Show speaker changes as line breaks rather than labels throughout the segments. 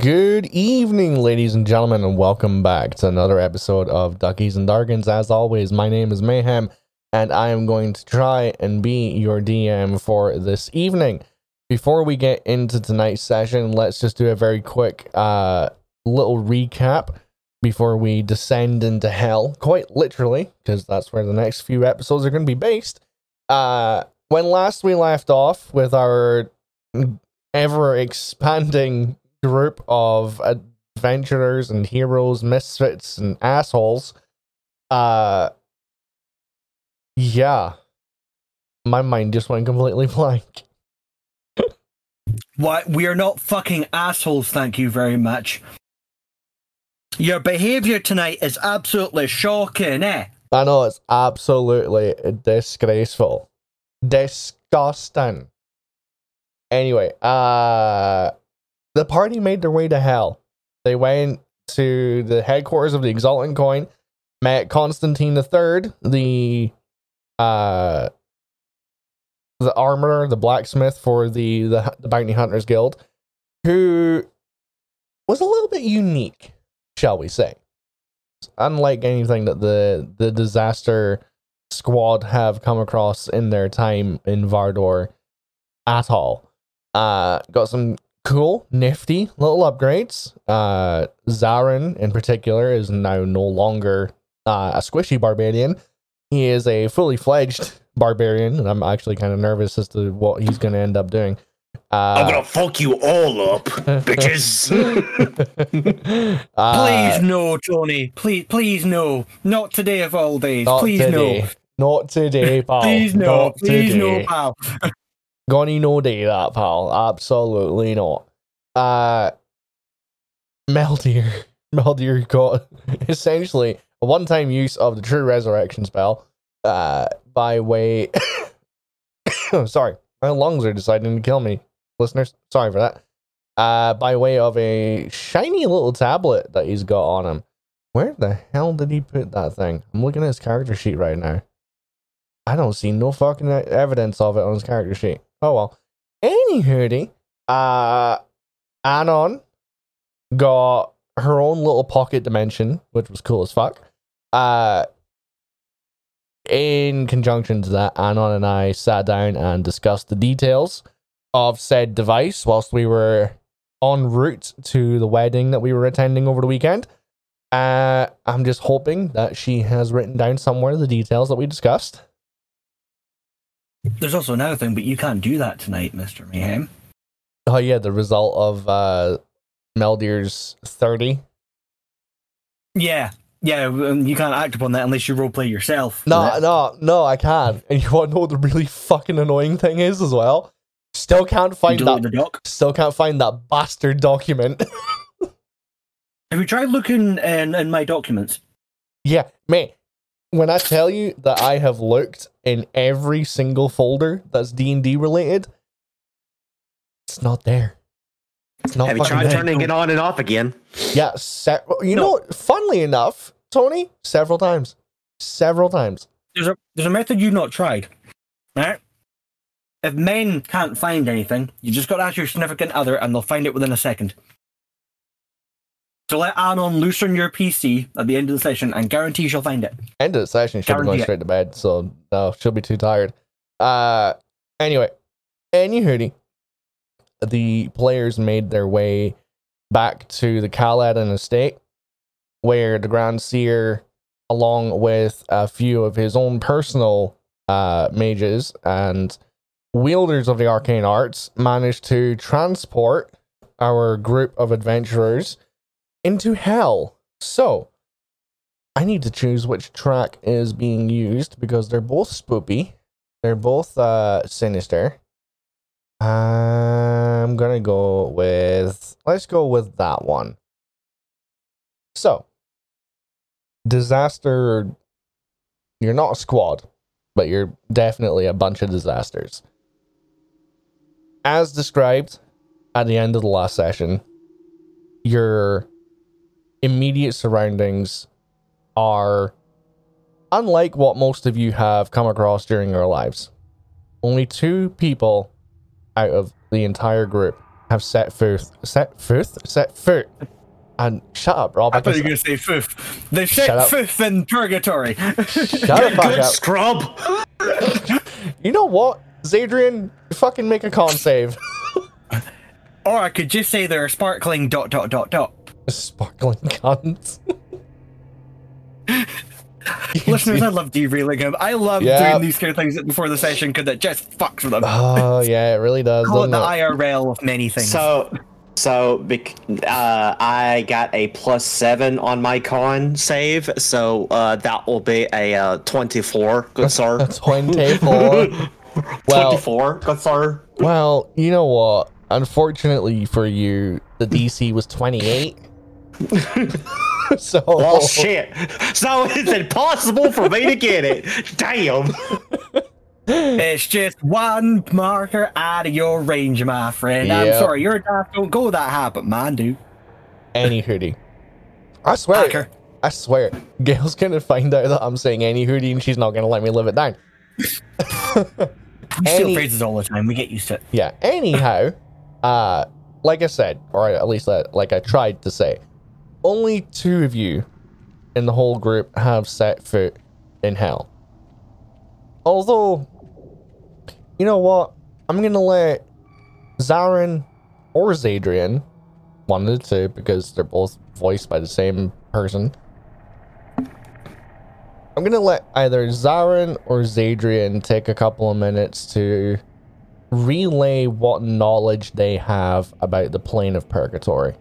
Good evening, ladies and gentlemen, and welcome back to another episode of Duckies and Darkins. As always, my name is Mayhem, and I am going to try and be your DM for this evening. Before we get into tonight's session, let's just do a very quick uh, little recap before we descend into hell, quite literally, because that's where the next few episodes are going to be based. Uh, when last we left off with our ever expanding group of adventurers and heroes, misfits and assholes. Uh yeah. My mind just went completely blank.
Why we are not fucking assholes, thank you very much. Your behavior tonight is absolutely shocking, eh?
I know it's absolutely disgraceful. Disgusting. Anyway, uh the party made their way to hell. They went to the headquarters of the Exaltant Coin, met Constantine III, the uh the armorer, the blacksmith for the, the the bounty hunters guild, who was a little bit unique, shall we say. Unlike anything that the the disaster squad have come across in their time in Vardor at all. Uh got some cool, nifty little upgrades. Uh, Zarin, in particular, is now no longer uh, a squishy barbarian. He is a fully fledged barbarian, and I'm actually kind of nervous as to what he's going to end up doing. Uh,
I'm gonna fuck you all up, bitches.
uh,
Please no, Tony. Please, please no. Not today of all days.
not
please
today.
no.
Not today, pal.
Please no.
Not
Please no, pal.
Gonna no that, pal. Absolutely not. Uh Meldier. Meldier got essentially a one-time use of the true resurrection spell uh by way sorry, my lungs are deciding to kill me. Listeners, sorry for that. Uh by way of a shiny little tablet that he's got on him. Where the hell did he put that thing? I'm looking at his character sheet right now. I don't see no fucking evidence of it on his character sheet. Oh well. Anywho, uh, Anon got her own little pocket dimension, which was cool as fuck. Uh, in conjunction to that, Anon and I sat down and discussed the details of said device whilst we were en route to the wedding that we were attending over the weekend. Uh, I'm just hoping that she has written down somewhere the details that we discussed.
There's also another thing, but you can't do that tonight, Mister Mayhem.
Oh yeah, the result of uh Meldier's 30.
Yeah, yeah. um, You can't act upon that unless you roleplay yourself.
No, no, no, I can't. And you want to know what the really fucking annoying thing is as well? Still can't find that still can't find that bastard document.
Have you tried looking in, in my documents?
yeah, mate. When I tell you that I have looked in every single folder that's D&D related, it's not there. It's not
Have you tried
there.
turning it on and off again?
Yeah, se- you
No.
know, funnily enough, Tony, several times. Several times.
There's a there's a method you've not tried. Right? If men can't find anything, you just got to ask your significant other, and they'll find it within a second. So let Anon loosen your PC at the end of the session, and guarantee she'll find it.
end of the session, she'll be going
Guarantee it.
straight to bed, so no, she'll be too tired. Uh, anyway, anywho, the players made their way back to the Kaladin estate, where the Grand Seer, along with a few of his own personal uh, mages and wielders of the arcane arts, managed to transport our group of adventurers into hell. So, I need to choose which track is being used because they're both spoopy. They're both uh sinister. I'm gonna go with let's go with that one. So disaster you're not a squad, but you're definitely a bunch of disasters. As described at the end of the last session, your immediate surroundings are unlike what most of you have come across during your lives. Only two people out of the entire group have set foot, set foot, set foot, and shut up, Rob.
I
I
thought you were going to say foof. They set
up.
foof in purgatory.
shut fuck
Good
up.
scrub.
You know what, Zadrian? Fucking make a con save.
or I could just say they're sparkling dot dot dot dot.
Sparkling cunt.
Listeners, I love derailing him. I love
Yeah.
doing these kind of things before the session because it just fucks with them.
Oh yeah, it really does.
Call it the
it?
IRL of many things.
So, so uh, I got a plus seven on my con save, so uh, that will be a uh, twenty-four. Good sir.
Twenty-four. well,
Twenty-four. Good sir.
well, you know what? Unfortunately for you, the DC was twenty-eight. so
Well, shit. So it's impossible for me to get it. Damn.
it's just one marker out of your range, my friend. I'm
Yep.
sorry, your dice don't go that high, but mine do.
any hoodie. I swear.
Hacker.
I swear. Gail's gonna find out that I'm saying any hoodie, and she's not gonna let me live it down.
We steal
Any-
phrases all the time. We get used to it.
Yeah. Anyhow, uh, like I said, or at least uh, like I tried to say, only two of you in the whole group have set foot in hell. Although, you know what? I'm gonna let Zarin or Zadrian, one of the two, because they're both voiced by the same person. I'm gonna let either Zarin or Zadrian take a couple of minutes to relay what knowledge they have about the plane of purgatory.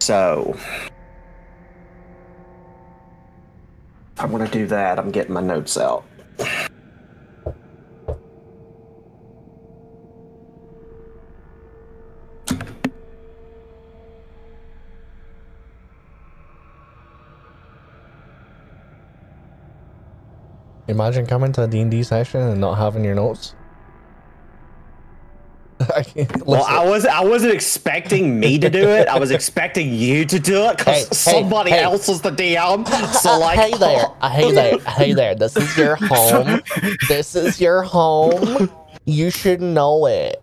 So, I'm gonna do that, I'm getting my notes out.
Imagine coming to a D&D session and not having your notes. I can't-
Well. I was I wasn't expecting me to do it. I was expecting you to do it
Hey, hey,
because somebody
hey.
else is the DM. So like,
hey there, hey there, hey there. This is your home. This is your home. You should know it.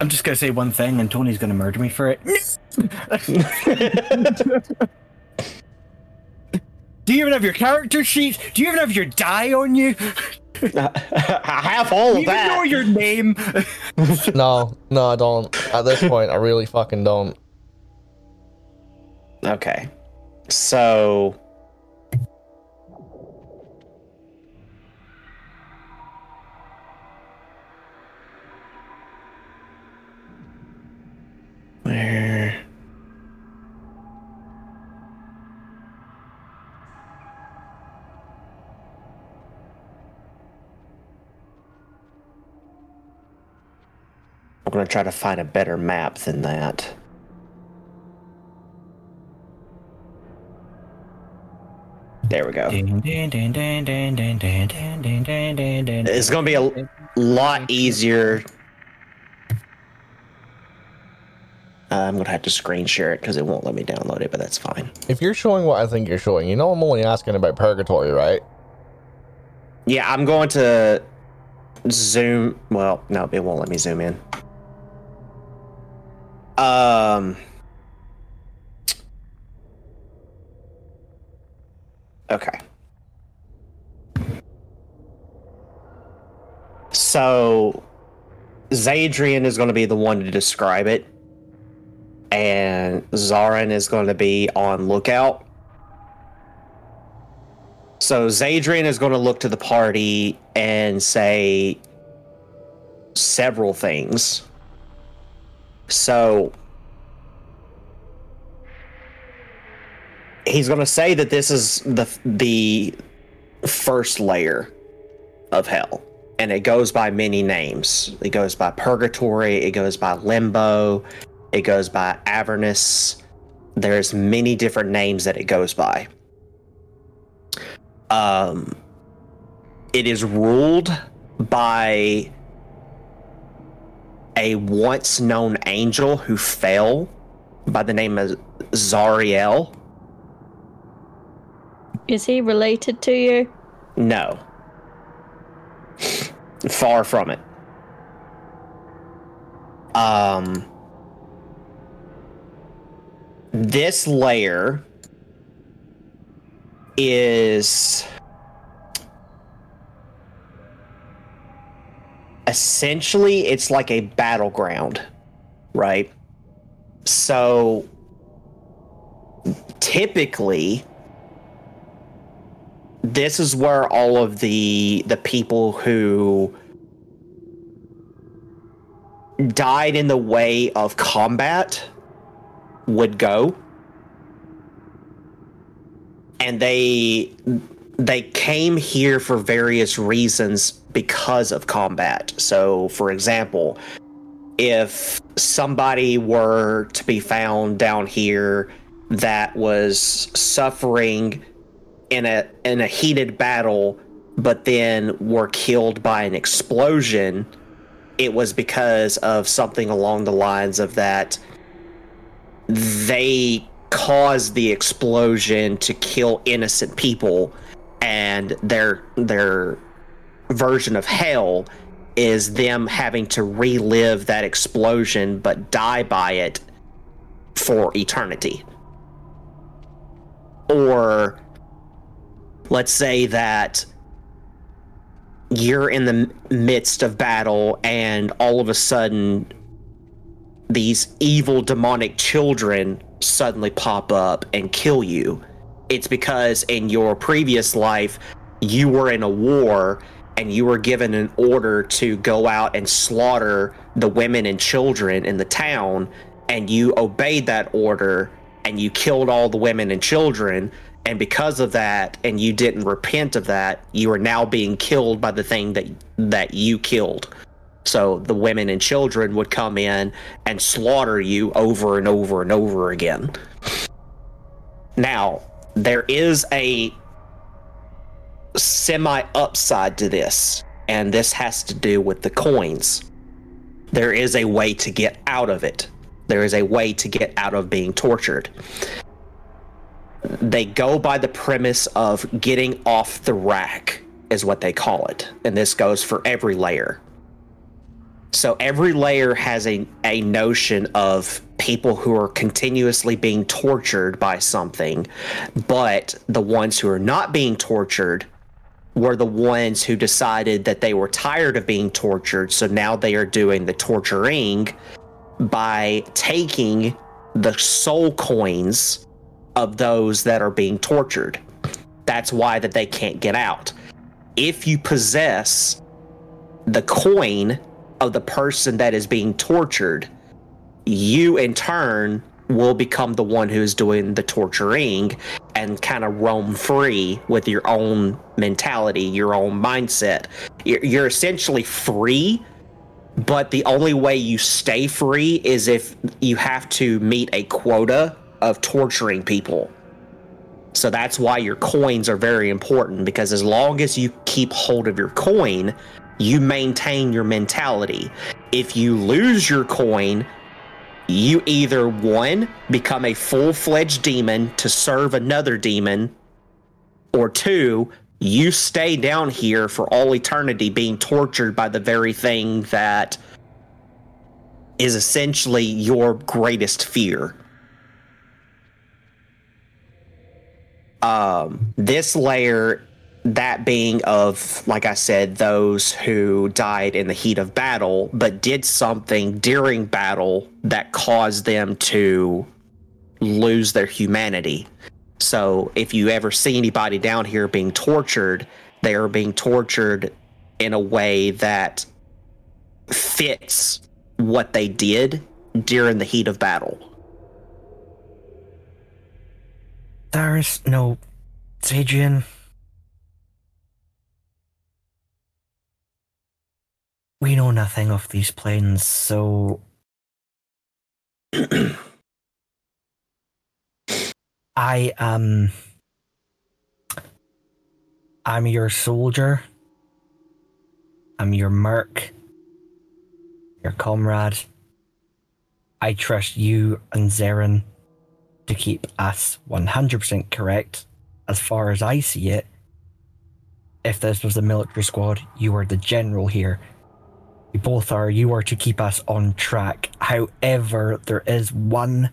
I'm just gonna say one thing, and Tony's gonna murder me for it. Do you even have your character sheet? Do you even have your die on you? Do
I have all
you
of
even know your name?
No, no, I don't. At this point, I really fucking don't.
Okay, so where? I'm gonna try to find a better map than that. There we go. It's gonna be a lot easier. Uh, I'm gonna have to screen share it because it won't let me download it, but that's fine.
If you're showing what I think you're showing, you know I'm only asking about purgatory, right?
Yeah, I'm going to zoom. Well, no, it won't let me zoom in. Um. Okay. So, Zadrian is going to be the one to describe it, and Zarin is going to be on lookout. So Zadrian is going to look to the party and say several things. So he's going to say that this is the the first layer of hell and it goes by many names. It goes by purgatory, it goes by limbo, it goes by avernus. There's many different names that it goes by um, it is ruled by a once known angel who fell by the name of Zariel.
Is he related to you?
No. Far from it. Um, this layer is essentially it's like a battleground, right? So typically this is where all of the the people who died in the way of combat would go and they they came here for various reasons because of combat. So, for example, if somebody were to be found down here that was suffering in a in a heated battle but then were killed by an explosion, it was because of something along the lines of that they caused the explosion to kill innocent people and their their version of hell is them having to relive that explosion but die by it for eternity. Or let's say that you're in the midst of battle and all of a sudden these evil demonic children suddenly pop up and kill you it's because in your previous life you were in a war and you were given an order to go out and slaughter the women and children in the town and you obeyed that order and you killed all the women and children and because of that and you didn't repent of that you are now being killed by the thing that that you killed. So the women and children would come in and slaughter you over and over and over again. Now there is a semi upside to this and this has to do with the coins. There is a way to get out of it. There is a way to get out of being tortured. They go by the premise of getting off the rack is what they call it. And this goes for every layer so every layer has a, a notion of people who are continuously being tortured by something but the ones who are not being tortured were the ones who decided that they were tired of being tortured so now they are doing the torturing by taking the soul coins of those that are being tortured. That's why that they can't get out. If you possess the coin of the person that is being tortured, you in turn will become the one who's doing the torturing and kind of roam free with your own mentality, your own mindset. You're, you're essentially free, but the only way you stay free is if you have to meet a quota of torturing people. So that's why your coins are very important because as long as you keep hold of your coin, you maintain your mentality. If you lose your coin, you either one become a full-fledged demon to serve another demon or two you stay down here for all eternity being tortured by the very thing that is essentially your greatest fear um, this layer that being of like i said those who died in the heat of battle but did something during battle that caused them to lose their humanity so if you ever see anybody down here being tortured they are being tortured in a way that fits what they did during the heat of battle
There's no Adrian. We know nothing of these planes, so I um I'm your soldier. I'm your merc. Your comrade. I trust you and Zarin to keep us 100% correct as far as I see it.
if this was a military squad, you are the general here. You both are. You are to keep us on track. However, there is one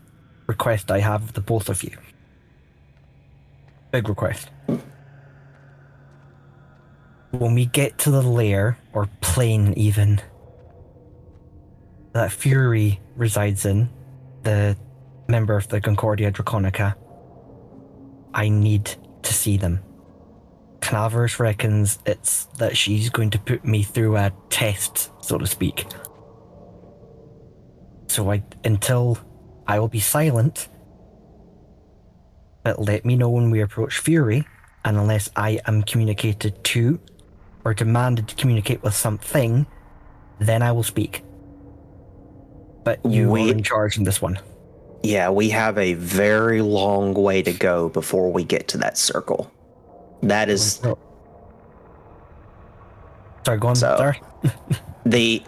request I have of the both of you. Big request. When we get to the lair, or plane even, that Fury resides in, the member of the Concordia Draconica, I need to see them. Canaverous reckons it's that she's going to put me through a test, so to speak. So I until I will be silent. But let me know when we approach Fury, and unless I am communicated to or demanded to communicate with something, then I will speak. But you
We-
are in charge in this one.
Yeah, we have a very long way to go before we get to that circle. That is
Sorry, go on.
So-
Sorry.
the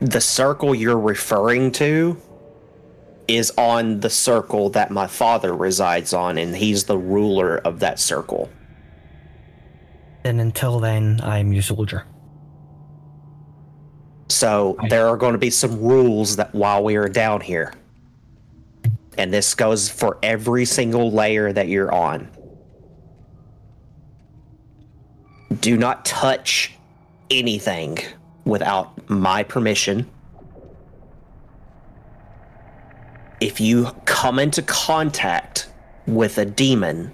the circle you're referring to is on the circle that my father resides on and he's the ruler of that circle.
And until then, I'm your soldier.
So there are going to be some rules that while we are down here. And this goes for every single layer that you're on. Do not touch anything without my permission. If you come into contact with a demon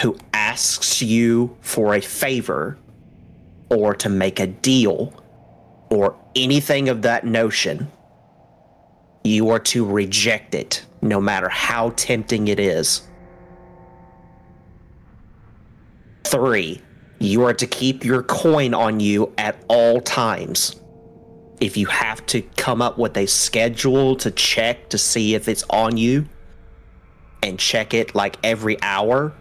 who asks you for a favor or to make a deal, or anything of that notion, you are to reject it, no matter how tempting it is. Three, you are to keep your coin on you at all times. If you have to come up with a schedule to check to see if it's on you, and check it like every hour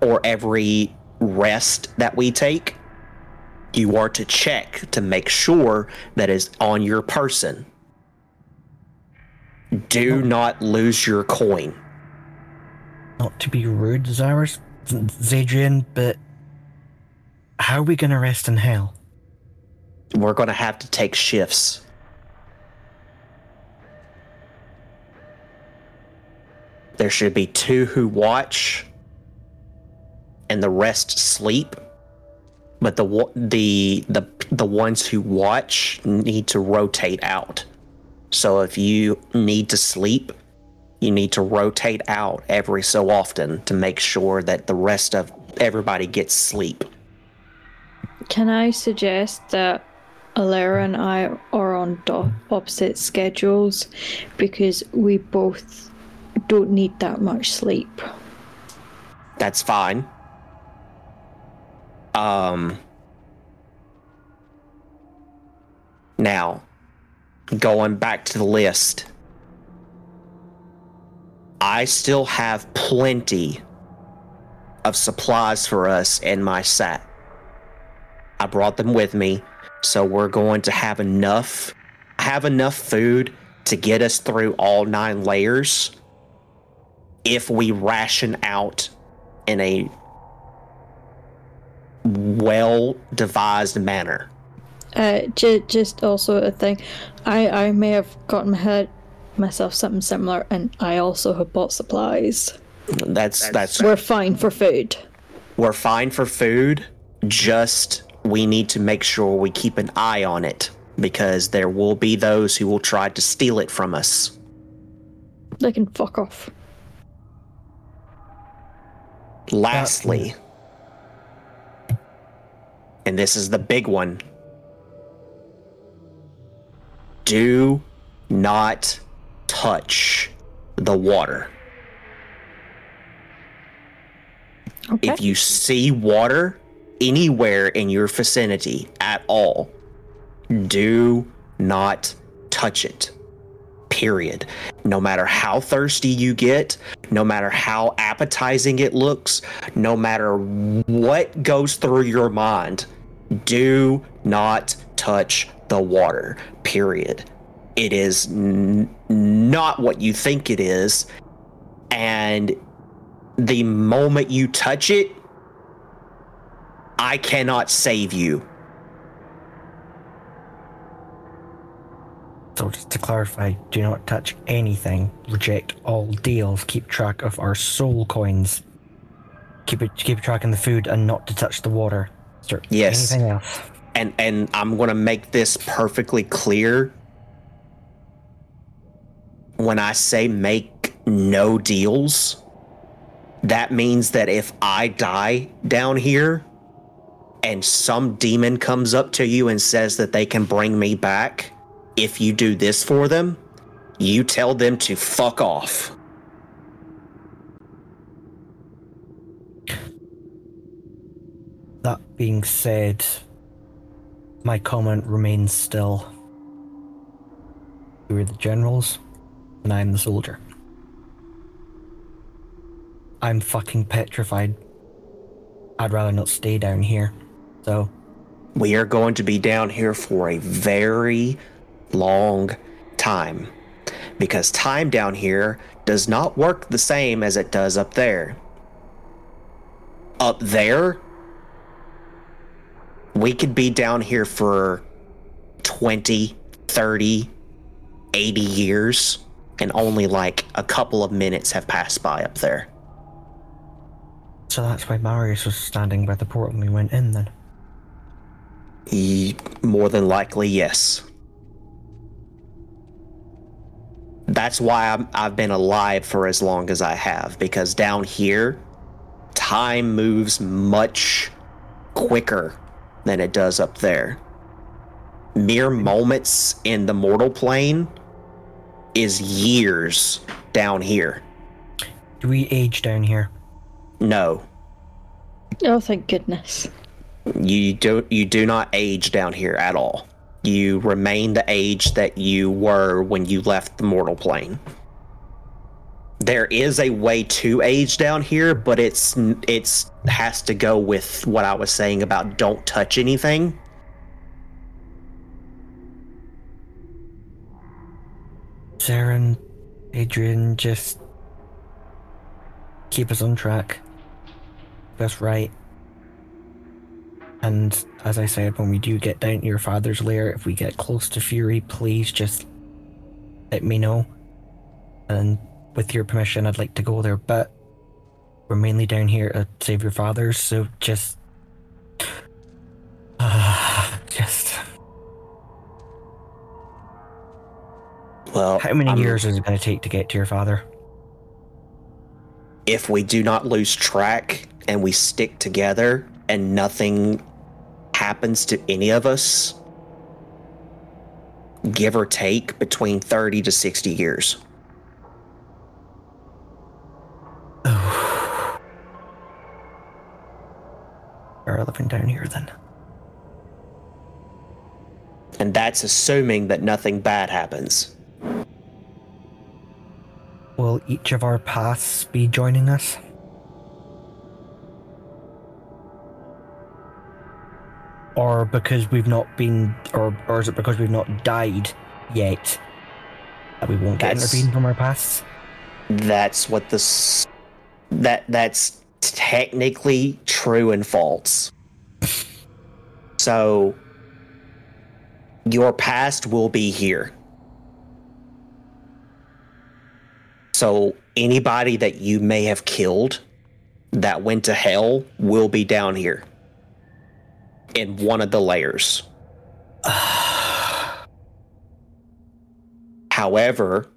or every rest that we take, you are to check to make sure that is on your person. Do not lose your coin.
Not to be rude, Zyrus, Zadrian, but how are we gonna rest in hell?
We're going to have to take shifts. There should be two who watch and the rest sleep. But the the the the ones who watch need to rotate out. So if you need to sleep, you need to rotate out every so often to make sure that the rest of everybody gets sleep.
Can I suggest that Alera and I are on do- opposite schedules because we both don't need that much sleep.
That's fine. Um Now, going back to the list. I still have plenty of supplies for us in my sack. I brought them with me, so we're going to have enough have enough food to get us through all nine layers if we ration out in a well devised manner.
Uh, j- just also a thing, I I may have gotten head myself something similar, and I also have bought supplies.
That's that's
We're fine for food.
we're fine for food. Just we need to make sure we keep an eye on it because there will be those who will try to steal it from us.
They can fuck off.
Lastly, and this is the big one do not touch the water.
Okay.
If you see water anywhere in your vicinity at all, do not touch it. Period. No matter how thirsty you get, no matter how appetizing it looks, no matter what goes through your mind, do not touch the water. Period. It is n- not what you think it is. And the moment you touch it, I cannot save you.
So just to clarify, do not touch anything. Reject all deals. Keep track of our soul coins. Keep it keep track of the food and not to touch the water. There
Yes.
anything else?
and and I'm going to make this perfectly clear. When I say make no deals, that means that if I die down here and some demon comes up to you and says that they can bring me back if you do this for them, you tell them to fuck off.
That being said, my comment remains still. You are the generals, and I'm the soldier. I'm fucking petrified. I'd rather not stay down here. So,
We are going to be down here for a very long time because time down here does not work the same as it does up there. Up there, we could be down here for 20, 30, 80 years, and only like a couple of minutes have passed by up there.
so that's why Marius was standing by the portal when we went in then.
Ye- More than likely, yes. That's why I'm, I've been alive for as long as I have, because down here, time moves much quicker than it does up there. Mere moments in the mortal plane is years down here.
Do we age down here?
No,
Oh, thank goodness.
You don't you do not age down here at all. You remain the age that you were when you left the mortal plane. There is a way to age down here, but it's it's has to go with what I was saying about don't touch anything.
Saren, Adrian, just keep us on track. That's right. And as I said, when we do get down to your father's lair, if we get close to Fury, please just let me know. And with your permission, I'd like to go there, but we're mainly down here to save your father, so just. just.
Well,
How many
I'm-
years is it going to take to get to your father?
if we do not lose track and we stick together and nothing happens to any of us, give or take between 30 to 60 years.
Are living down here then?
And that's assuming that nothing bad happens.
Will each of our paths be joining us? Or because we've not been, or, or is it because we've not died yet that we won't get
That's-
intervened from our pasts?
That's what this that that's technically true and false. So your past will be here. So anybody that you may have killed that went to hell will be down here in one of the layers. However,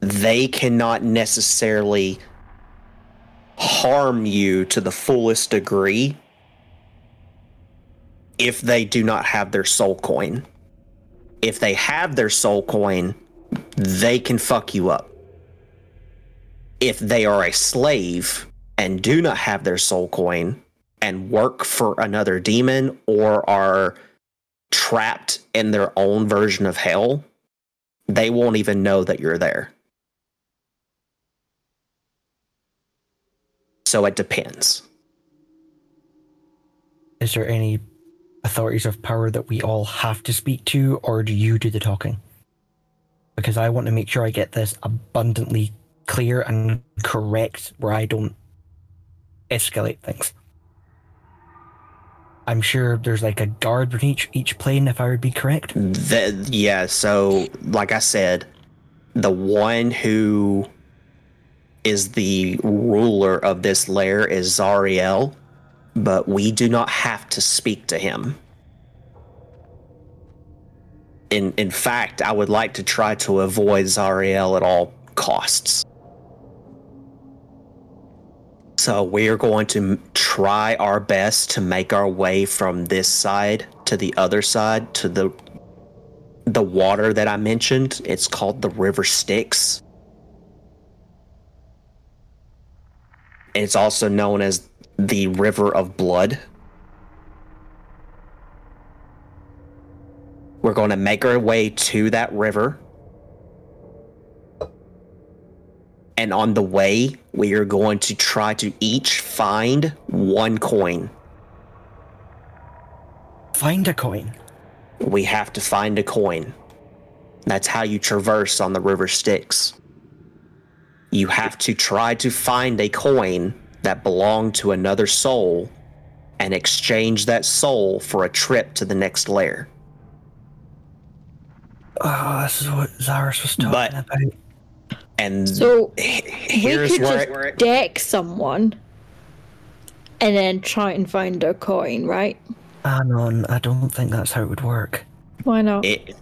they cannot necessarily harm you to the fullest degree if they do not have their soul coin. If they have their soul coin, they can fuck you up. If they are a slave and do not have their soul coin and work for another demon or are trapped in their own version of hell, they won't even know that you're there. So it depends.
Is there any authorities of power that we all have to speak to, or do you do the talking? Because I want to make sure I get this abundantly clear and correct where I don't escalate things. I'm sure there's like a guard on each each plane, if I would be correct.
The, yeah, so like I said, the one who is the ruler of this lair is Zariel, but we do not have to speak to him. In in fact, I would like to try to avoid Zariel at all costs. So uh, we are going to try our best to make our way from this side to the other side to the the water that I mentioned. It's called the River Styx. And It's also known as the River of Blood. We're going to make our way to that river. And on the way, we are going to try to each find one coin.
Find a coin.
We have to find a coin. That's how you traverse on the River Styx. You have to try to find a coin that belonged to another soul and exchange that soul for a trip to the next lair.
Oh, this is what Zaris was talking
But-
about.
And
So
h-
we could just
it-
deck someone and then try and find a coin, right?
Ah, Anon, I don't think that's how it would work.
Why not?
it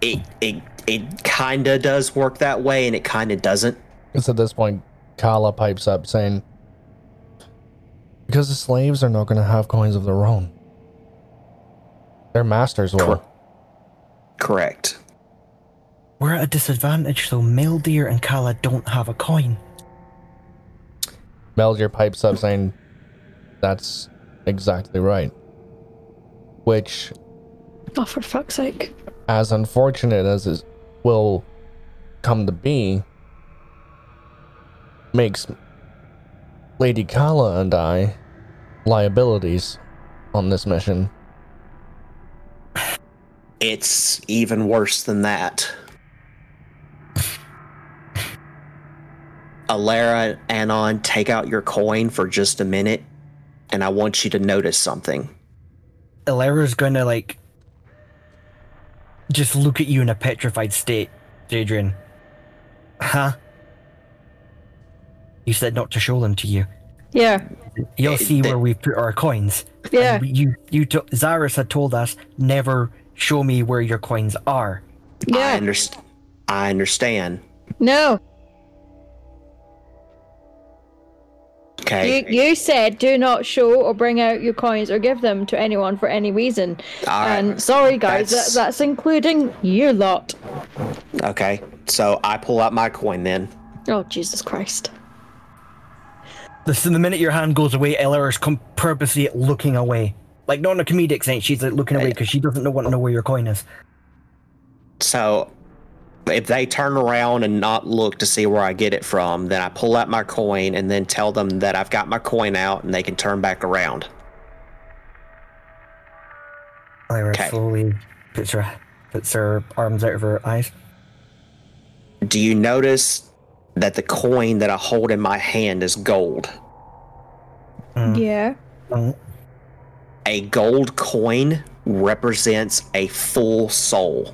it it, it kind of does work that way and it kind of doesn't.
Because at this point, Kala pipes up saying, Because the slaves are not going to have coins of their own. Their masters will.
Correct.
We're at a disadvantage, so Meldeer and Kala don't have a coin.
Melger pipes up saying, That's exactly right. Which,
Oh, for fuck's sake.
as unfortunate as it will come to be, makes Lady Kala and I liabilities on this mission.
It's even worse than that. Alara, Anon, take out your coin for just a minute, and I want you to notice something.
Ilera's gonna like just look at you in a petrified state, Jadrian. Huh? You said not to show them to you.
Yeah.
You'll see
the-
where we put our coins.
Yeah.
And you, you, to- Zaris had told us never show me where your coins are. Yeah.
I,
Yeah.
underst- I understand.
No.
Okay.
You you said do not show or bring out your coins or give them to anyone for any reason.
All right.
And sorry guys,
That's-
that, that's including you lot.
Okay. So I pull out my coin then.
Oh Jesus Christ.
The, the minute your hand goes away, Ilera's com- purposely looking away. Like not in a comedic sense, she's like looking away uh, because she doesn't know want to know where your coin is.
So if they turn around and not look to see where I get it from, then I pull out my coin and then tell them that I've got my coin out and they can turn back around.
Ilera
Okay.
slowly puts her puts her arms out of her eyes.
Do you notice that the coin that I hold in my hand is gold?
Mm.
Yeah.
Oh,
A gold coin represents a full soul.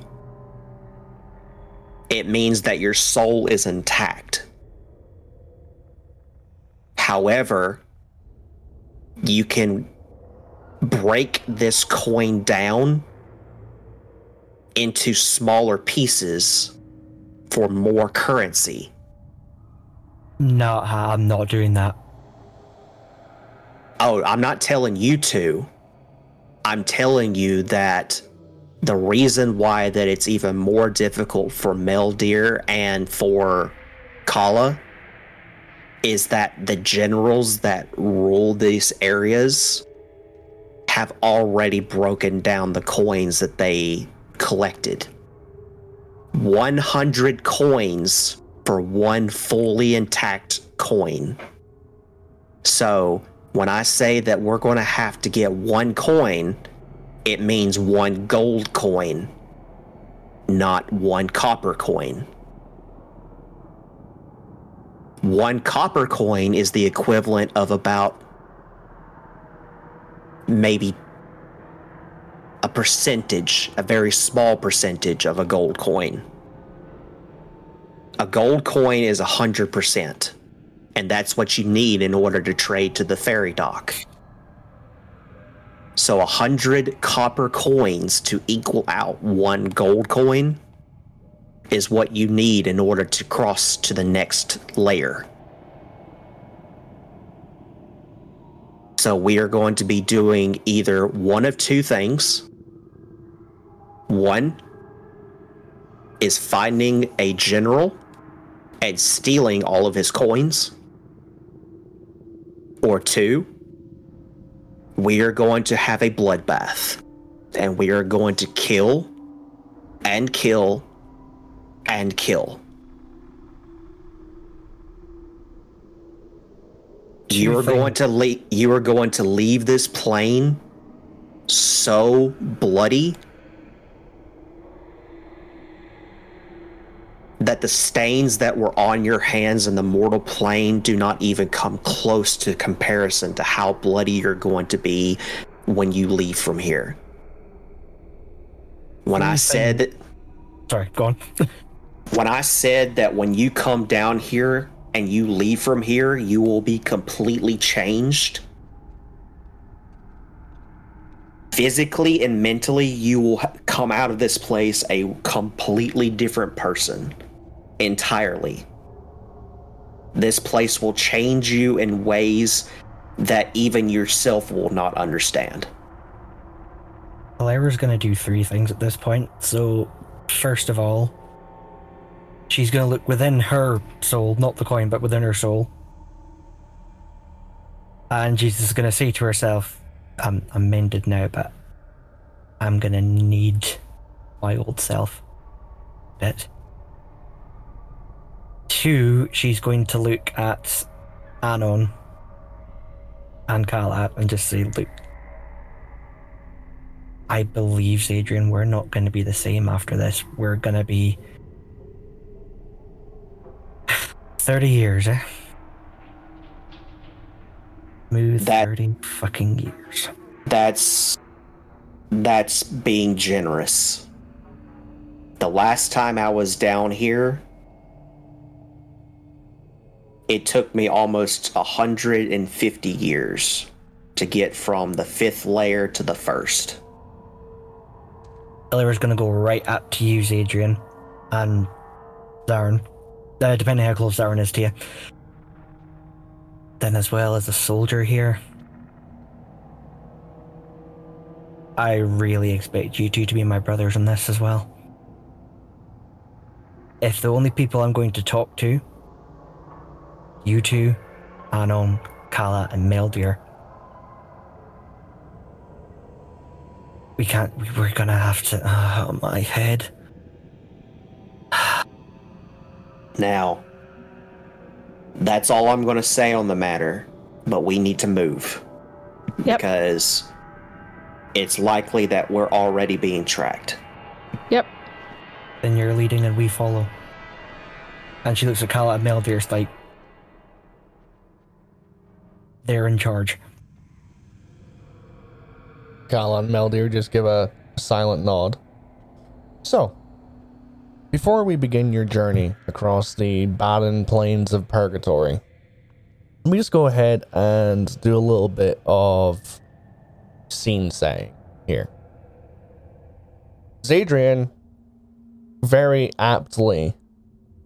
It means that your soul is intact. However, you can break this coin down into smaller pieces for more currency.
No, I'm not doing that.
Oh, I'm not telling you to. I'm telling you that the reason why that it's even more difficult for Meldeer and for Kala is that the generals that rule these areas have already broken down the coins that they collected. 100 coins for one fully intact coin. So, when I say that we're going to have to get one coin, it means one gold coin, not one copper coin. One copper coin is the equivalent of about maybe a percentage, a very small percentage of a gold coin. A gold coin is 100%, and that's what you need in order to trade to the ferry dock. So a 100 copper coins to equal out one gold coin is what you need in order to cross to the next layer. So we are going to be doing either one of two things. One is finding a general and stealing all of his coins. Or two, we are going to have a bloodbath and we are going to kill and kill and kill. You are going to leave. You are going to leave this plane so bloody that the stains that were on your hands in the mortal plane do not even come close to comparison to how bloody you're going to be when you leave from here. When I said that
Sorry, go on.
when I said that when you come down here and you leave from here, you will be completely changed. Physically and mentally, you will come out of this place a completely different person. Entirely. This place will change you in ways that even yourself will not understand.
Valera's gonna do three things at this point. So, first of all, she's gonna look within her soul, not the coin, but within her soul. And she's just gonna say to herself, I'm, I'm mended now, but I'm gonna need my old self. Bit. Two, she's going to look at Anon and Kalat and just say, look, I believe, Adrian, we're not going to be the same after this. We're going to be 30 years, eh?
That-
30 fucking years.
That's that's being generous. The last time I was down here, it took me almost 150 years to get from the fifth layer to the first.
Elira's going to go right up to you, Adrian, and Zarin, uh, depending how close Zarin is to you. Then, as well as a soldier here, I really expect you two to be my brothers in this as well. If the only people I'm going to talk to, you two, Anon, Kala, and Meldir, we can't, we- we're gonna have to, oh my head.
Now, that's all I'm going to say on the matter, but we need to move.
Yep.
Because it's likely that we're already being tracked.
Yep.
Then you're leading and we follow. And she looks at Kala and Meldir's like, they're in charge.
Kala and Meldir just give a silent nod. So, before we begin your journey across the barren plains of purgatory, let me just go ahead and do a little bit of scene setting here. Zadrian very aptly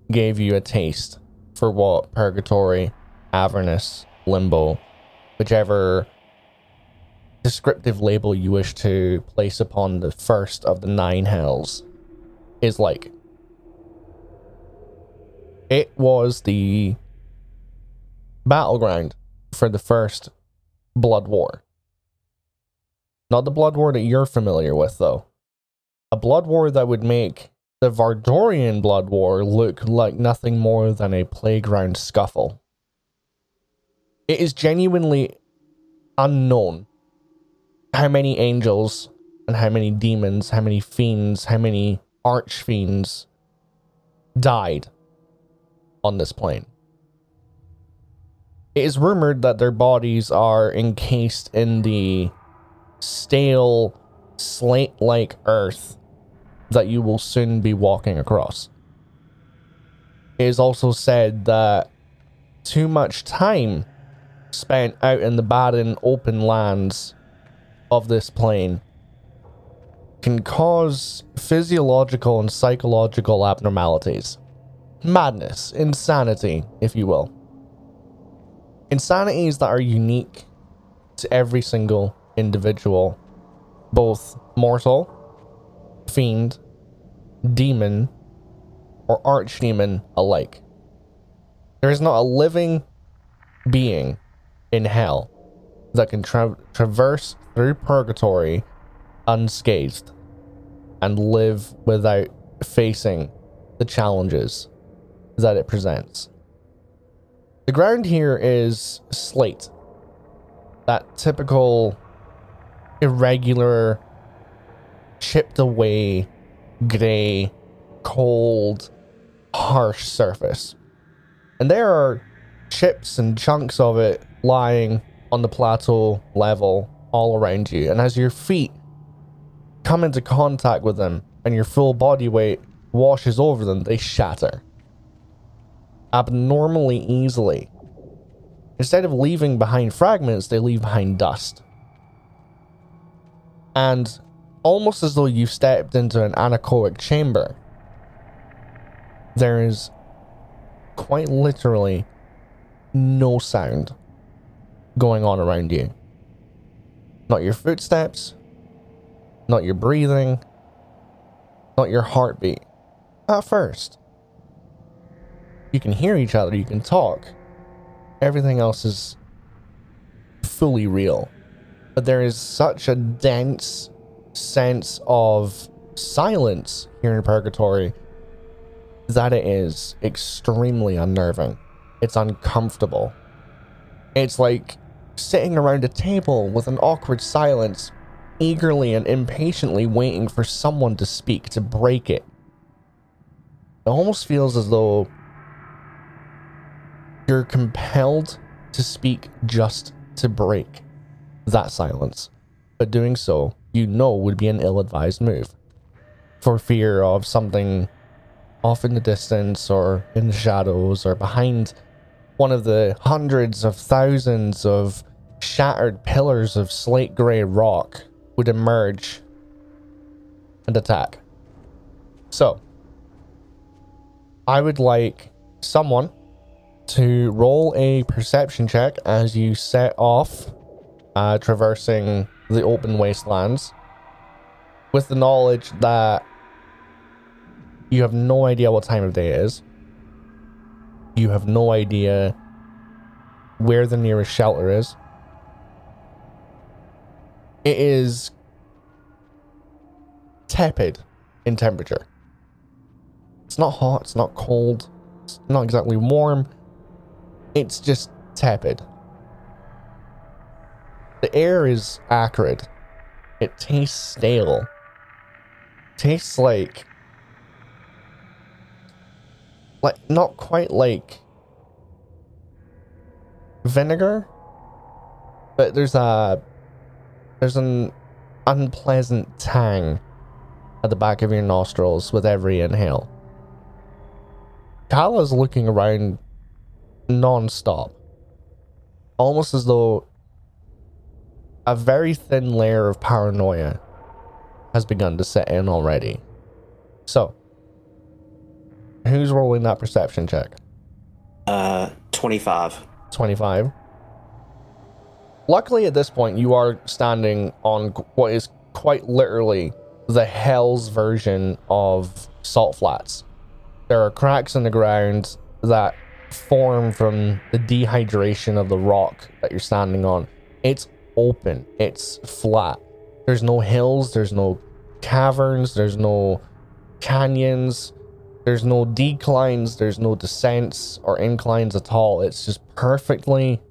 gave you a taste for what purgatory, Avernus, Limbo, whichever descriptive label you wish to place upon the first of the nine hells is like. It was the battleground for the first Blood War. Not the Blood War that you're familiar with, though. A Blood War that would make the Vardorian Blood War look like nothing more than a playground scuffle. It is genuinely unknown how many angels and how many demons, how many fiends, how many archfiends died on this plane. It is rumored that their bodies are encased in the stale, slate like earth that you will soon be walking across. It is also said that too much time spent out in the barren open lands of this plane can cause physiological and psychological abnormalities. Madness, insanity, if you will. Insanities that are unique to every single individual, both mortal, fiend, demon, or archdemon alike. There is not a living being in hell that can tra- traverse through purgatory unscathed and live without facing the challenges that it presents. The ground here is slate. That typical irregular, chipped away, grey, cold, harsh surface. And there are chips and chunks of it lying on the plateau level all around you. And as your feet come into contact with them and your full body weight washes over them, they shatter abnormally easily. Instead of leaving behind fragments, they leave behind dust. And almost as though you've stepped into an anechoic chamber, there is quite literally no sound going on around you. Not your footsteps, not your breathing, not your heartbeat. At first. You can hear each other, you can talk. Everything else is fully real. But there is such a dense sense of silence here in Purgatory that it is extremely unnerving. It's uncomfortable. It's like sitting around a table with an awkward silence, eagerly and impatiently waiting for someone to speak, to break it. It almost feels as though you're compelled to speak just to break that silence. But doing so, you know, would be an ill advised move. For fear of something off in the distance or in the shadows or behind one of the hundreds of thousands of shattered pillars of slate grey rock would emerge and attack. So, I would like someone to roll a perception check as you set off uh, traversing the open wastelands with the knowledge that you have no idea what time of day it is. You have no idea where the nearest shelter is. It is tepid in temperature. It's not hot, it's not cold, it's not exactly warm. It's just tepid. The air is acrid. It tastes stale. Tastes like like not quite like vinegar, but there's a there's an unpleasant tang at the back of your nostrils with every inhale. Kala's looking around non-stop, almost as though a very thin layer of paranoia has begun to set in already. So, who's rolling that perception check?
Uh, 25.
25. Luckily, at this point, you are standing on what is quite literally the Hell's version of Salt Flats. There are cracks in the ground that form from the dehydration of the rock that you're standing on. It's open, it's flat. There's no hills, there's no caverns, there's no canyons, there's no declines, there's no descents or inclines at all. It's just perfectly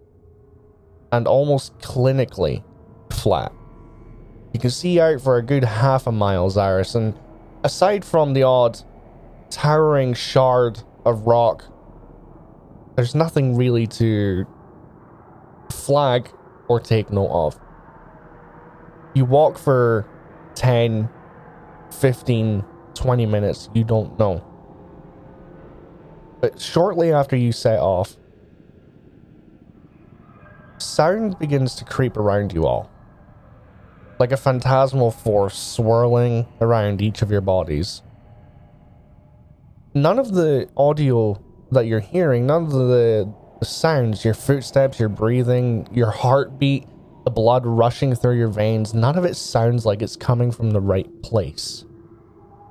and almost clinically flat. You can see out for a good half a mile, Zaris, and aside from the odd towering shard of rock, there's nothing really to flag or take note of. You walk for 10, 15, 20 minutes, you don't know. But shortly after you set off, sound begins to creep around you all. Like a phantasmal force swirling around each of your bodies. None of the audio that you're hearing, none of the, sounds, your footsteps, your breathing, your heartbeat, the blood rushing through your veins, none of it sounds like it's coming from the right place.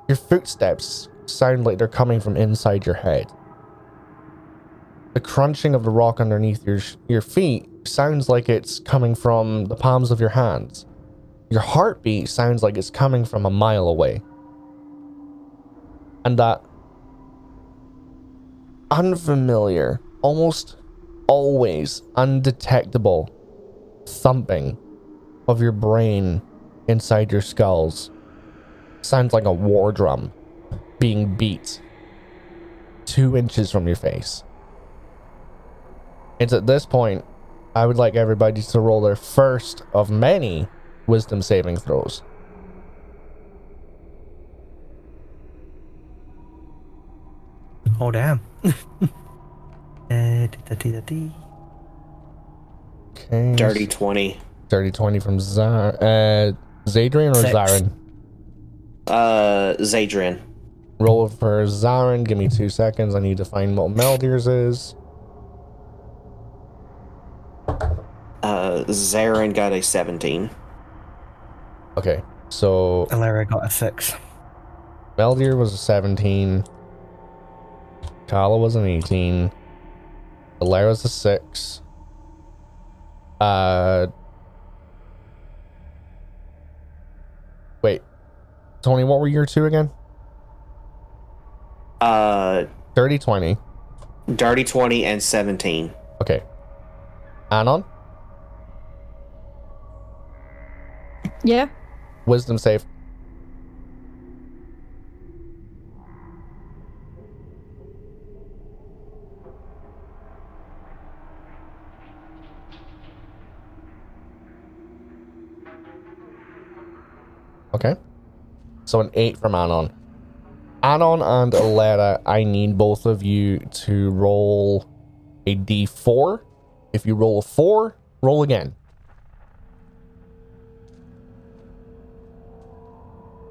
Your footsteps sound like they're coming from inside your head. The crunching of the rock underneath your your feet sounds like it's coming from the palms of your hands. Your heartbeat sounds like it's coming from a mile away. And that unfamiliar, almost always undetectable thumping of your brain inside your skulls sounds like a war drum being beat two inches from your face. It's at this point I would like everybody to roll their first of many wisdom saving throws.
Oh damn. Eh.
Okay.
Dirty 20.
Dirty 20 from Zar- uh, Zadrian or
Six.
Zarin?
Uh, Zadrian.
Roll for Zarin. Give me two seconds. I need to find what Meldir's is.
Uh, Zarin got a 17.
Okay. So
Alara got a six.
Meldir was a 17. Kala was an 18. Valera's a 6. Uh. Wait. Tony, what were your two again?
Uh,
Dirty 20.
Dirty 20 and 17.
Okay. Anon?
Yeah.
Wisdom save. Okay. So an 8 from Anon. Anon and Alera, I need both of you to roll a d4. If you roll a 4, roll again.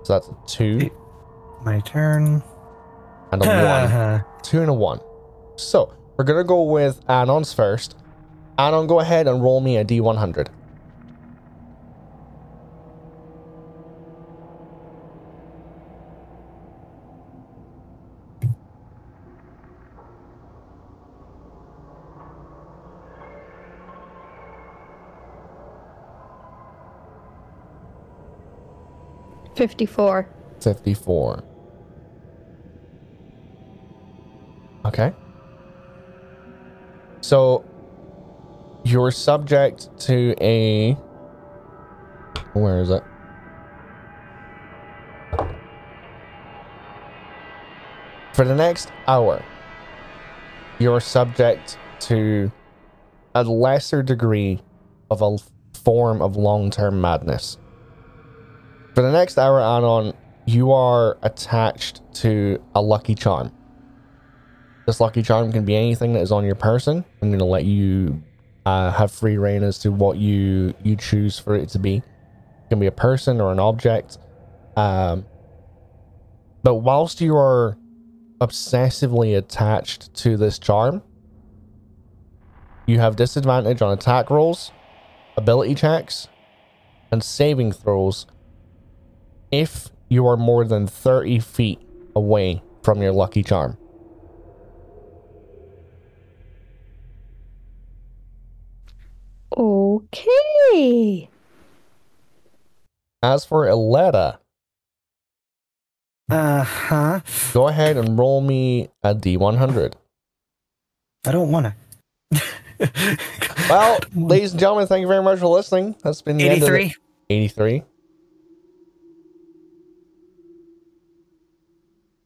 So that's a 2
My turn.
and a 1.
Uh-huh.
Two and a one. So we're gonna go with Anon's first. Anon, go ahead and roll me a D100.
Fifty-four.
54. Okay. So you're subject to a. Where is it? For the next hour, you're subject to a lesser degree of a form of long term madness. For the next hour, Anon, you are attached to a lucky charm. This lucky charm can be anything that is on your person. I'm going to let you uh, have free reign as to what you you choose for it to be. It can be a person or an object. Um, but whilst you are obsessively attached to this charm, you have disadvantage on attack rolls, ability checks, and saving throws if you are more than 30 feet away from your lucky charm.
Okay.
As for Iletta,
Uh huh.
go ahead and roll me a D100.
I don't wanna.
Well, ladies and gentlemen, thank you very much for listening. That's been the end of the-
83.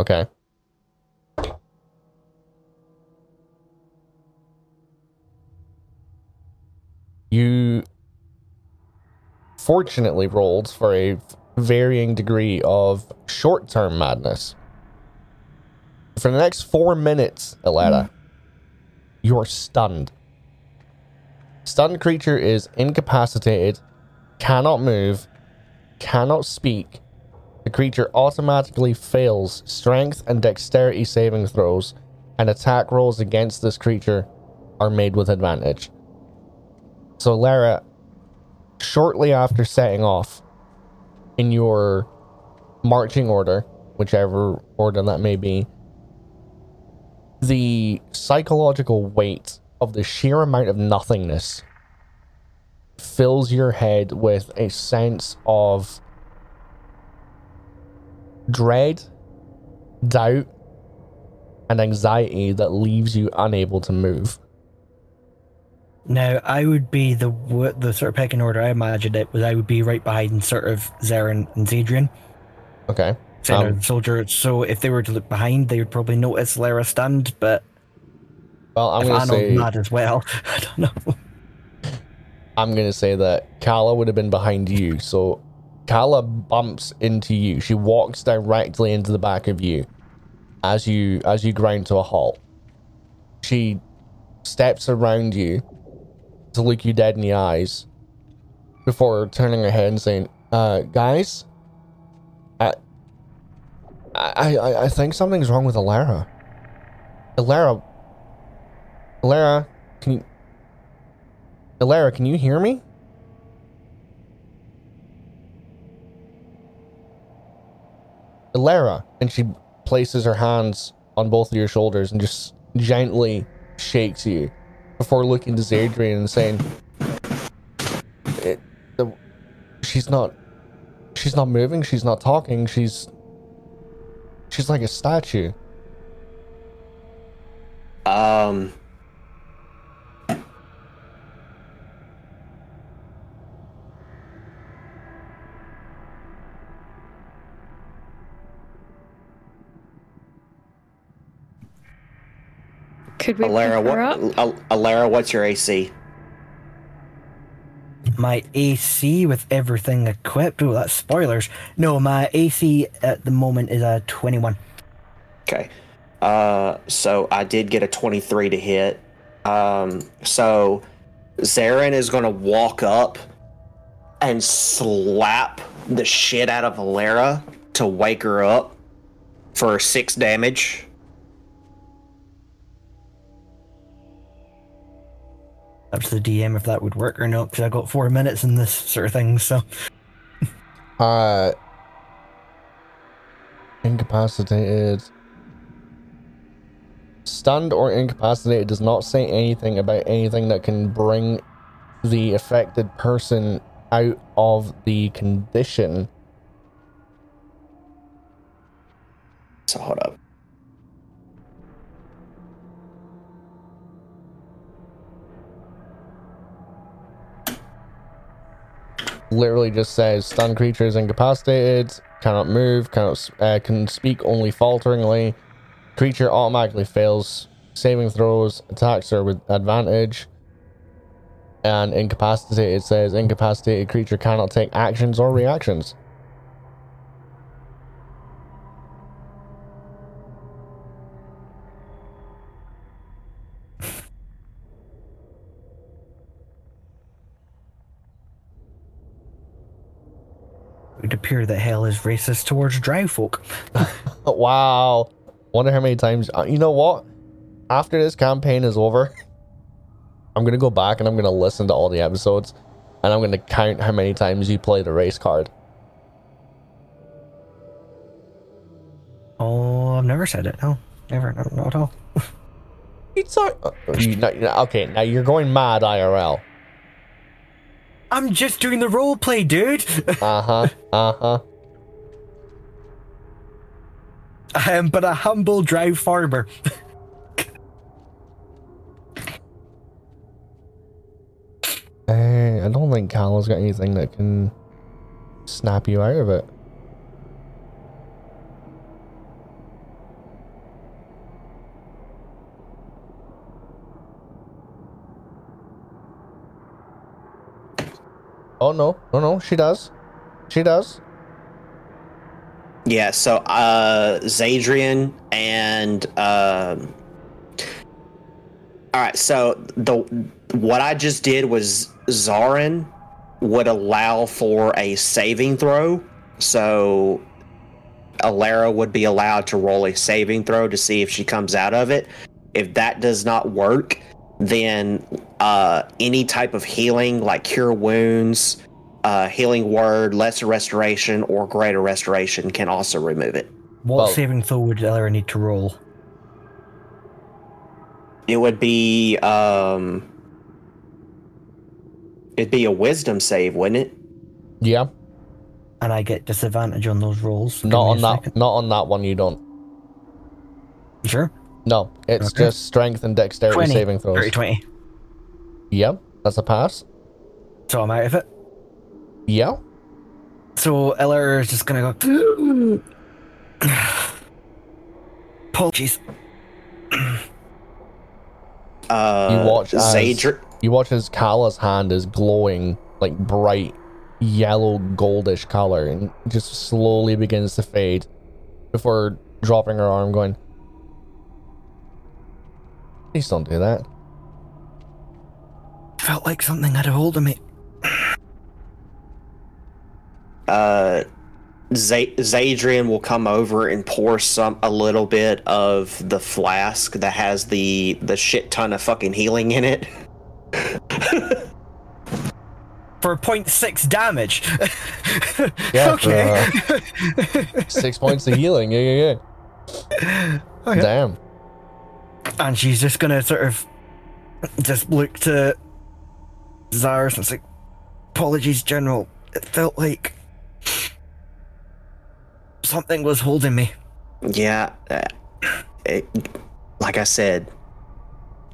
Okay. You fortunately rolled for a varying degree of short term madness. For the next four minutes, Aletta, mm. you're stunned. Stunned creature is incapacitated, cannot move, cannot speak. The creature automatically fails strength and dexterity saving throws, and attack rolls against this creature are made with advantage. So, Lara, shortly after setting off in your marching order, whichever order that may be, the psychological weight of the sheer amount of nothingness fills your head with a sense of dread, doubt, and anxiety that leaves you unable to move.
Now, I would be the the sort of pecking order I imagined it was I would be right behind sort of Zarin and Zadrian,
Okay.
center
Um,
soldier. So if they were to look behind, they would probably notice Lara stunned, but
Well, I'm
if
gonna say
mad as well, I don't know.
I'm gonna say that Kala would have been behind you. So Kala bumps into you. She walks directly into the back of you as you as you grind to a halt. She steps around you to look you dead in the eyes before turning her head and saying, uh, guys, I I I, I think something's wrong with Alara. Alara Alara, can you Alara, can you hear me? Alara, and she places her hands on both of your shoulders and just gently shakes you before looking to Zadrian and saying, it, the, "She's not, she's not moving. She's not talking. She's, she's like a statue."
Um.
Could we
Alara,
pick
what?
up?
Al- Alara, what's your AC?
My AC with everything equipped. Oh, that's spoilers. No, my AC at the moment is a 21.
Okay. Uh, so I did get a 23 to hit. Um, so Zarin is going to walk up and slap the shit out of Alara to wake her up for six damage.
Up to the DM if that would work or not, because I got four minutes in this sort of thing. So
Uh, incapacitated. Stunned or incapacitated does not say anything about anything that can bring the affected person out of the condition.
So hold up.
Literally just says stun creature is incapacitated, cannot move, cannot uh, can speak only falteringly. Creature automatically fails saving throws, attacks are with advantage. And incapacitated says incapacitated creature cannot take actions or reactions.
Would appear that hell is racist towards dry folk.
Wow. Wonder how many times. Uh, you know what? After this campaign is over, I'm gonna go back and I'm gonna listen to all the episodes, and I'm gonna count how many times you play the race card.
Oh, I've never said it. No, never, no, not at all.
It's not. Uh, you, no, no, okay, now you're going mad, IRL.
I'm just doing the role play, dude.
Uh huh. Uh huh.
I am but a humble dry farmer.
Hey, I don't think Callum's got anything that can snap you out of it. Oh no, no, no. She does. She does.
Yeah, so uh Zadrian and um All right, so the what I just did was Zarin would allow for a saving throw. So Alara would be allowed to roll a saving throw to see if she comes out of it. If that does not work, then uh, any type of healing, like cure wounds, uh, healing word, lesser restoration, or greater restoration, can also remove it.
What
Well-
saving throw would Ella need to roll?
It would be um, it'd be a wisdom save, wouldn't it?
Yeah.
And I get disadvantage on those rolls. Give
Not on that.
second.
Not on that one. You don't.
Sure.
No, it's
Okay.
just strength and dexterity
20.
saving throws.
30, 20.
Yep, that's a pass.
So I'm out of it.
Yeah.
So Eller is just gonna go. Apologies.
Uh,
You watch as-
Zadr-
You watch as Kala's hand is glowing like bright yellow goldish color and just slowly begins to fade before dropping her arm going Please don't do that.
Felt like something had a hold of me.
uh, Z- Zadrian will come over and pour some a little bit of the flask that has the the shit ton of fucking healing in it.
For 0.6 damage.
Yeah, for,
okay.
Six points of healing. Yeah, yeah, yeah.
Okay.
Damn.
and she's just gonna sort of just look to Zaris and say, "Apologies, General. It felt like something was holding me."
Yeah, uh, it, like I said,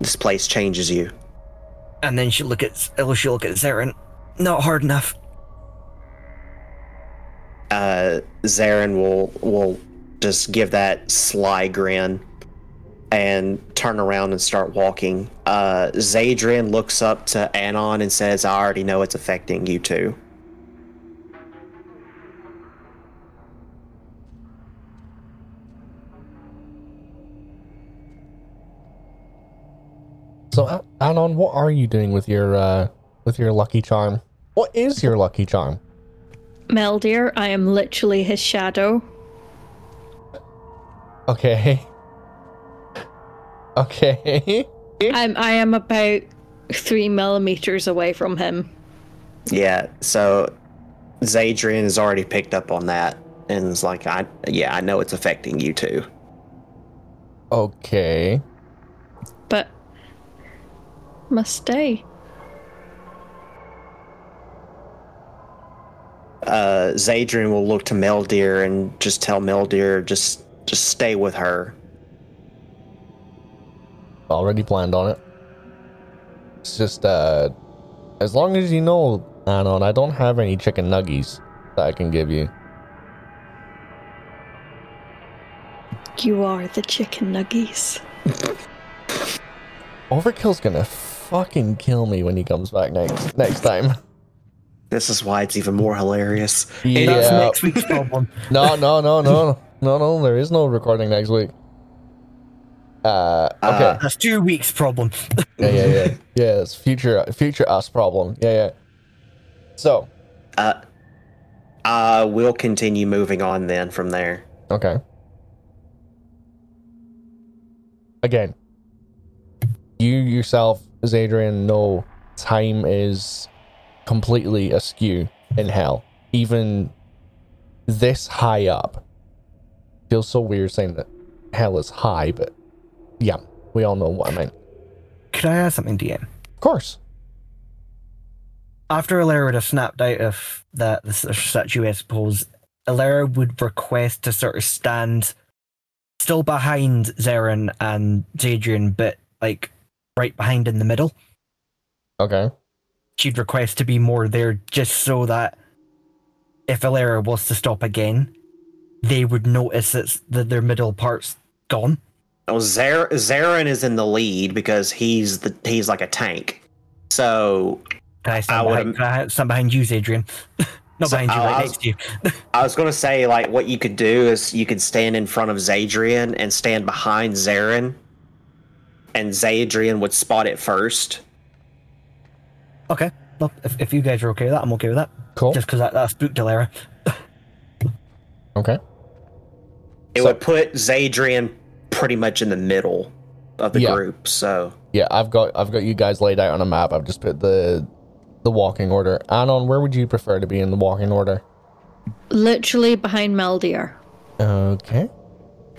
this place changes you.
And then she look at she'll look at Zarin. Not hard enough.
uh, Zarin will will just give that sly grin and turn around and start walking. Uh, Zadrian looks up to Anon and says, "I already know it's affecting you too."
So Anon, what are you doing with your uh with your lucky charm? What is your lucky charm?
Meldir, I am literally his shadow.
Okay. Okay.
I'm I am about three millimeters away from him.
Yeah, so Zadrian has already picked up on that and is like, "I yeah, I know it's affecting you too."
Okay.
But must stay.
Uh, Zadrian will look to Meldir and just tell Meldir, just just stay with her.
Already planned on it. It's just uh as long as you know, Anon, I don't have any chicken nuggies that I can give you.
You are the chicken nuggies.
Overkill's gonna fucking kill me when he comes back next next time.
This is why it's even more hilarious.
That's
Yeah.
next week's problem.
No, no, no, no, no, no. There is no recording next week. Uh, okay.
Uh,
That's two weeks' problem.
yeah, yeah, yeah. Yeah, it's future, future us problem. Yeah, yeah. So,
Uh, uh, we'll continue moving on then from there.
okay. Again, you yourself, Zadrian, know time is completely askew in hell. Even this high up. Feels so weird saying that hell is high, but yeah, we all know what I mean.
Could I ask something, DM?
Of course.
After Alara would have snapped out of that the statue, I suppose, Alara would request to sort of stand still behind Zarin and Zadrian, but like right behind in the middle.
Okay.
She'd request to be more there just so that if Alara was to stop again, they would notice that their middle part's gone.
Oh, Zer- Zarin is in the lead because he's the he's like a tank. So
Can I stand,
I
behind, can I stand behind you, Adrian? Not
So,
behind you,
I-
right
was-
next to you.
I was gonna say like what you could do is you could stand in front of Zadrian and stand behind Zarin, and Zadrian would spot it first.
okay. Well, if, if you guys are okay with that, I'm okay with that.
Cool.
Just because that, that spooked Alara.
Okay.
It
So-
would put Zadrian pretty much in the middle of the
Yeah.
group. So
Yeah, I've got I've got you guys laid out on a map. I've just put the the walking order. Anon, where would you prefer to be in the walking order?
Literally behind Meldir.
Okay.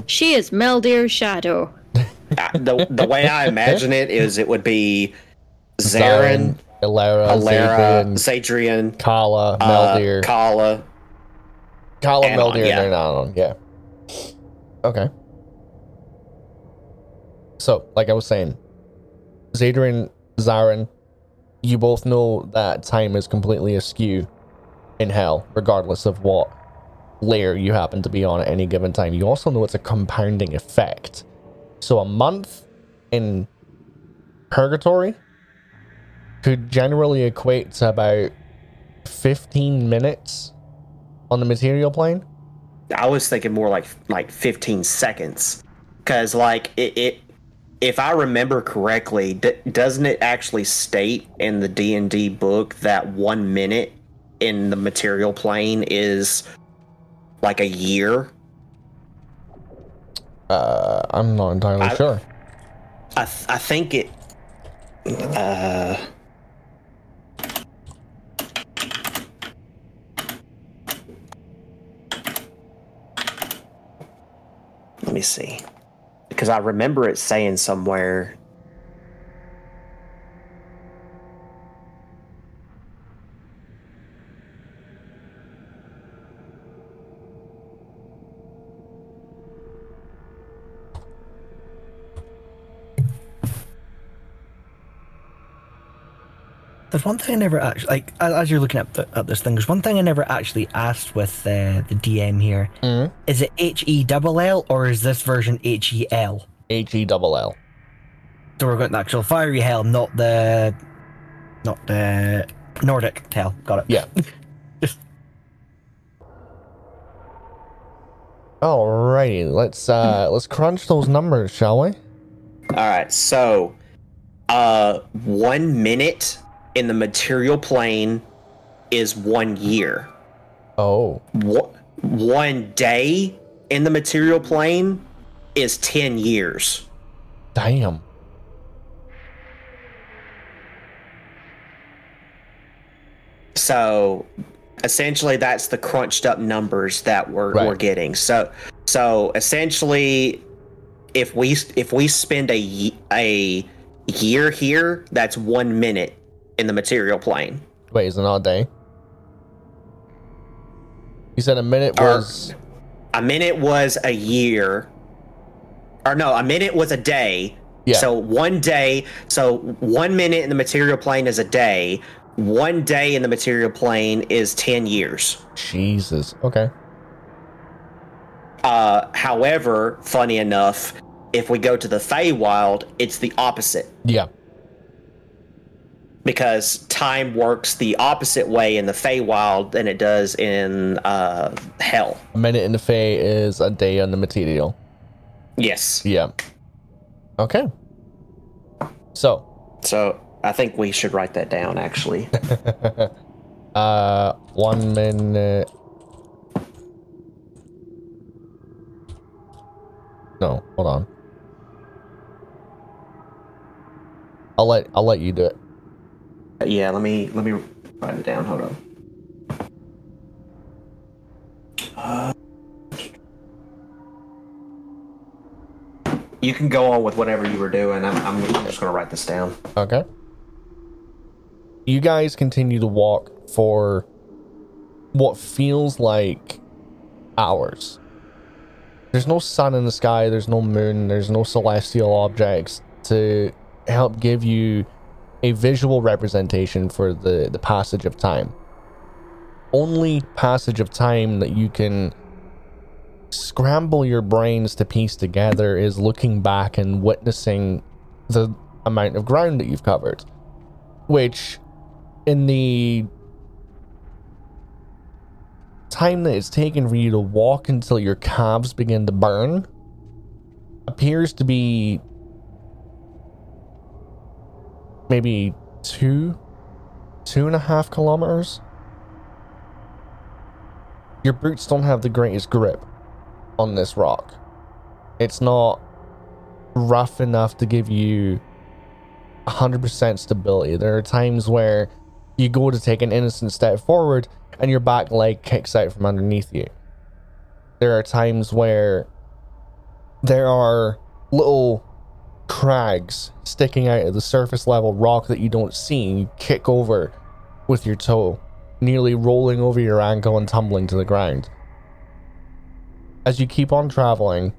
She is Meldir's shadow.
uh, the the way I imagine it is it would be Zarin,
Alara,
Alara,
Zadrian,
Zadrian,
Kala,
uh, Kala.
Kala,
Anon,
Meldir,
yeah.
and then Anon. Yeah. Okay. So, like I was saying, Zadrian, Zarin, you both know that time is completely askew in hell, regardless of what layer you happen to be on at any given time. You also know it's a compounding effect. So, a month in purgatory could generally equate to about 15 minutes on the material plane.
I was thinking more like like 15 seconds, because like it, it, if I remember correctly, d- doesn't it actually state in the D and D book that one minute in the material plane is like a year?
Uh, I'm not entirely
I-
sure.
I th- I think it. Uh, let me see, because I remember it saying somewhere.
There's one thing I never actually like as as you're looking at, the, at this thing. There's one thing I never actually asked with uh, the DM here.
Mhm.
Is it H E double L or is this version H E L?
H E double L.
So we're going the actual fiery hell, not the, not the Nordic hell. Got it.
Yeah. Alrighty, let's uh let's crunch those numbers, shall we?
All right, so uh, one minute in the material plane is one year.
Oh,
Wha- One day in the material plane is 10 years.
damn.
So essentially that's the crunched up numbers that we're,
Right.
we're getting. So so essentially if we if we spend a a year here, that's 1 minute in the material plane.
Wait, is it not a day? You said a minute
Or-
was
A minute was a year. Or no, a minute was a day.
Yeah.
So one day, so one minute in the material plane is a day. One day in the material plane is 10 years.
Jesus. Okay.
Uh, however, funny enough, if we go to the Feywild, it's the opposite
Yeah.
Because time works the opposite way in the Feywild than it does in uh, Hell.
A minute in the Fey is a day on the material.
Yes.
Yeah. Okay. So,
So I think we should write that down. Actually,
uh, one minute. No, hold on. I'll let I'll let you do it.
Yeah. Let me let me write it down. Hold on. Uh, you can go on with whatever you were doing. I'm, I'm just gonna write this down.
Okay. You guys continue to walk for what feels like hours. There's no sun in the sky, there's no moon, there's no celestial objects to help give you a visual representation for the, the passage of time. Only passage of time that you can scramble your brains to piece together is looking back and witnessing the amount of ground that you've covered, which in the time that it's taken for you to walk until your calves begin to burn appears to be maybe two two and a half kilometers your boots don't have the greatest grip on this rock it's not rough enough to give you 100% stability. There are times where you go to take an innocent step forward and your back leg kicks out from underneath you. There are times where there are little crags sticking out of the surface level rock that you don't see and you kick over with your toe, nearly rolling over your ankle and tumbling to the ground. As you keep on traveling,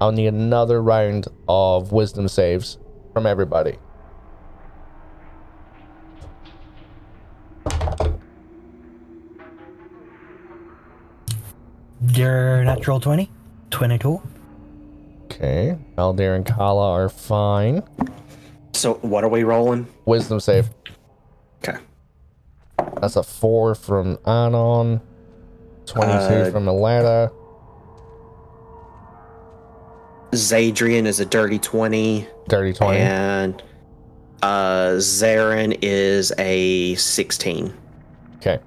I'll need another round of wisdom saves from everybody.
Your natural 20? 22?
Okay. Aldir and Kala are fine.
So what are we rolling?
Wisdom save.
Okay.
That's a four from Anon. 22
Uh,
from Alera.
Zadrian is a dirty 20,
Dirty 20.
and uh, Zarin is a 16.
Okay.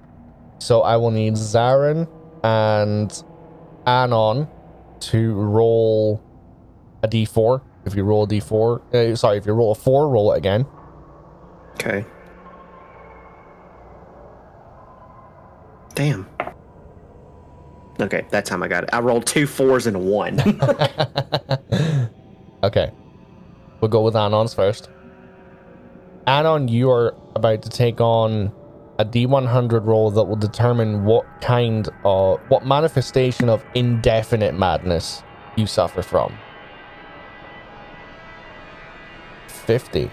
So I will need Zarin and Anon to roll a d4. If you roll a d4, uh, sorry, if you roll a 4, roll it again.
Okay. Damn. Okay, that time I got it. I rolled two fours and a one.
okay. We'll go with Anon's first. Anon, you are about to take on a D100 roll that will determine what kind of, what manifestation of indefinite madness you suffer from. 50.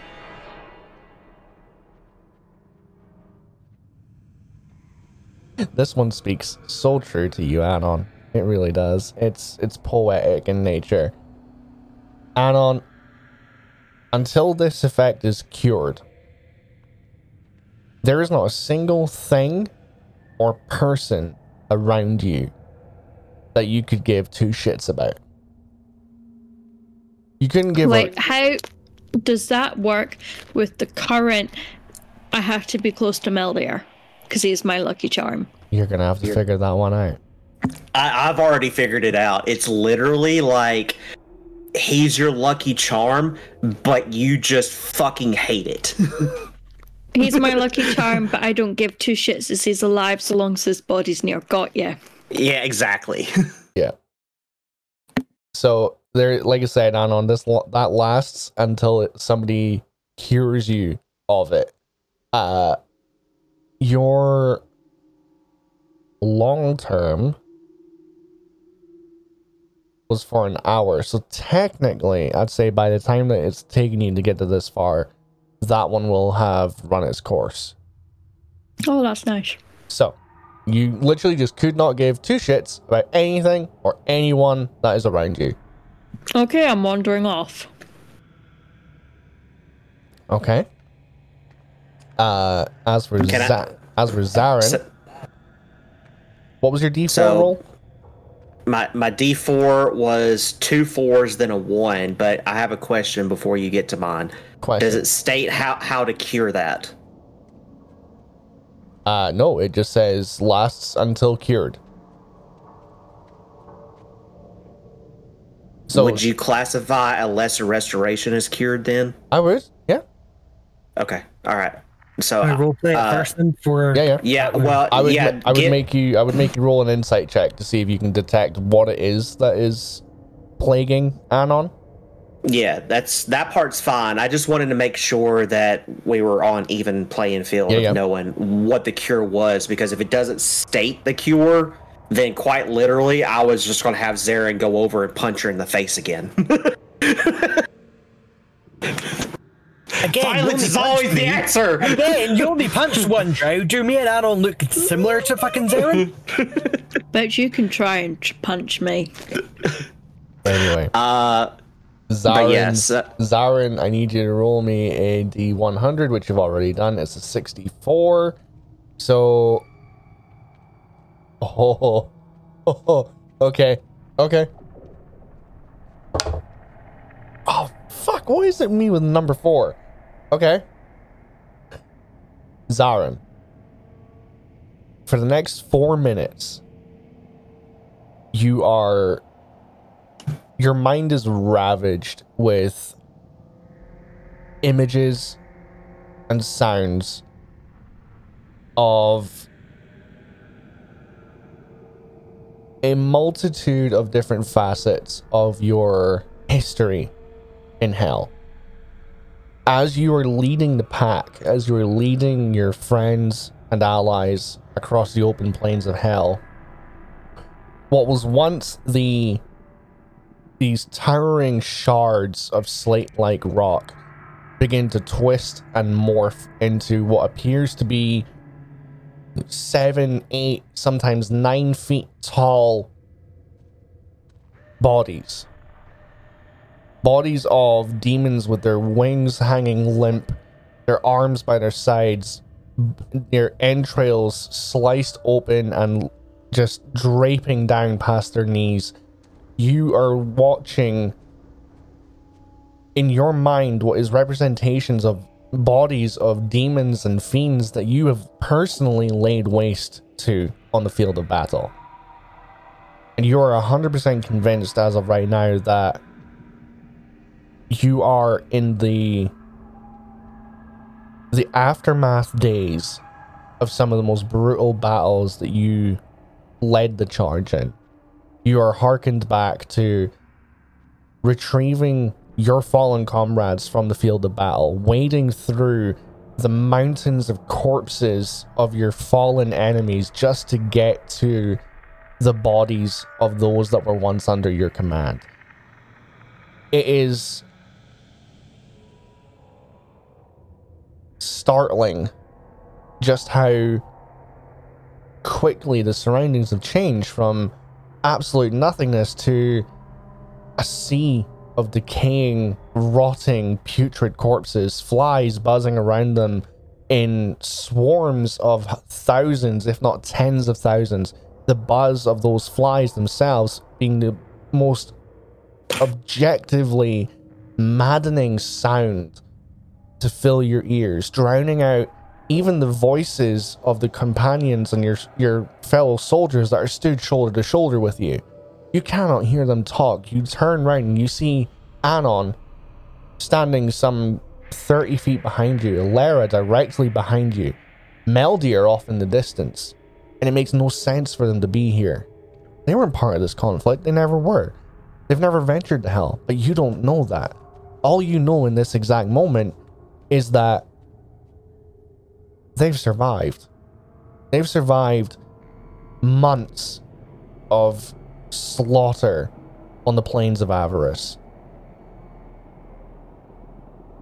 This one speaks so true to you, Anon. It really does. It's it's poetic in nature. Anon, until this effect is cured, there is not a single thing or person around you that you could give two shits about. You couldn't give
like,
a,
how does that work with the current? I have to be close to Meldir because he's my lucky charm.
You're gonna have to figure that one out.
I, I've already figured it out. It's literally like he's your lucky charm, but you just fucking hate it.
He's my lucky charm, but I don't give two shits as he's alive so long as his body's near. Got ya.
yeah, exactly.
Yeah. So there, like I said, on on this that lasts until it, somebody cures you of it. Uh, your long term was for an hour. So technically, I'd say by the time that it's taken you to get to this far, that one will have run its course.
Oh, that's nice.
So, you literally just could not give two shits about anything or anyone that is around you.
Okay, I'm wandering off.
Okay. Uh, as for
Can I-
Za- as for Zarin,
So-
what was your D4
So-
roll?
my my D four was two fours, then a one. But I have a question before you get to mine.
Question.
Does it state how how to cure that?
Uh, no, it just says lasts until cured. So
Would you classify a lesser restoration as cured then?
I would, yeah,
Okay, all right. So
I roleplay it
uh,
first then for.
yeah, yeah.
yeah, well,
I would,
yeah,
ma- I would
get-
make you, I would make you roll an insight check to see if you can detect what it is that is plaguing Anon.
Yeah, that's that part's fine. I just wanted to make sure that we were on even playing field
Yeah,
of
yeah.
knowing what the cure was. Because if it doesn't state the cure, then quite literally, I was just going to have Zarin go over and punch her in the face again.
Again, you
Violence is
punched
always the answer.
Again, you only punched one drow. Do me and Anon look similar to fucking Zarin?
But you can try and punch me.
Anyway,
Uh,
Zarin,
yes, uh,
Zarin, I need you to roll me a D100, which you've already done. It's a 64. So. Oh, oh, okay, okay. Oh, fuck. Why is it me with number four? Okay. Zarin. For the next four minutes, you are. Your mind is ravaged with images and sounds of a multitude of different facets of your history in hell. As you are leading the pack, as you are leading your friends and allies across the open plains of hell, what was once the these towering shards of slate-like rock begin to twist and morph into what appears to be seven, eight, sometimes nine feet tall bodies. Bodies of demons with their wings hanging limp, their arms by their sides, their entrails sliced open and just draping down past their knees. You are watching in your mind what is representations of bodies of demons and fiends that you have personally laid waste to on the field of battle. And you are 100% convinced as of right now that you are in the the aftermath days of some of the most brutal battles that you led the charge in. You are harkened back to retrieving your fallen comrades from the field of battle, wading through the mountains of corpses of your fallen enemies just to get to the bodies of those that were once under your command. It is startling just how quickly the surroundings have changed from absolute nothingness to a sea of decaying, rotting, putrid corpses, flies buzzing around them in swarms of thousands, if not tens of thousands. The buzz of those flies themselves being the most objectively maddening sound to fill your ears, drowning out even the voices of the companions and your your fellow soldiers that are stood shoulder to shoulder with you. You cannot hear them talk. You turn around and you see Anon standing some 30 feet behind you, Lara directly behind you, Meldir off in the distance, and it makes no sense for them to be here. They weren't part of this conflict, they never were. They've never ventured to hell, but you don't know that. All you know in this exact moment is that they've survived. They've survived months of slaughter on the plains of Avarice.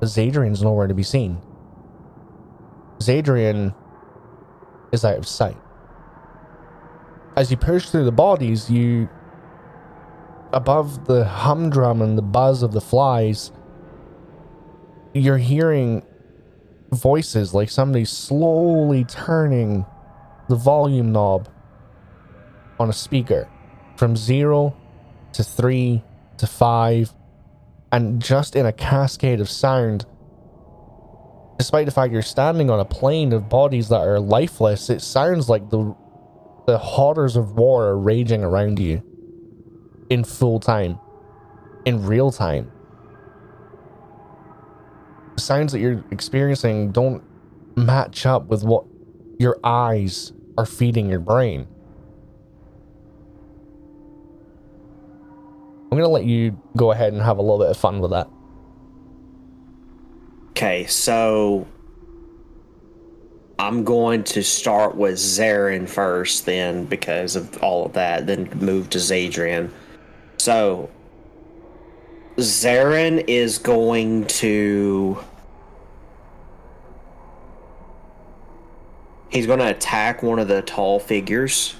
Zadrian's nowhere to be seen. Zadrian is out of sight. As you push through the bodies, you. Above the humdrum and the buzz of the flies, you're hearing voices like somebody slowly turning the volume knob on a speaker from zero to three to five, and just in a cascade of sound. Despite the fact you're standing on a plane of bodies that are lifeless, it sounds like the the horrors of war are raging around you in full time, in real time. The sounds that you're experiencing don't match up with what your eyes are feeding your brain. I'm gonna let you go ahead and have a little bit of fun with that.
Okay, so I'm going to start with Zarin first, then because of all of that, then move to Zadrian. So Zarin is going to. He's going to attack one of the tall figures.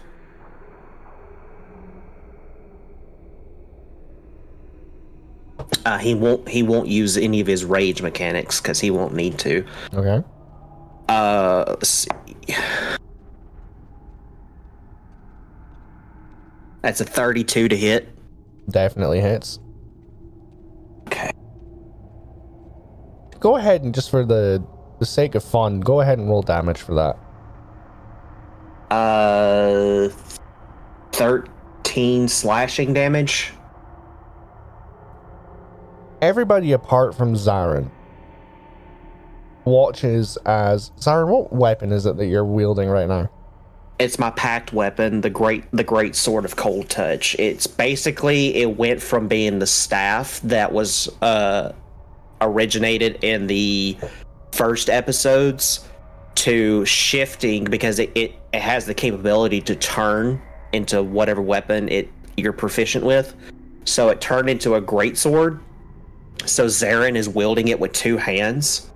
Uh, he won't. He won't use any of his rage mechanics because he won't need to.
Okay.
Uh, let's see. That's a 32 to hit.
Definitely hits.
Okay.
Go ahead and just for the the sake of fun, go ahead and roll damage for that.
Uh, 13 slashing damage.
Everybody apart from Zarin watches as Zarin. What weapon is it that you're wielding right now?
It's my pact weapon, the great the great sword of cold touch. It's basically it went from being the staff that was uh originated in the first episodes to shifting because it, it, it has the capability to turn into whatever weapon it you're proficient with. So it turned into a great sword. So Zarin is wielding it with two hands.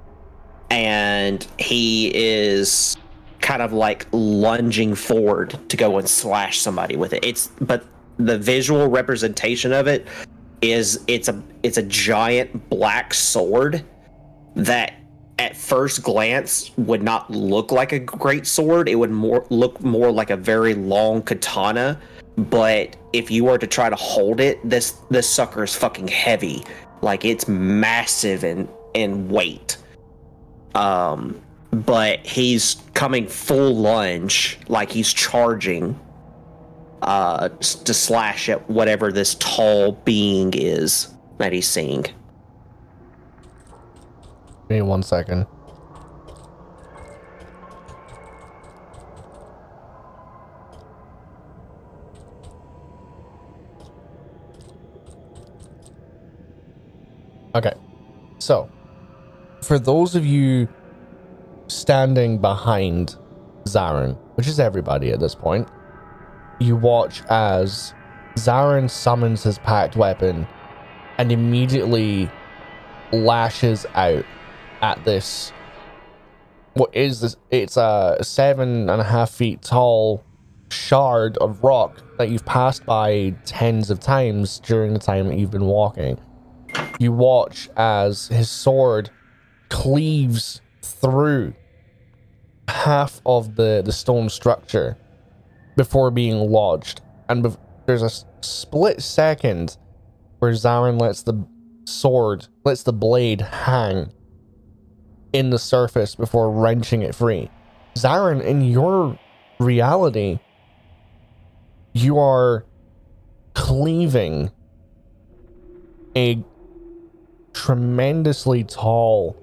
And he is kind of like lunging forward to go and slash somebody with it. It's but the visual representation of it is it's a it's a giant black sword that at first glance would not look like a great sword. It would more look more like a very long katana. But if you were to try to hold it, this this sucker is fucking heavy. Like it's massive in in weight. Um but he's coming full lunge, like he's charging uh to slash at whatever this tall being is that he's seeing.
Give me one second. Okay. So, for those of you standing behind Zarin, which is everybody at this point, you watch as Zarin summons his pact weapon and immediately lashes out at this what is this it's a seven and a half feet tall shard of rock that you've passed by tens of times during the time that you've been walking you watch as his sword cleaves through half of the the stone structure before being lodged and bef- there's a split second where Zarin lets the sword lets the blade hang in the surface before wrenching it free. Zarin, in your reality, you are cleaving a tremendously tall,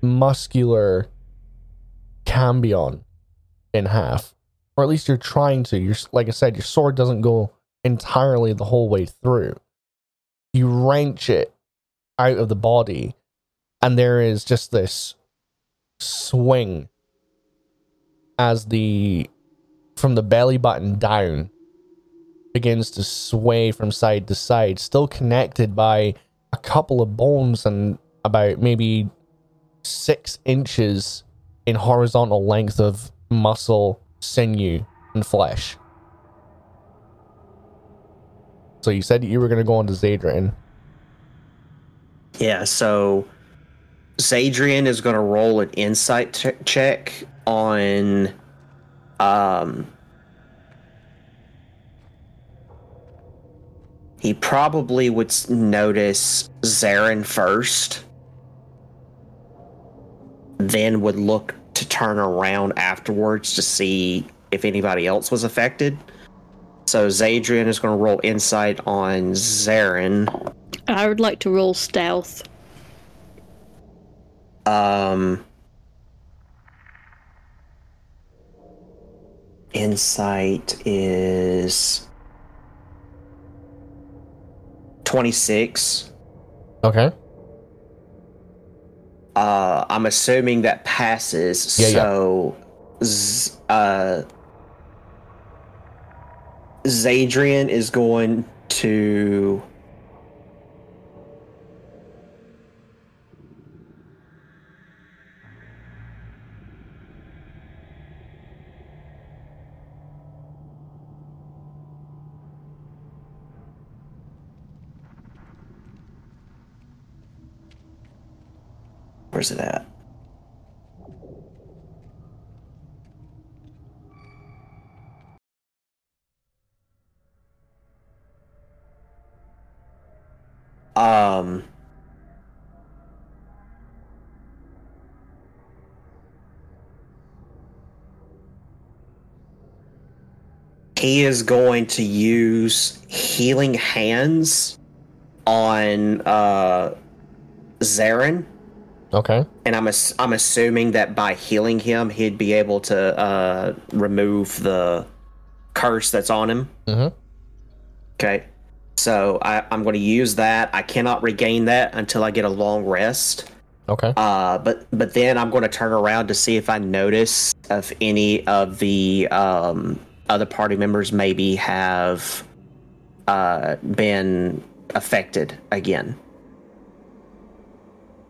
muscular cambion in half. Or at least you're trying to. You're like I said, your sword doesn't go entirely the whole way through. You wrench it out of the body, and there is just this swing as the from the belly button down begins to sway from side to side, still connected by a couple of bones and about maybe six inches in horizontal length of muscle, sinew, and flesh. So you said you were going to go on to Zadrian.
Yeah, so Zadrian is going to roll an insight t- check on um he probably would notice Zarin first then would look to turn around afterwards to see if anybody else was affected. So Zadrian is going to roll insight on Zarin.
I would like to roll stealth.
Um, insight is 26.
Okay.
Uh, I'm assuming that passes.
Yeah, yeah.
so, Z- uh, Zadrian is going to. Where's it at? Um. He is going to use healing hands on uh Zarin
Okay.
and I'm ass- I'm assuming that by healing him, he'd be able to uh, remove the curse that's on him.
Mm-hmm.
Okay, so I, I'm going to use that. I cannot regain that until I get a long rest.
Okay.
Uh, but but then I'm going to turn around to see if I notice if any of the um, other party members maybe have uh, been affected again.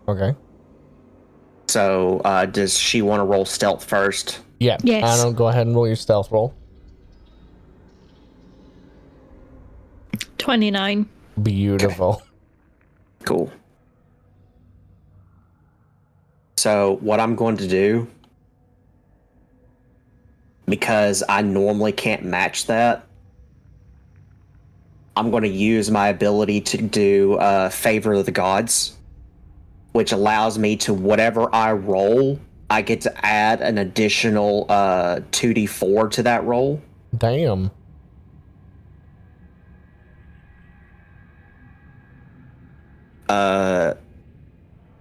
Okay.
So uh, does she want to roll stealth first?
Yeah.
Yes.
I don't go ahead and roll your stealth roll.
29.
Beautiful.
Cool. So, what I'm going to do, because I normally can't match that, I'm going to use my ability to do uh, Favor of the Gods, which allows me to whatever I roll, I get to add an additional uh, 2d4 to that roll.
Damn.
Uh,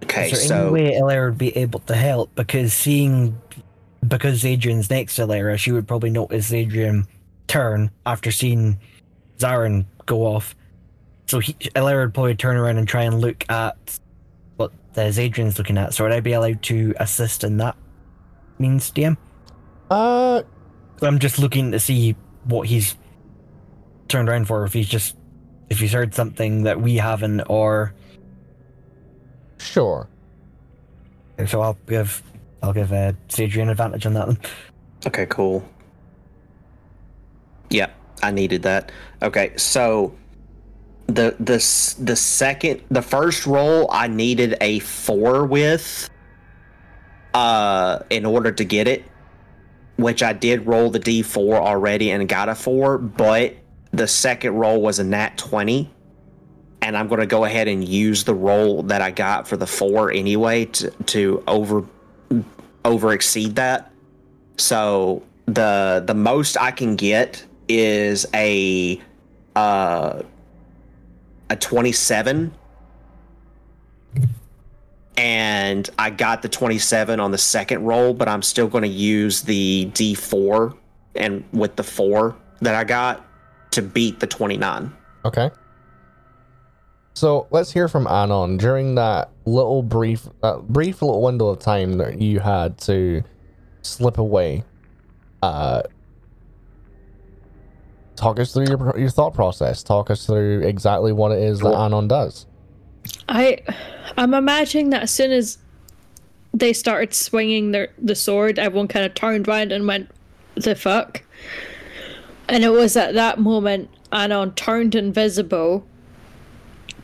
okay,
Is there
so.
any way Elara would be able to help? Because seeing, because Adrian's next to Elara, she would probably notice Adrian turn after seeing Zarin go off. So he, Elara would probably turn around and try and look at what the Adrian's looking at. So would I be allowed to assist in that means, DM?
Uh,
I'm just looking to see what he's turned around for. If he's just, if he's heard something that we haven't, or
sure.
so I'll give, I'll give uh, Adrian advantage on that. Then.
Okay, cool. Yep, I needed that. Okay, so the the the second the first roll I needed a 4 with uh in order to get it, which I did roll the d4 already and got a 4, but the second roll was a nat 20 and I'm to go ahead and use the roll that I got for the 4 anyway to to over over exceed that. So the the most I can get is a uh a 27 and I got the 27 on the second roll, but I'm still going to use the D4 and with the 4 that I got to beat the 29.
Okay. So let's hear from Anon during that little brief, uh, brief little window of time that you had to slip away. Uh, talk us through your your thought process. Talk us through exactly what it is that Anon does.
I, I'm imagining that as soon as they started swinging their the sword, everyone kind of turned around and went, "The fuck!" And it was at that moment Anon turned invisible,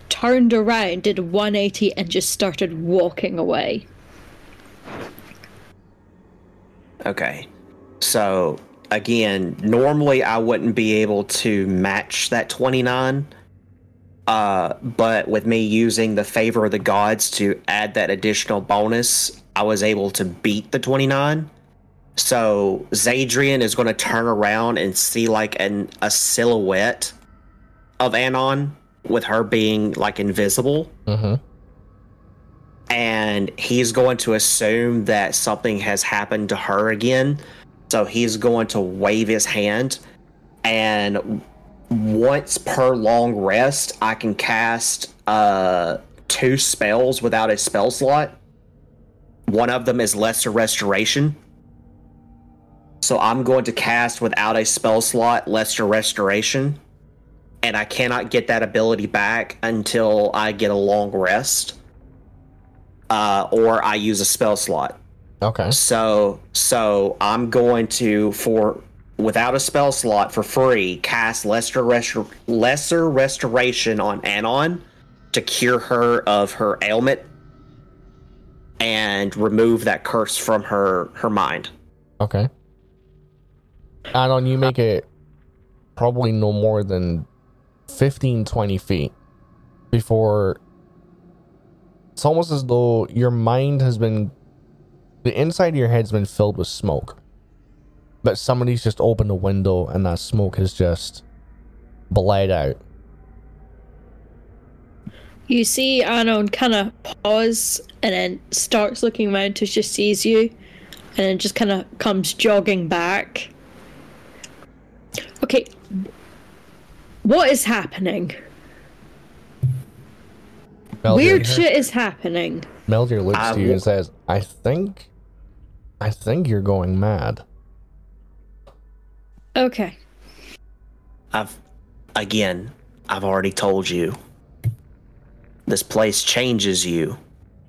turned around, did a 180, and just started walking away.
Okay. So again, normally I wouldn't be able to match that 29. Uh, but with me using the favor of the gods to add that additional bonus, I was able to beat the 29. So Zadrian is going to turn around and see like an a silhouette of Anon with her being like invisible
Mm-hmm.
and he's going to assume that something has happened to her again. So he's going to wave his hand, and once per long rest, I can cast uh, two spells without a spell slot. One of them is Lesser Restoration. So I'm going to cast without a spell slot Lesser Restoration, and I cannot get that ability back until I get a long rest uh, or I use a spell slot.
Okay.
So so I'm going to for without a spell slot for free cast lesser restor- lesser restoration on Anon to cure her of her ailment. and remove that curse from her her mind.
Okay. Anon, you make it probably no more than 15, 20 feet before it's almost as though your mind has been the inside of your head's been filled with smoke. But somebody's just opened a window and that smoke has just bled out.
You see Anon kind of pause and then starts looking around to just sees you and then just kind of comes jogging back. Okay. What is happening?
Meldir,
Weird shit is happening.
Meldir looks
I
to you and says, I think I think you're going mad.
Okay.
I've again, I've already told you. This place changes you,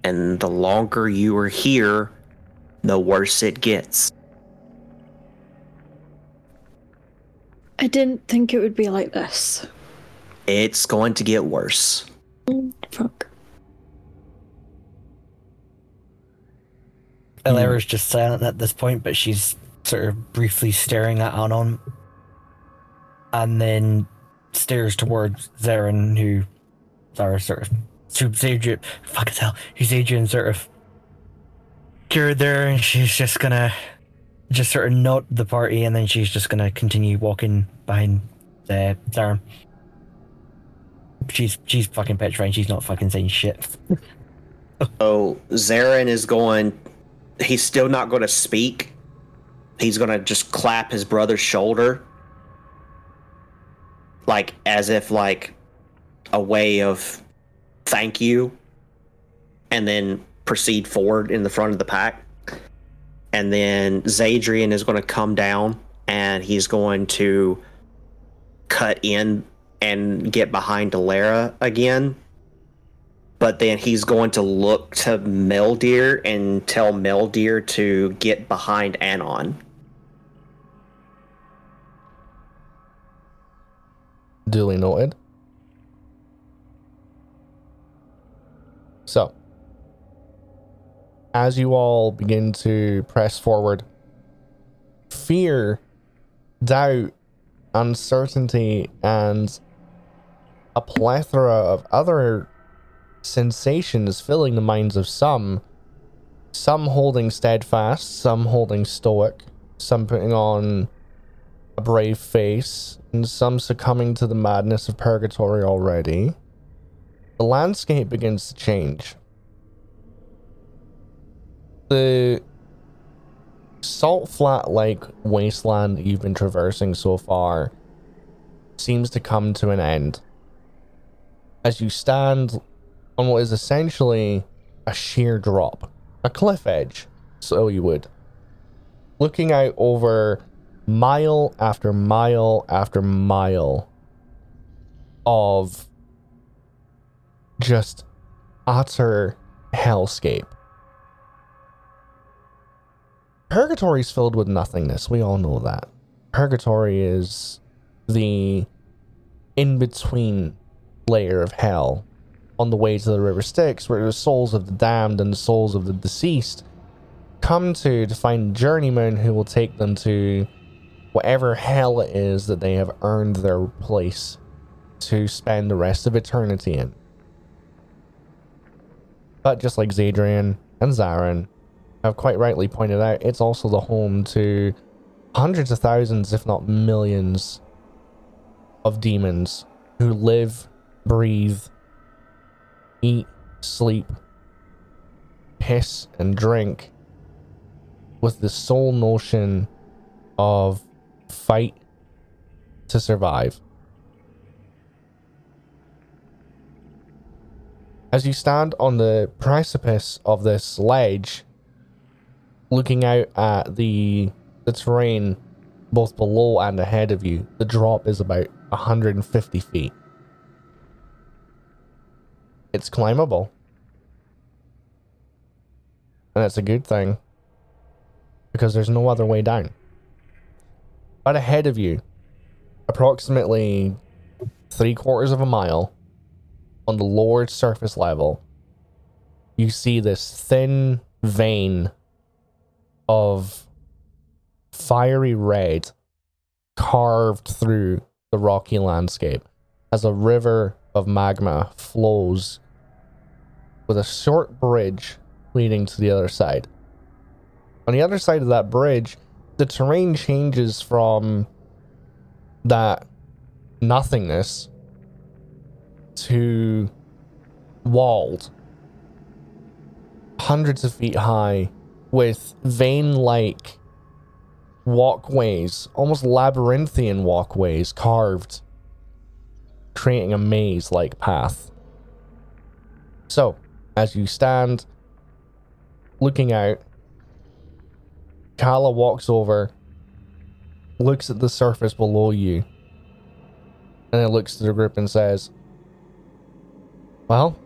and the longer you are here, the worse it gets.
I didn't think it would be like this.
It's going to get worse.
Fuck.
Alera's just silent at this point, but she's sort of briefly staring at Anon. And then stares towards Zarin, who Zara sort of swoops Adrian. Fuck as hell. Who's Adrian sort of cured there, and she's just gonna just sort of nod the party, and then she's just gonna continue walking behind uh, Zarin. She's she's fucking petrified. She's not fucking saying shit.
So Zarin is going. He's still not going to speak. He's going to just clap his brother's shoulder, like as if like a way of thank you, and then proceed forward in the front of the pack. And then Zadrian is going to come down and he's going to cut in and get behind Alara again but then he's going to look to Meldir and tell Meldir to get behind Anon.
Duly noted. So, as you all begin to press forward, fear, doubt, uncertainty, and a plethora of other sensations filling the minds of some, some holding steadfast, some holding stoic, some putting on a brave face, and some succumbing to the madness of purgatory already, the landscape begins to change. The salt flat like wasteland that you've been traversing so far seems to come to an end. As you stand on what is essentially a sheer drop, a cliff edge, so you would. Looking out over mile after mile after mile of just utter hellscape. Purgatory is filled with nothingness. We all know that. Purgatory is the in between layer of hell on the way to the river Styx, where the souls of the damned and the souls of the deceased come to to find journeymen who will take them to whatever hell it is that they have earned their place to spend the rest of eternity in. But just like Zadrian and Zarin have quite rightly pointed out, it's also the home to hundreds of thousands, if not millions, of demons who live, breathe, eat, sleep, piss, and drink with the sole notion of fight to survive. As you stand on the precipice of this ledge, looking out at the the terrain both below and ahead of you, the drop is about 150 feet. It's climbable. And that's a good thing. Because there's no other way down. But ahead of you, approximately three quarters of a mile on the lower surface level, you see this thin vein of fiery red carved through the rocky landscape as a river of magma flows with a short bridge leading to the other side. On the other side of that bridge, the terrain changes from that nothingness to walled, hundreds of feet high, with vein like walkways, almost labyrinthian walkways carved, creating a maze like path. So, as you stand looking out, Kala walks over, looks at the surface below you, and then looks to the group and says, Well,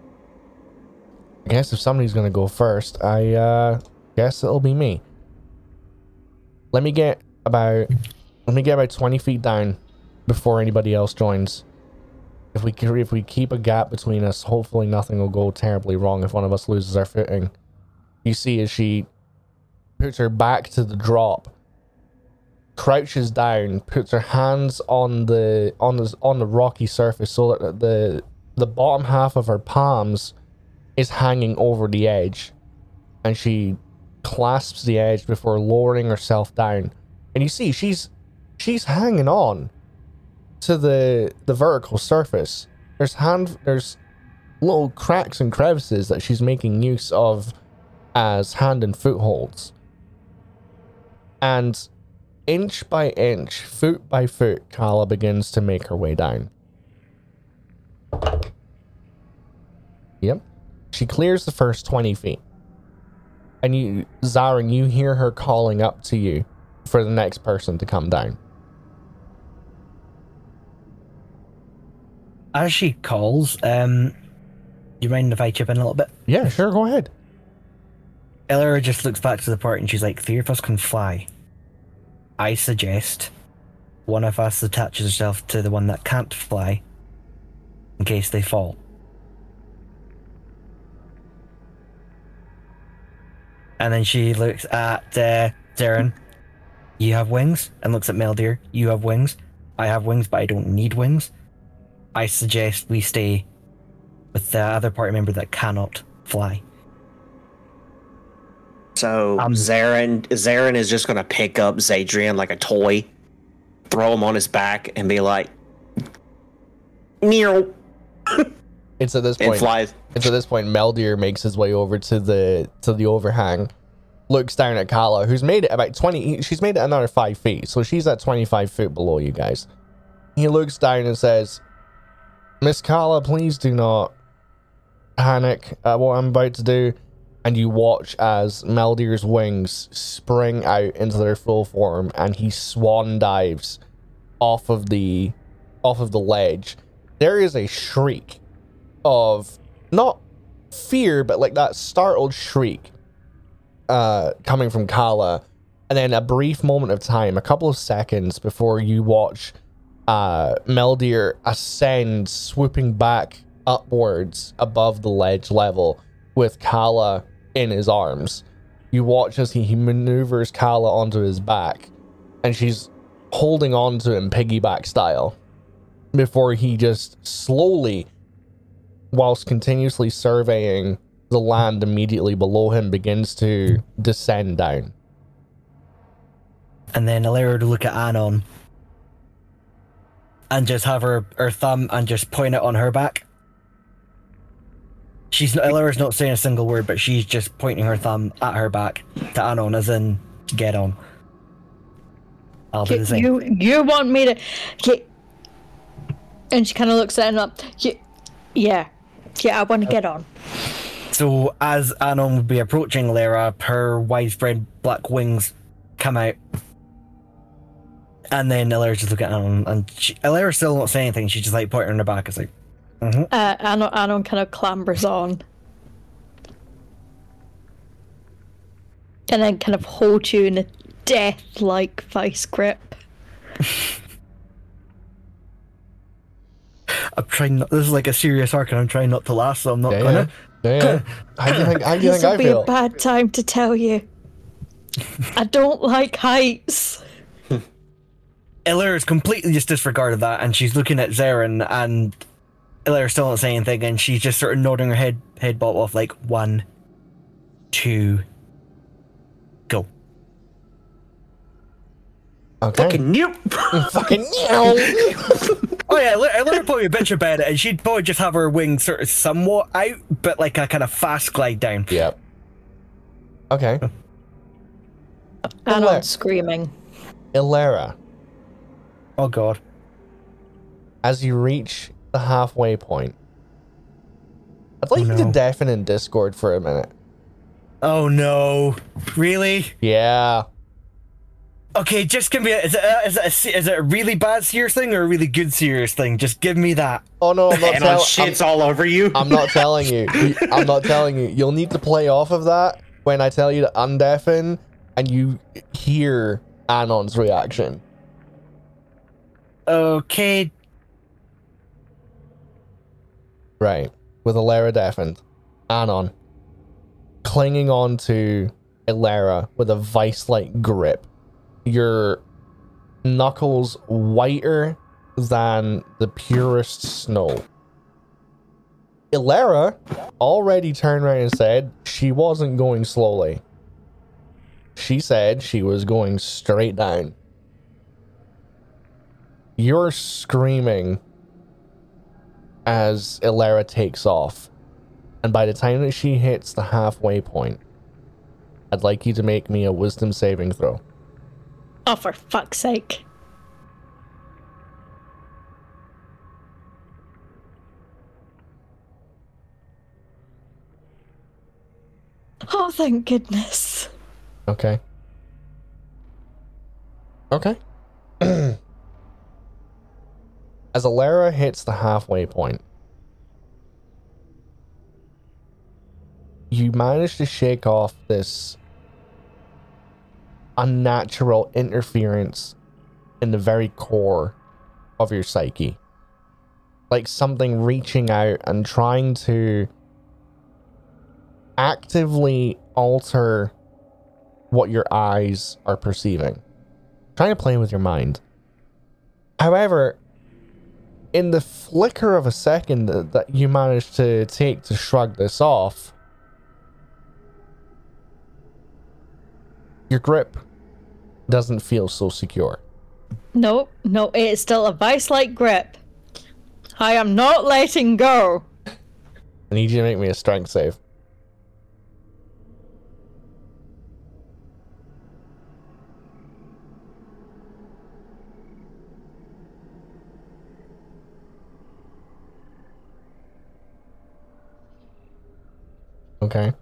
I guess if somebody's gonna go first, I uh guess it'll be me. Let me get about let me get about twenty feet down before anybody else joins. If we if we keep a gap between us, hopefully nothing will go terribly wrong if one of us loses our footing. You see as she puts her back to the drop, crouches down, puts her hands on the on the on the rocky surface so that the the bottom half of her palms is hanging over the edge, and she clasps the edge before lowering herself down. And you see she's she's hanging on to the the vertical surface. There's hand there's little cracks and crevices that she's making use of as hand and footholds. And inch by inch, foot by foot, Kala begins to make her way down. Yep. She clears the first 20 feet. And you, Zarin, you hear her calling up to you for the next person to come down.
As she calls, um, you mind if I chip in a little bit?
Yeah, sure, go ahead.
Ella just looks back to the part and she's like, three of us can fly. I suggest one of us attaches herself to the one that can't fly in case they fall. And then she looks at uh, Darren. You have wings? And looks at Meldir. You have wings? I have wings, but I don't need wings. I suggest we stay with the other party member that cannot fly.
So
Um,
Zarin Zarin is just gonna pick up Zadrian like a toy, throw him on his back, and be like, "Meow,"
It's at this
and
point.
flies.
It's at this point Meldir makes his way over to the to the overhang, looks down at Kala, who's made it about twenty. She's made it another five feet, so she's at twenty five feet below you guys. He looks down and says, "Miss Kala, please do not panic at what I'm about to do." And you watch as Meldir's wings spring out into their full form, and he swan dives off of the off of the ledge. There is a shriek of not fear, but like that startled shriek uh, coming from Kala. And then a brief moment of time, a couple of seconds before you watch uh, Meldir ascend, swooping back upwards above the ledge level with Kala in his arms. You watch as he, he maneuvers Kala onto his back, and she's holding on to him piggyback style before he just slowly whilst continuously surveying the land immediately below him, begins to descend down.
and then Alera to look at Anon and just have her, her thumb and just point it on her back. She's Alera's not saying a single word, but she's just pointing her thumb at her back to Anon, as in get on. I'll do the same.
You you want me to and she kind of looks at him up. "Ye- Yeah, yeah, I want to get on.
So as Anon would be approaching Lara, her widespread black wings come out. And then Alera just looking at Anon, and she, Alera still not saying anything. She's just like pointing her in the back. It's like,
Uh, Anon, Anon kind of clambers on. And then kind of holds you in a death like vice grip.
I'm trying not. This is like a serious arc, and I'm trying not to laugh, so I'm not
Yeah,
gonna.
yeah. yeah. How do you think? How do you
This
think
will be a bad time to tell you. I don't like heights.
Illyra's completely just disregarded that, and she's looking at Zarin, and Illyra still not saying anything, and she's just sort of nodding her head head bob off like one, two, go.
Okay.
Fucking nope.
fucking meow.
Oh yeah, Illyra Illyra probably a bitch about it, and she'd probably just have her wings sort of somewhat out, but like a kind of fast glide down.
yep. Okay.
And
Illyra.
I'm screaming.
Ilera,
Oh god.
as you reach the halfway point, I'd like
Oh,
you to deafen in Discord for a minute.
Oh no. Really?
Yeah.
Okay, just give me a, is it a, is it a, is it a really bad serious thing or a really good serious thing? Just give me that.
Oh no, I'm not
And on
telling.
shits all over you.
I'm not telling you. You- I'm not telling you. You'll need to play off of that when I tell you to undeafen and you hear Anon's reaction.
Okay,
Right. With Ilera deafened. Anon. Clinging on to Ilera with a vice like grip. Your knuckles whiter than the purest snow. Ilara already turned around and said she wasn't going slowly. She said she was going straight down. You're screaming as Ilera takes off. And by the time that she hits the halfway point, I'd like you to make me a wisdom saving throw.
Oh, for fuck's sake. Oh, thank goodness.
Okay. Okay. As Alara hits the halfway point, you manage to shake off this unnatural interference in the very core of your psyche. Like something reaching out and trying to actively alter what your eyes are perceiving. Trying to play with your mind. However, in the flicker of a second that, that you managed to take to shrug this off, your grip doesn't feel so secure.
Nope, no, it's still a vice like grip. I am not letting go.
I need you to make me a strength save. Okay.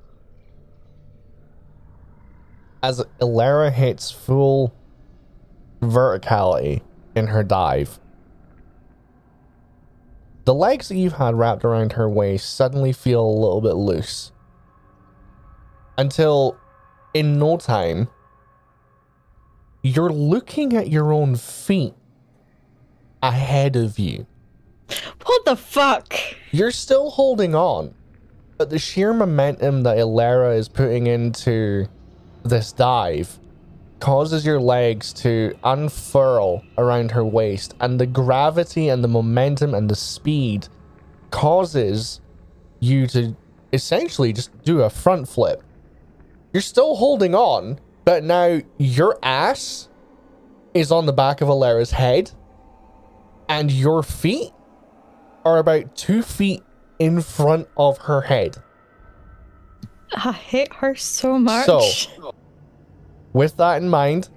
As Ilara hits full verticality in her dive, the legs that you've had wrapped around her waist suddenly feel a little bit loose. Until, in no time, you're looking at your own feet ahead of you.
What the fuck?
You're still holding on, but the sheer momentum that Ilera is putting into this dive causes your legs to unfurl around her waist, and the gravity and the momentum and the speed causes you to essentially just do a front flip. You're still holding on, but now your ass is on the back of Ilera's head, and your feet are about two feet in front of her head.
I hate her so much.
So- With that in mind,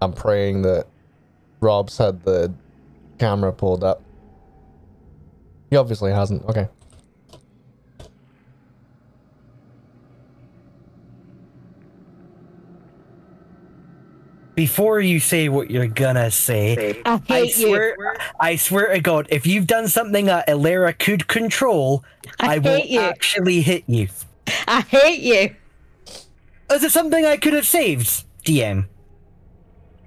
I'm praying that Rob's had the camera pulled up. He obviously hasn't. Okay.
Before you say what you're gonna say,
I
I
hate you.
swear, I swear to God, if you've done something that Ilera could control,
I
I, will
hate you.
actually hit you.
I hate you.
Is it something I could have saved, DM?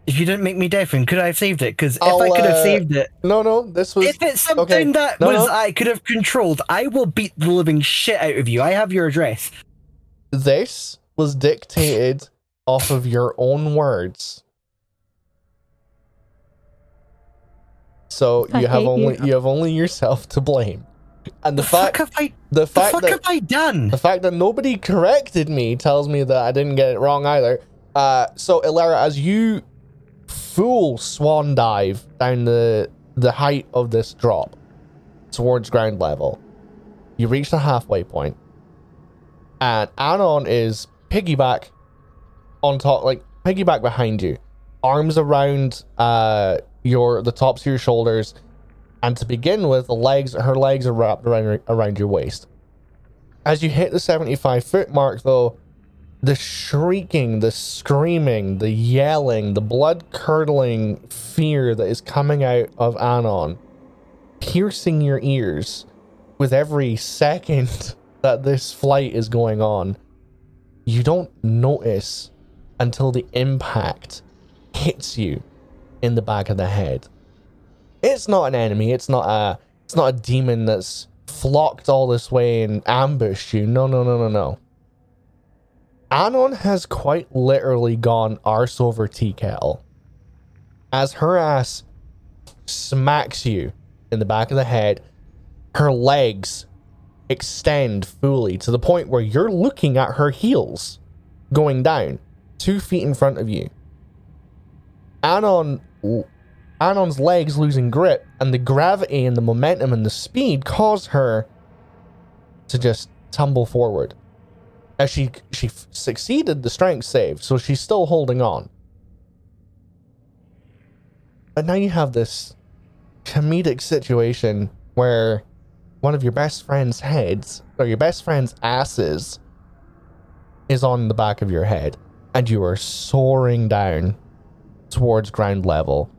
If you didn't make me deafen, could I have saved it? Because if
I'll,
I could have
uh,
saved it,
No, no, this was
if it's something
okay.
that
No,
was
no.
I could have controlled, I will beat the living shit out of you. I have your address.
this was dictated off of your own words. So
I
you have only
you.
you have only yourself to blame. And the,
The fuck
fact
have I?
the
The
fact
fuck
that
have I done?
the fact that nobody corrected me tells me that I didn't get it wrong either. Uh, so Ilara, as you full swan dive down the the height of this drop towards ground level, you reach the halfway point, and Anon is piggyback on top, like piggyback behind you, arms around uh your the tops of your shoulders, and to begin with, the legs her legs are wrapped around around your waist. As you hit the 75 foot mark, though, the shrieking, the screaming, the yelling, the blood curdling fear that is coming out of Anon, piercing your ears with every second that this flight is going on, you don't notice until the impact hits you in the back of the head. It's not an enemy, it's not a it's not a demon that's flocked all this way and ambushed you. No, no, no, no, no. Anon has quite literally gone arse over tea kettle. As her ass smacks you in the back of the head, her legs extend fully to the point where you're looking at her heels going down two feet in front of you. Anon Anon's legs losing grip, and the gravity and the momentum and the speed cause her to just tumble forward. As she she succeeded the strength save, so she's still holding on. But now you have this comedic situation where one of your best friend's heads, or your best friend's asses, is on the back of your head, and you are soaring down towards ground level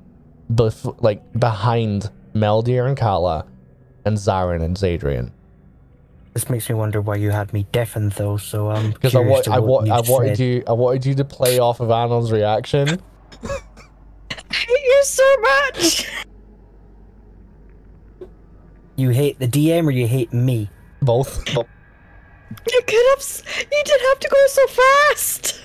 bef- like behind Meldir and Kala and Zarin and Zadrian.
This makes me wonder why you had me deafened though. So um,
Because I, wa-
curious
I, wa- I wanted
said.
you I wanted you to play off of Anon's reaction.
I hate you so much.
You hate the DM or you hate me?
Both.
You could have. You didn't have to go so fast.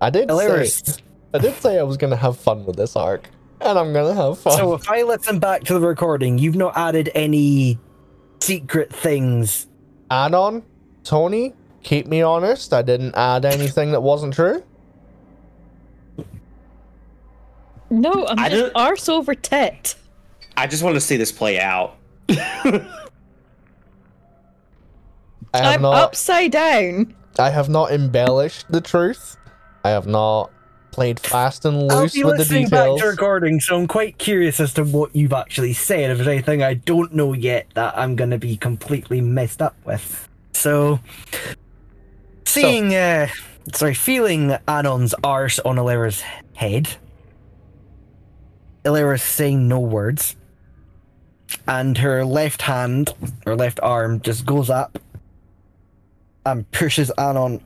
I did say
Hilarious.
I did say I was gonna have fun with this arc. And I'm gonna have fun.
So if I listen back to the recording, you've not added any secret things.
Anon, Tony, keep me honest. I didn't add anything that wasn't true.
No, I'm
I
just
don't-
arse over tit.
I just want to see this play out.
I have
I'm
not
upside down.
I have not embellished the truth. I have not played fast and
I'll
loose
be
with the
listening back to recording, so I'm quite curious as to what you've actually said. If there's anything I don't know yet that I'm going to be completely messed up with. So, seeing, uh, sorry, feeling Anon's arse on Ilera's head, Ilera's saying no words, and her left hand her left arm just goes up and pushes Anon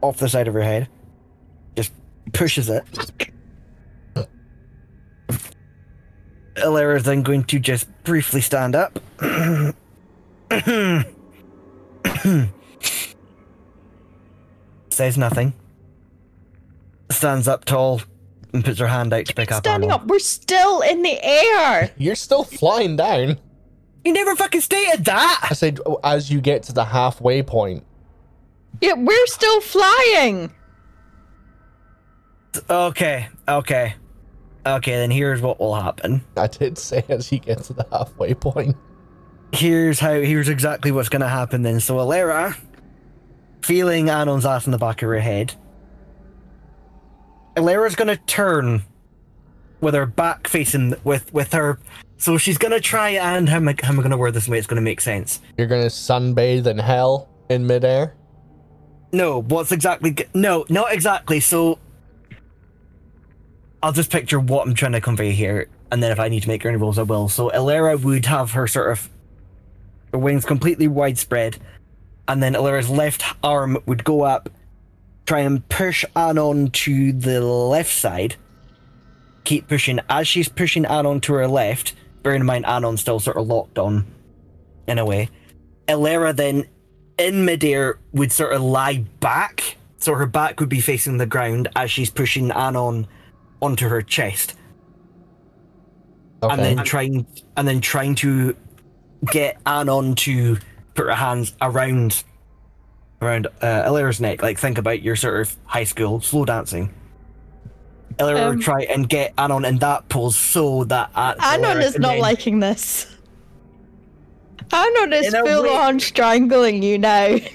off the side of her head. Just pushes it. Ilera is then going to just briefly stand up. Says nothing. Stands up tall and puts her hand out to pick up
Standing
Anon.
up, we're still in the air.
You're still flying down.
You never fucking stated that!
I said as you get to the halfway point.
Yeah, we're still flying.
Okay, okay. Okay, then here's what will happen.
I did say as he gets to the halfway point.
here's how here's exactly what's gonna happen then. So Alera, feeling Anon's ass in the back of her head, Alera's gonna turn with her back facing with with her. So she's gonna try and how am I, how am I gonna wear this way it's gonna make sense?
You're gonna sunbathe in hell in midair.
No, what's exactly? No, not exactly. So I'll just picture what I'm trying to convey here, and then if I need to make any rules, I will. So Ilera would have her sort of her wings completely widespread, and then Ilera's left arm would go up try and push Anon to the left side. Keep pushing. As she's pushing Anon to her left, bearing in mind Anon's still sort of locked on, in a way. Elera then, in midair, would sort of lie back, so her back would be facing the ground as she's pushing Anon onto her chest,
Okay.
and then trying and then trying to get Anon to put her hands around around uh, Elera's neck. Like think about your sort of high school slow dancing. Elera
Um,
would try and get Anon in that pose so that uh,
Anon
Elera
is not
then-
liking this. Anon is
In a
full
way-
on strangling you now.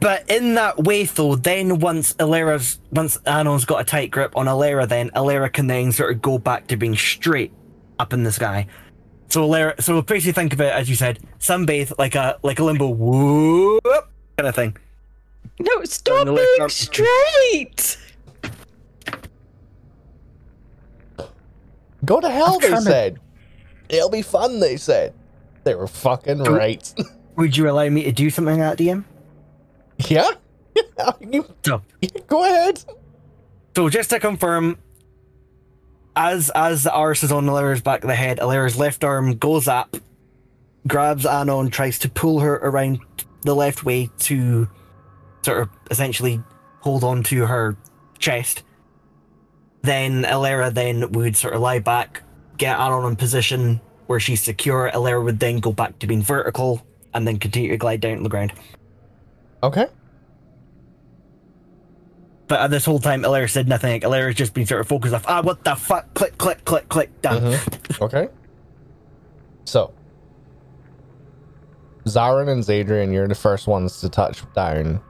But in that way, though, then once Alera's once Anon's got a tight grip on Alera, then Alera can then sort of go back to being straight up in the sky. So Alera, so basically think of it as you said, sunbathe like a like a limbo whoop kind of thing.
No, stop being
arm-
straight.
Go to hell, they
trying to-
said. It'll be fun, they said. They were fucking
Do-
right.
Would you allow me to do something like that, DM?
Yeah? You-
So,
Go ahead.
so just to confirm, as as the arse is on Alera's back of the head, Alera's left arm goes up, grabs Anon, tries to pull her around the left way to sort of essentially hold on to her chest. Then Alera then would sort of lie back, get Anon in position where she's secure. Alera would then go back to being vertical and then continue to glide down to the ground.
Okay.
But this whole time, Alera said nothing. Like, Alera's just been sort of focused off, ah, what the fuck? Click, click, click, click, done.
Mhm. Okay. So, Zarin and Zadrian, you're the first ones to touch down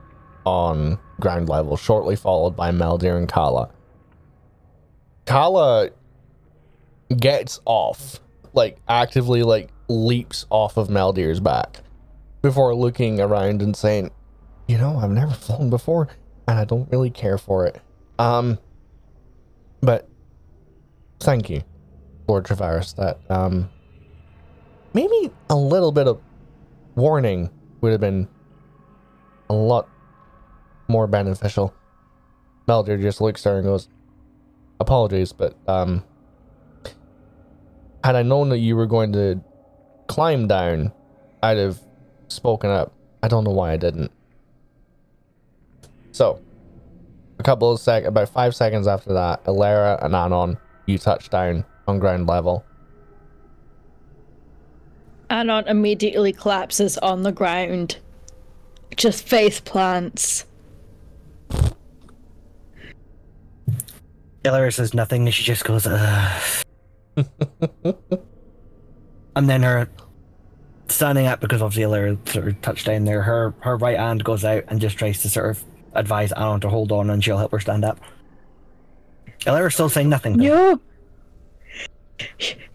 on ground level, shortly followed by Meldir and Kala. Kala gets off, like actively, like leaps off of Meldir's back before looking around and saying, "You know, I've never flown before, and I don't really care for it." Um, but thank you. Lord Travaris that um maybe a little bit of warning would have been a lot more beneficial. Meldir just looks there and goes, Apologies, but um had I known that you were going to climb down, I'd have spoken up. I don't know why I didn't. So a couple of sec about five seconds after that, Alera and Anon, you touch down on ground level.
Anon immediately collapses on the ground. Just face plants.
Illyria says nothing and she just goes, uh. Ugh. and then her standing up because obviously Illyria sort of touched down there, her her right hand goes out and just tries to sort of advise Anon to hold on and she'll help her stand up. Illyria's still saying nothing. though.
No.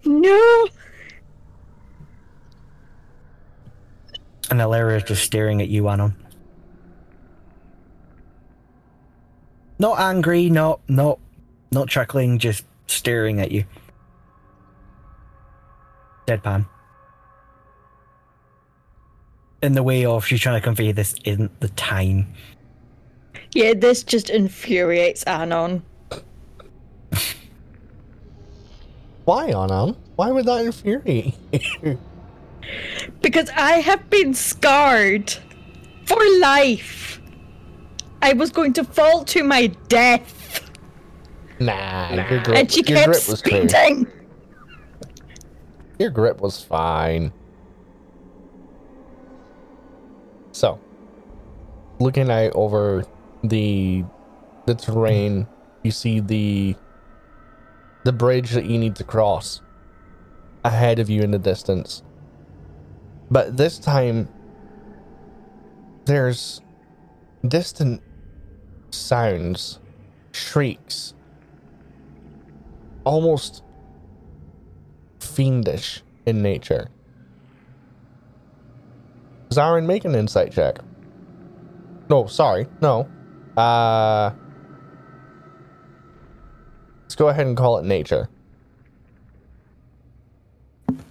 No.
And Illyria's just staring at you, Anon. Not angry, not not not chuckling, just staring at you. Deadpan. In the way of she's trying to convey this isn't the time.
Yeah, this just infuriates Anon.
Why, Anon? Why would that infuriate you?
Because I have been scarred for life. I was going to fall to my death.
nah, your grip,
and she
your
kept
grip was clear.
speeding.
Your grip was fine. So, looking out over the the terrain, you see the the bridge that you need to cross ahead of you in the distance. But this time there's distant sounds, shrieks, almost fiendish in nature. Zarin, make an insight check. No, sorry, no. Uh, let's go ahead and call it nature.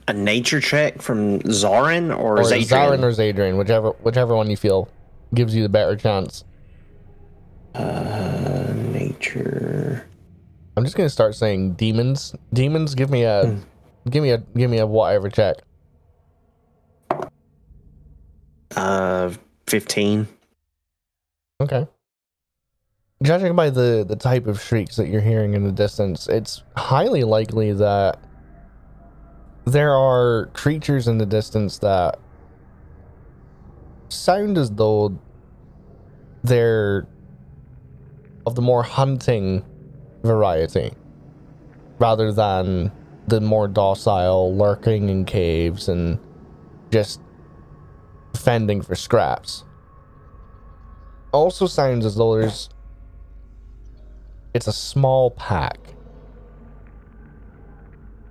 A nature check from Zarin or,
Or
Zadrian?
Zarin or Zadrian, whichever whichever one you feel gives you the better chance.
Uh, nature.
I'm just gonna start saying demons. Demons, give me a,
Hmm.
give me a, give me a whatever check.
Uh, fifteen.
Okay. Judging by the the type of shrieks that you're hearing in the distance, it's highly likely that there are creatures in the distance that sound as though they're of the more hunting variety rather than the more docile lurking in caves and just fending for scraps. Also sounds as though there's it's a small pack.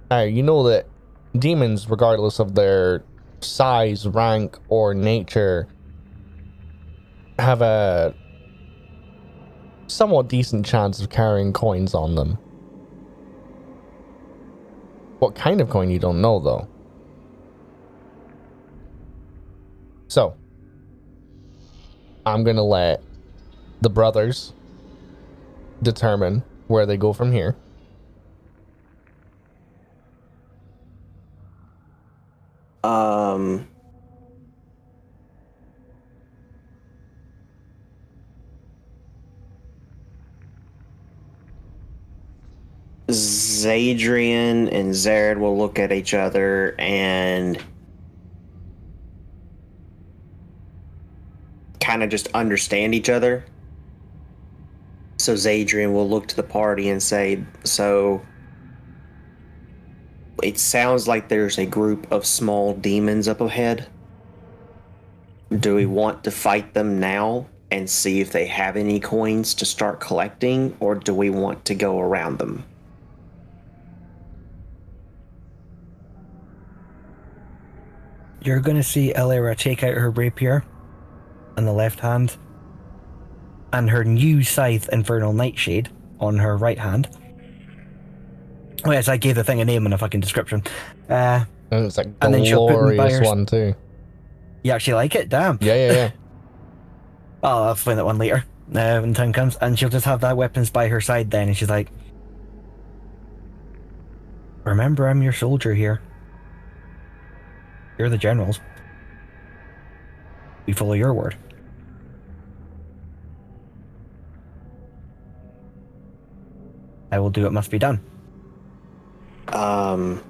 Now you know that demons, regardless of their size, rank, or nature, have a somewhat decent chance of carrying coins on them. What kind of coin you don't know though. So, I'm gonna let the brothers determine where they go from here.
Um. Zadrian and Zared will look at each other and kind of just understand each other. So Zadrian will look to the party and say, So it sounds like there's a group of small demons up ahead. Do we want to fight them now and see if they have any coins to start collecting, or do we want to go around them?
You're going to see Elera take out her rapier on the left hand and her new scythe, Infernal Nightshade, on her right hand. Oh, yes, I gave the thing a name and a fucking description. Uh,
And it's like
And then she'll put by her-
one too.
you actually like it? Damn.
Yeah, yeah, yeah.
I'll find that one later uh, when time comes. And she'll just have that weapons by her side then, and she's like, "Remember, I'm your soldier here. You're the generals. We follow your word." I will do what must be done.
Um,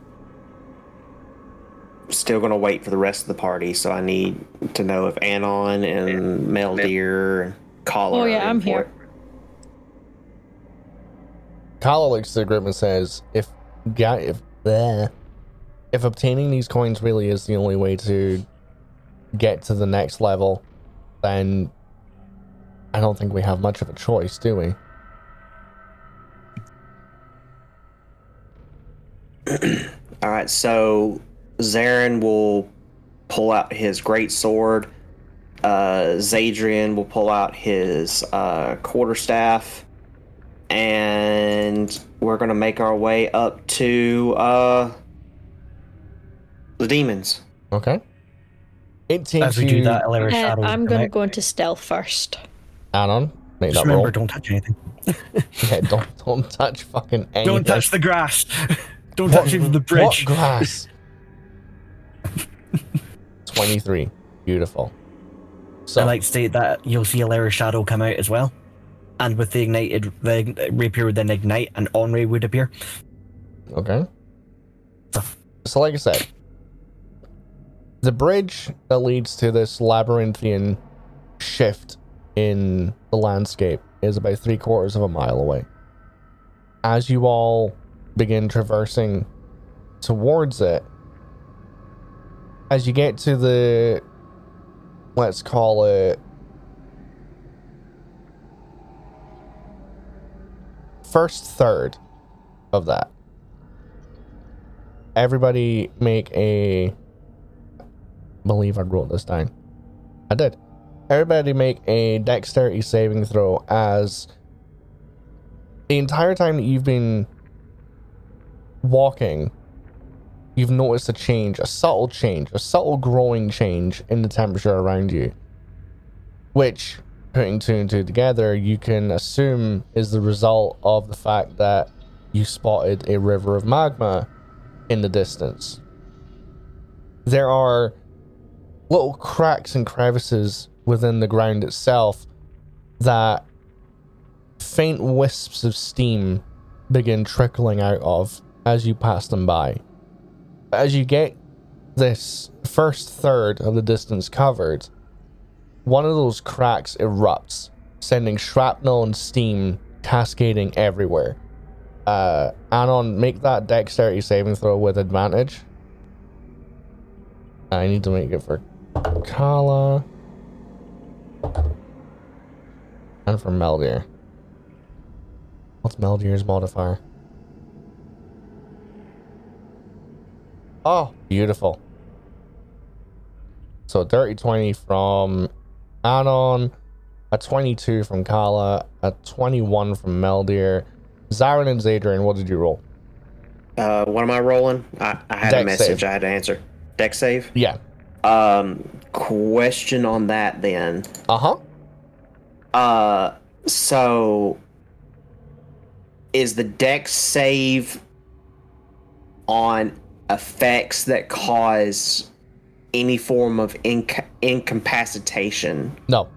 still gonna wait for the rest of the party, so I need to know if Anon and Meldir and Kala.
Oh, yeah, I'm
for
here.
it.
Kala looks to the group and says, "If ga- if bleh, if obtaining these coins really is the only way to get to the next level, then I don't think we have much of a choice, do we?"
All right, so Zarin will pull out his great sword. Uh, Zadrian will pull out his uh, quarterstaff, and we're gonna make our way up to uh, the demons.
Okay. It takes
As we
you,
do that, Elera
Uh,
shadows.
I'm going to
out.
go into stealth first.
Anon. Make
Just
that roll.
remember, don't touch anything.
Yeah, don't don't touch fucking anything.
Don't touch the grass. don't
What-
touch even the bridge.
What grass? Twenty-three. Beautiful. So
I like to state that you'll see Alera's shadow come out as well. And with the ignited, the rapier would then ignite and Henri would appear.
Okay. So, like I said, the bridge that leads to this labyrinthian shift in the landscape is about three quarters of a mile away. As you all begin traversing towards it, as you get to the, let's call it, first third of that everybody make a believe I wrote this down. I did. Everybody make a dexterity saving throw as the entire time that you've been walking, you've noticed a change, a subtle change, a subtle growing change in the temperature around you. Which putting two and two together, you can assume is the result of the fact that you spotted a river of magma in the distance. There are little cracks and crevices within the ground itself that faint wisps of steam begin trickling out of as you pass them by. As you get this first third of the distance covered, one of those cracks erupts, sending shrapnel and steam cascading everywhere. Uh, Anon, make that dexterity saving throw with advantage. I need to make it for Kala and for Meldir. What's Meldir's modifier? Oh, beautiful. So dirty 20 from Anon, a 22 from Kala, a 21 from Meldir. Zarin and Zadrian, what did you roll?
Uh, what am I rolling? I, I had
Dex
a message
save.
I had to answer. Dex save.
Yeah.
Um, question on that then.
Uh huh.
Uh, so is the Dex save on effects that cause any form of inca- incapacitation?
No.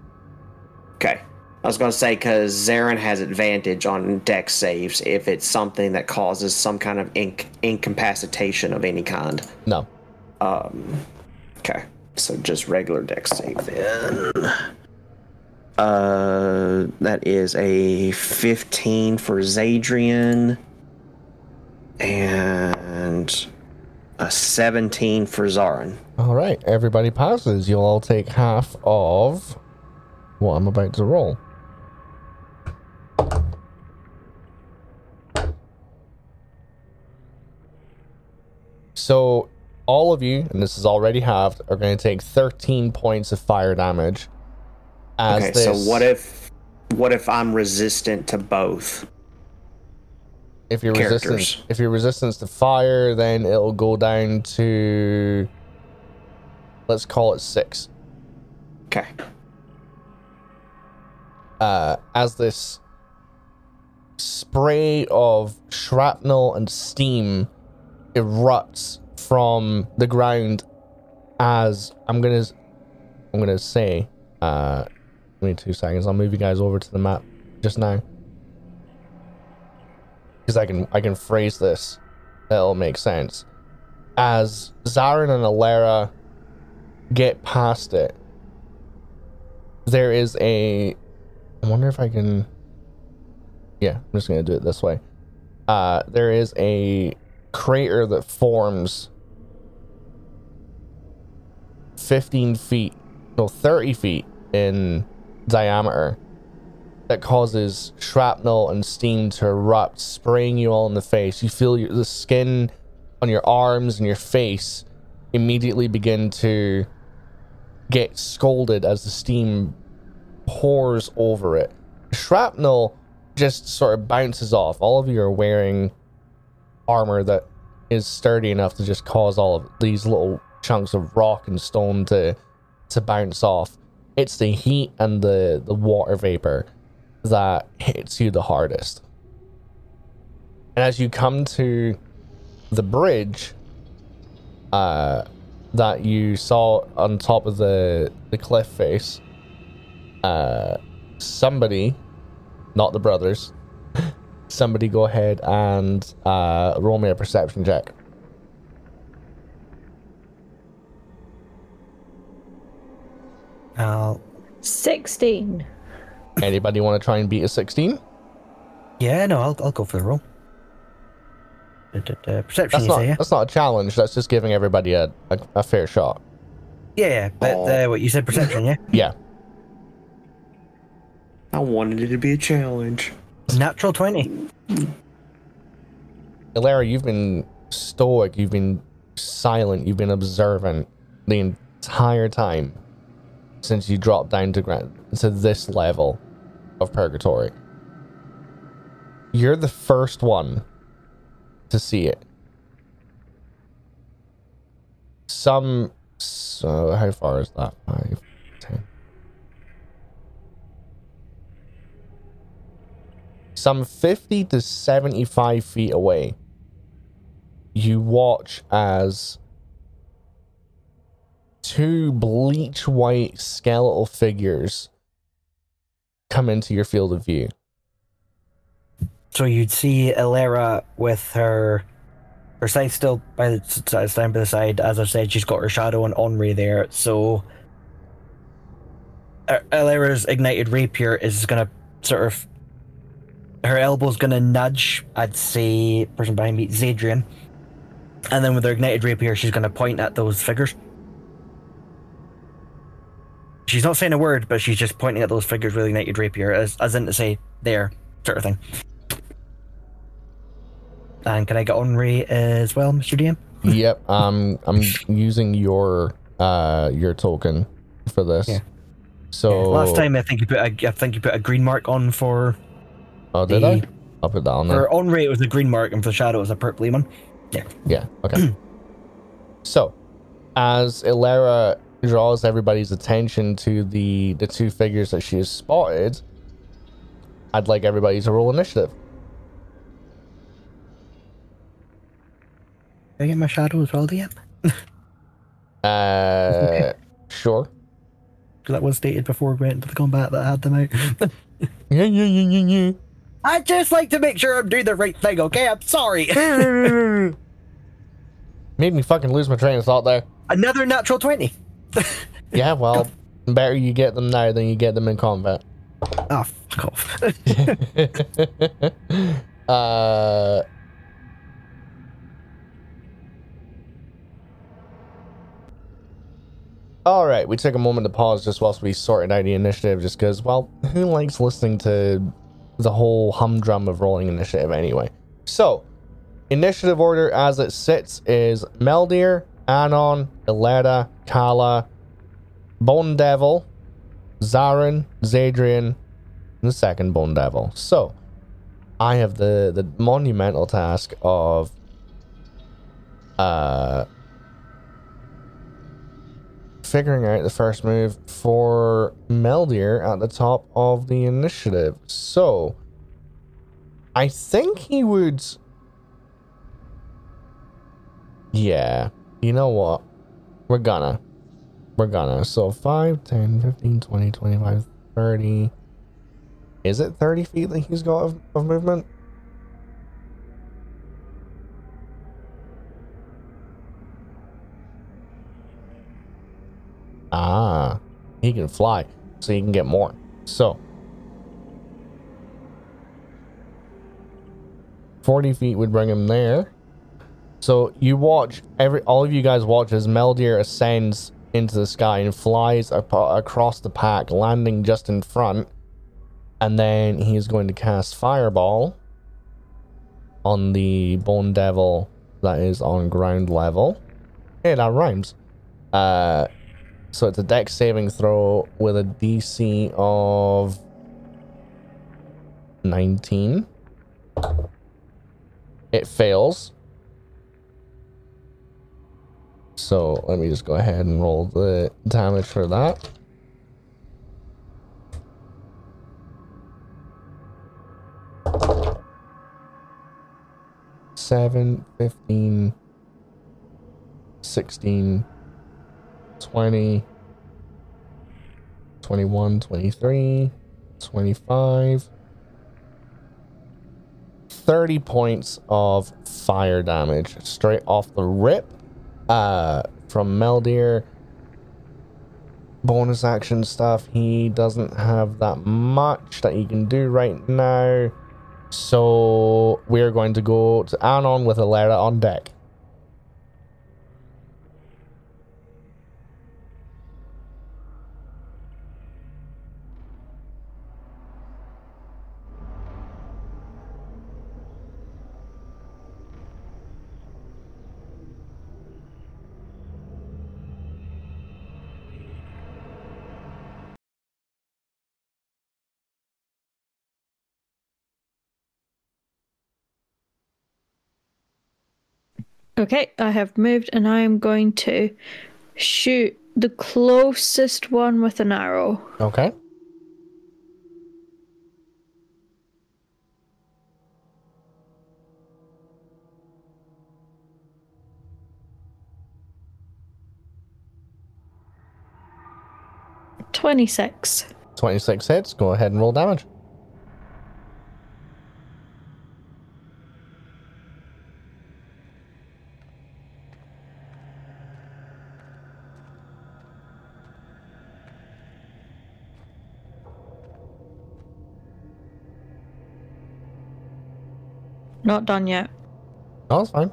Okay. I was going to say because Zarin has advantage on Dex saves if it's something that causes some kind of inc- incapacitation of any kind.
No.
Um, okay. So just regular Dex save then. Uh, that is a 15 for Zadrian and a 17 for Zarin.
All right. Everybody passes. You'll all take half of what I'm about to roll. So, all of you, and this is already halved, are going to take 13 points of fire damage. As
Okay,
this,
so what if what if I'm resistant to both?
If
characters?
resistant if you're resistance to fire then it'll go down to let's call it six
Okay.
uh as this spray of shrapnel and steam erupts from the ground as i'm gonna i'm gonna say uh give me two seconds i'll move you guys over to the map just now because I can I can phrase this that'll make sense. As Zarin and Alera get past it, there is a. I wonder if I can. Yeah, I'm just gonna do it this way. Uh, there is a crater that forms 15 feet, no, 30 feet in diameter that causes shrapnel and steam to erupt, spraying you all in the face. You feel your, the skin on your arms and your face immediately begin to get scalded as the steam pours over it. Shrapnel just sort of bounces off. All of you are wearing armor that is sturdy enough to just cause all of these little chunks of rock and stone to to bounce off. It's the heat and the the water vapor that hits you the hardest. And as you come to the bridge uh, that you saw on top of the, the cliff face, uh, somebody, not the brothers, somebody go ahead and uh, roll me a perception check.
I'll,
16.
Anybody want to try and beat a 16?
yeah, no, I'll, I'll go for the roll. Perception,
That's not,
say, yeah?
that's not a challenge. That's just giving everybody a, a, a fair shot.
Yeah, yeah, but
Oh.
uh, what you said, perception, yeah?
Yeah.
I wanted it to be a challenge.
Natural 20.
Ilara, you've been stoic, you've been silent, you've been observant the entire time since you dropped down to ground to this level of purgatory. You're the first one to see it. Some so how far is that? Five, ten. some 50 to 75 feet away, you watch as two bleach white skeletal figures come into your field of view.
So you'd see Ilera with her her side still by the stand by the side. As I've said, she's got her shadow and Henri there. So Ilera's ignited rapier is gonna sort of her elbow's gonna nudge. I'd say person behind me, Zadrian, and then with her ignited rapier, she's gonna point at those figures. She's not saying a word, but she's just pointing at those figures with ignited rapier, as as in to say there, sort of thing. And can I get Henri as well, Mr. DM?
yep, um, I'm using your uh your token for this.
Yeah.
So
Last time I think you put a, I think you put a green mark on for
oh, did
the,
I? I'll put that on there.
for Henri it was a green mark and for Shadow it was a purpley one.
Yeah. Yeah. Okay. so, as Ilera draws everybody's attention to the the two figures that she has spotted, I'd like everybody to roll initiative.
Did I get my Shadow as well, DM?
Uh, sure.
That was stated before we went into the combat that I had them out.
Yeah, yeah, yeah, yeah, yeah.
I just like to make sure I'm doing the right thing. Okay, I'm sorry.
Made me fucking lose my train of thought there.
Another natural twenty.
Yeah, well, better you get them now than you get them in combat.
Ah, fuck off.
uh, all right, we took a moment to pause just whilst we sorted out the initiative, just because, well, who likes listening to the whole humdrum of rolling initiative anyway? So, initiative order as it sits is Meldir, Anon, Ilera, Kala, Bone Devil, Zarin, Zadrian, the second Bone Devil. So, I have the the monumental task of uh figuring out the first move for Meldir at the top of the initiative. So, I think he would Yeah, you know what? We're gonna we're gonna. So 5, 10, 15, 20, 25, 30. Is it 30 feet that he's got of, of movement? Ah, he can fly, so he can get more. So, 40 feet would bring him there. So you watch every all of you guys watch as Meldir ascends into the sky and flies ap- across the pack, landing just in front. And then he's going to cast Fireball on the Bone Devil that is on ground level. Hey, that rhymes. Uh, so it's a Dex saving throw with a DC of 19. It fails. So let me just go ahead and roll the damage for that. Seven, fifteen, sixteen, twenty, twenty-one, twenty-three, twenty-five, thirty points of fire damage straight off the rip uh from Meldir. Bonus action stuff. He doesn't have that much that he can do right now. So we're going to go to Anon with Alera on deck
Okay, I have moved and I am going to shoot the closest one with an arrow.
Okay.
Twenty-six.
Twenty-six hits. Go ahead and roll damage.
Not done yet.
No, that's fine.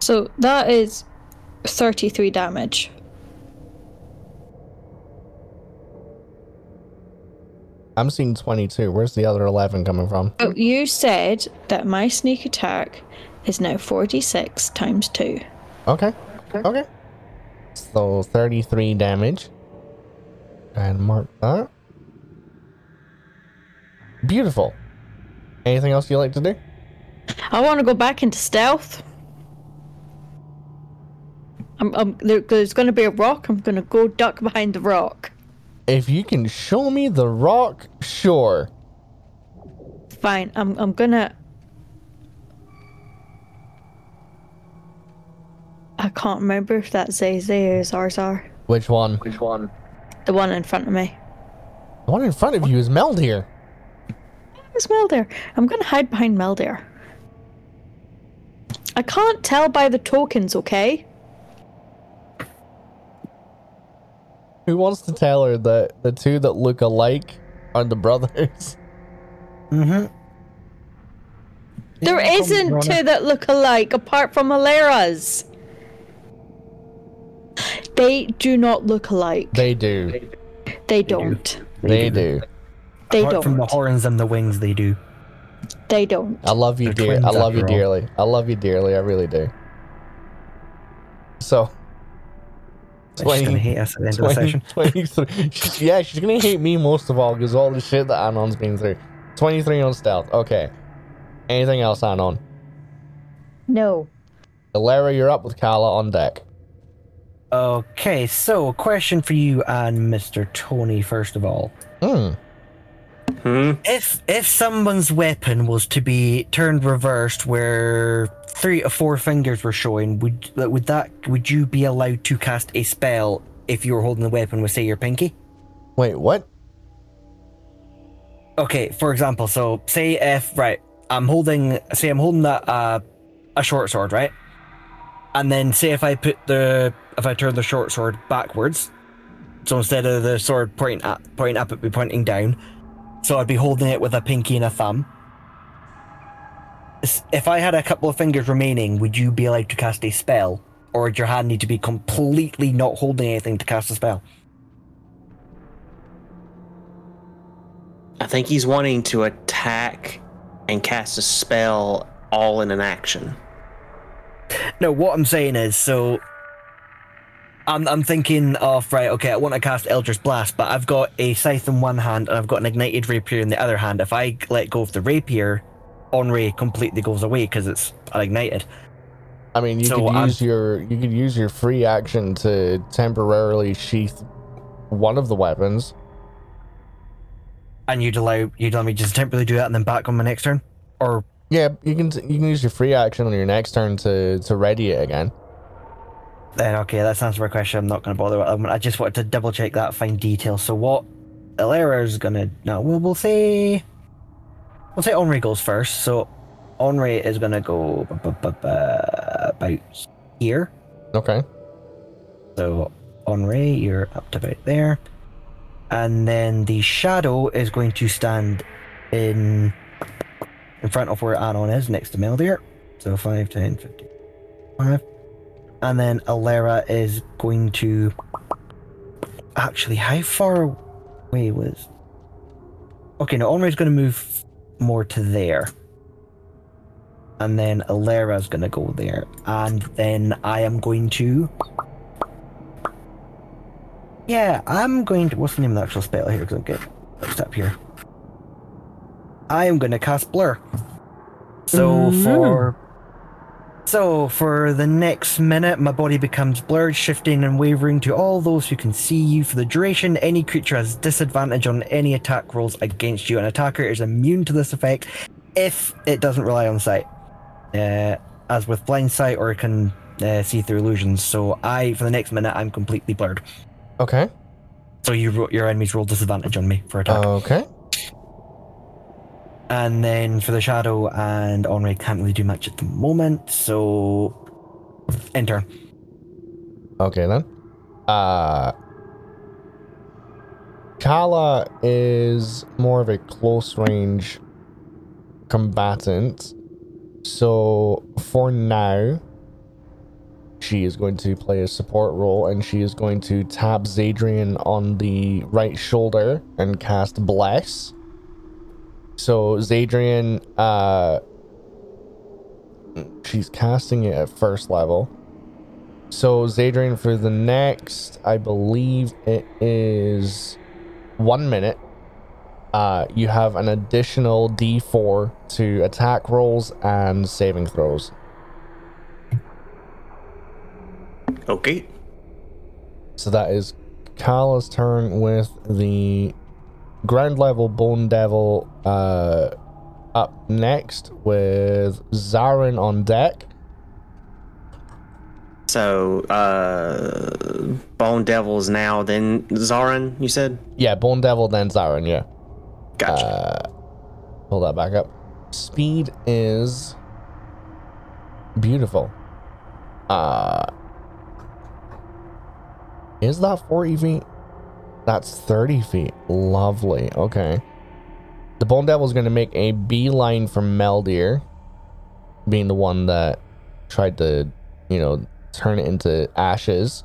So that is 33 damage.
I'm seeing 22. Where's the other 11 coming from?
Oh, you said that my sneak attack is now 46 times 2.
Okay. Okay. So 33 damage. And mark that. Beautiful. Anything else you like to do?
I want to go back into stealth. I'm, I'm, there, there's going to be a rock. I'm going to go duck behind the rock.
If you can show me the rock, sure.
Fine. I'm, I'm going to. I can't remember if that's Zay Zay or Zarzar.
Which one?
Which one?
The one in front of me.
The one in front of you is Meldir.
It's Meldir. I'm going to hide behind Meldir. I can't tell by the tokens, okay?
Who wants to tell her that the two that look alike are the brothers?
Mm-hmm.
There isn't two that look alike apart from Alera's. They do not look alike.
They do.
They don't.
They do.
They
Apart from the
don't.
horns and the wings, they do.
They don't.
I love you,
They're
dear. I love you
all.
dearly. I love you dearly. I really do. So,
She's gonna hate us at the end of the session.
23. Yeah, she's gonna hate me most of all because all the shit that Anon's been through. 23 on stealth. Okay. Anything else, Anon?
No.
Alara, you're up with Kala on deck.
Okay, so a question for you and Mr. Tony, first of all.
Hmm.
Hmm.
If if someone's weapon was to be turned reversed, where three or four fingers were showing, would would that would you be allowed to cast a spell if you were holding the weapon with say your pinky?
Wait, what?
Okay, for example, so say if right, I'm holding say I'm holding that uh, a short sword, right? And then say if I put the if I turn the short sword backwards, so instead of the sword pointing up pointing up, it'd be pointing down. So I'd be holding it with a pinky and a thumb. If I had a couple of fingers remaining, would you be allowed to cast a spell, or would your hand need to be completely not holding anything to cast a spell?
I think he's wanting to attack and cast a spell all in an action.
No, what I'm saying is, so I'm I'm thinking of right. Okay, I want to cast Eldritch Blast, but I've got a scythe in one hand and I've got an ignited rapier in the other hand. If I let go of the rapier, Onray completely goes away because it's ignited.
I mean, you
So
could
I'm-
use your you could use your free action to temporarily sheath one of the weapons.
And you'd allow you'd allow me just temporarily do that and then back on my next turn, or
Yeah, you can you can use your free action on your next turn to to ready it again.
Then okay, that's answered my question. I'm not going to bother. with it. I just wanted to double check that fine detail. So what Ilera is going to no, we'll we'll say we'll say Henri goes first. So Henri is going to go bu- bu- bu- bu- about here.
Okay.
So Henri, you're up to about there, and then the shadow is going to stand in in front of where Anon is, next to Meldir. So 5, 10, 15, 5. And then Alera is going to. Actually, how far away was. Okay, now no, Onray's going to move more to there. And then Alera's going to go there. And then I am going to. Yeah, I'm going to. What's the name of the actual spell here? Because I'll get mixed up here. I am going to cast Blur. So
Ooh.
for So, for the next minute, my body becomes blurred, shifting and wavering to all those who can see you. For the duration, any creature has disadvantage on any attack rolls against you. An attacker is immune to this effect if it doesn't rely on sight, uh, as with blind sight or can uh, see through illusions. So, I, for the next minute, I'm completely blurred.
Okay.
So, you your enemies roll disadvantage on me for attack.
Okay.
And then for the shadow and Henri can't really do much at the moment, so enter.
Okay then. Uh Kala is more of a close range combatant. So for now she is going to play a support role and she is going to tap Zadrian on the right shoulder and cast Bless. So Zadrian uh she's casting it at first level. So Zadrian for the next, I believe it is one minute. Uh, you have an additional D4 to attack rolls and saving throws.
Okay.
So that is Kala's turn with the ground level Bone Devil uh, up next with Zarin on deck.
So, uh, Bone Devil's now, then Zarin, you said?
Yeah, Bone Devil, then Zarin, yeah.
Gotcha.
Uh, pull that back up. Speed is beautiful. Uh, is that 40 feet? That's 30 feet. Lovely. Okay. The Bone Devil's going to make a beeline for Meldir, being the one that tried to, you know, turn it into ashes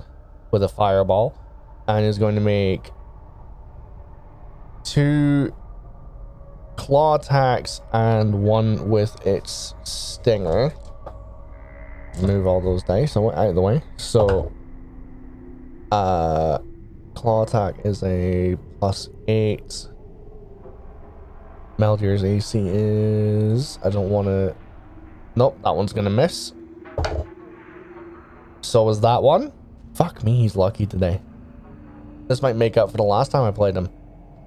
with a fireball, and is going to make two claw attacks and one with its stinger. Move all those dice out of the way. So, uh, claw attack is a plus eight. Meldir's AC is. I don't want to. Nope, that one's gonna miss. So is that one. Fuck me, he's lucky today. This might make up for the last time I played him.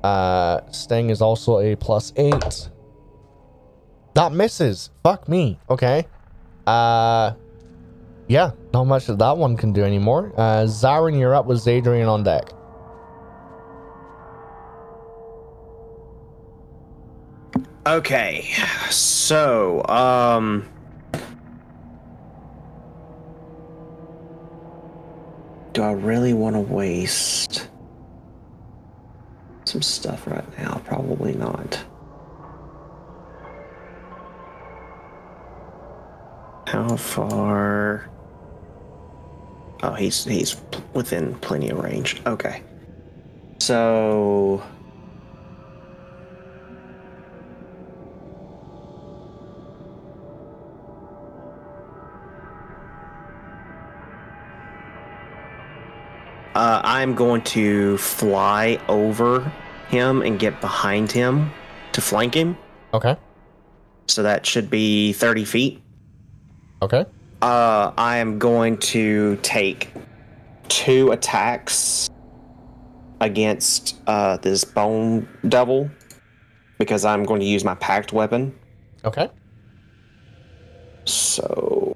Uh, Sting is also a plus eight. That misses. Fuck me. Okay. Uh, yeah, not much that that one can do anymore. Uh, Zarin, you're up with Zadrian on deck.
Okay, so um, do I really want to waste some stuff right now? Probably not. How far? Oh, he's he's within plenty of range. Okay, so. Uh, I'm going to fly over him and get behind him to flank him.
Okay.
So that should be 30 feet.
Okay.
Uh, I am going to take two attacks against uh, this bone devil because I'm going to use my pact weapon.
Okay.
So.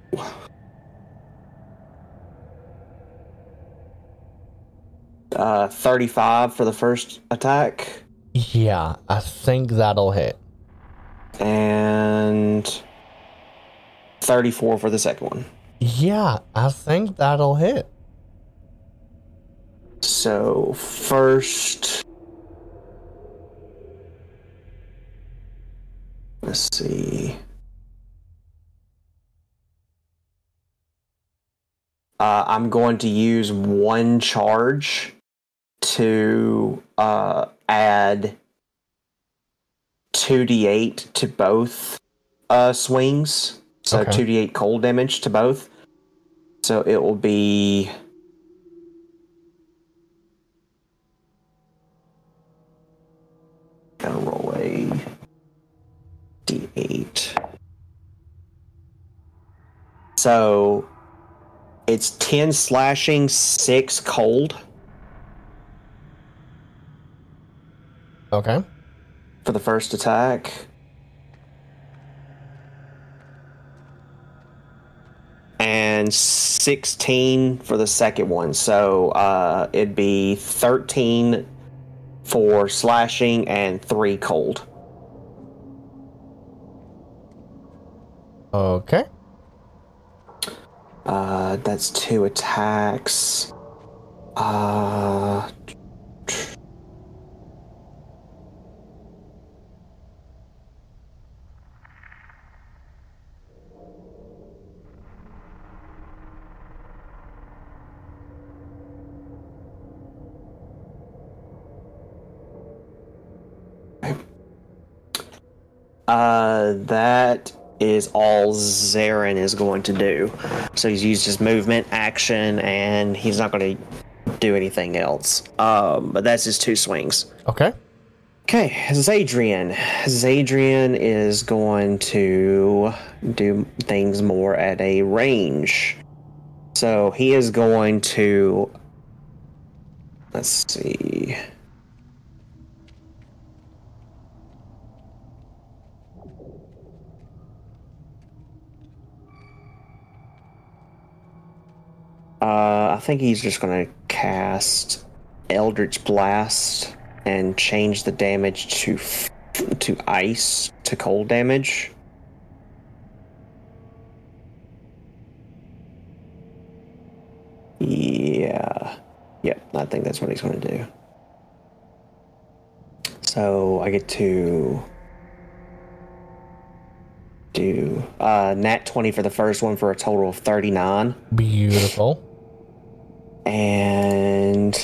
Uh, 35 for the first attack,
Yeah, I think that'll hit.
and 34 for the second one.
Yeah, I think that'll hit.
So, first. Let's see. Uh, I'm going to use one charge to uh, add 2d8 to both uh, swings. So
Okay.
2d8 cold damage to both. So it will be. Gotta roll a d8. So it's 10 slashing, 6 cold
Okay.
for the first attack. And 16 for the second one. So uh, it'd be 13 for slashing and 3 cold.
Okay.
Uh, that's two attacks. Uh, Uh, that is all Zarin is going to do. So he's used his movement, action, and he's not going to do anything else. Um, but that's his two swings.
Okay.
Okay, Zadrian. Zadrian is going to do things more at a range. So he is going to. Let's see. Uh, I think he's just going to cast Eldritch Blast and change the damage to f- to ice to cold damage. Yeah. Yep, I think that's what he's going to do. So I get to do uh, nat 20 for the first one for a total of 39.
Beautiful.
And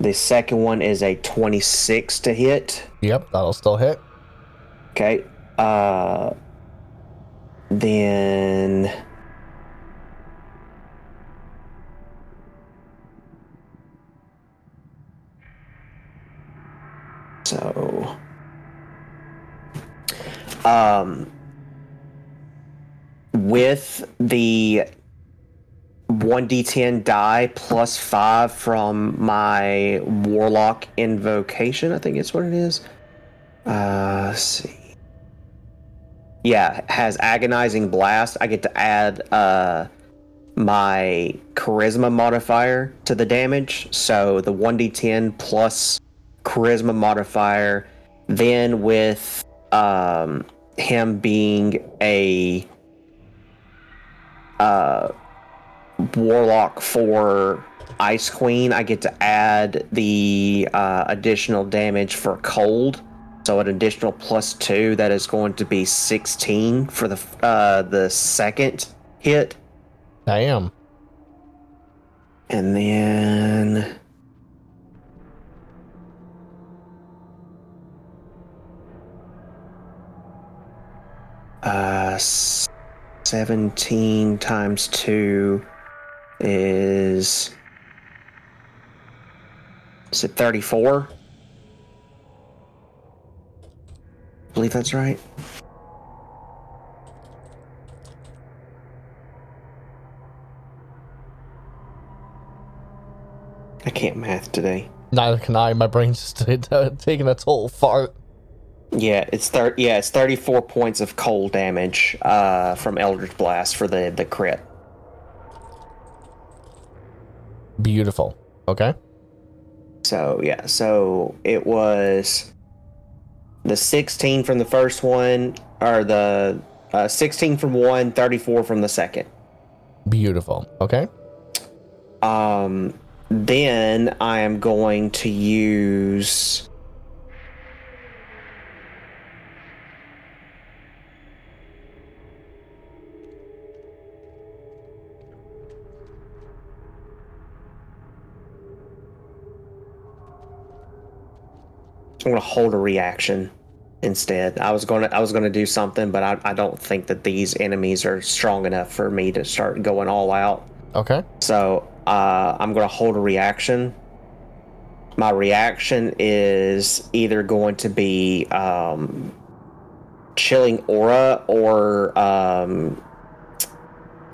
the second one is a 26 to hit.
Yep, that'll still hit.
Okay. Uh then So um with the 1d10 die plus 5 from my warlock invocation, I think it's what it is. Uh, see. Yeah, has agonizing blast. I get to add uh my charisma modifier to the damage. So the 1d10 plus charisma modifier. Then with um him being a uh warlock for ice queen i get to add the uh, additional damage for cold so an additional plus two that is going to be 16 for the uh, the second hit
Damn.
and then uh 17 times 2 is is it 34 I believe that's right I can't math today.
Neither can I. My brain's just taking a total fart.
Yeah, it's thir- yeah, it's 34 points of cold damage uh, from Eldritch Blast for the the crit.
Beautiful. Okay.
So yeah, so it was the 16 from the first one, or the uh, 16 from one, 34 from the second.
Beautiful. Okay.
Um, then I am going to use. I'm gonna hold a reaction instead. I was gonna I was gonna do something, but I, I don't think that these enemies are strong enough for me to start going all out.
Okay.
So uh, I'm going to hold a reaction. My reaction is either going to be um, chilling aura or um,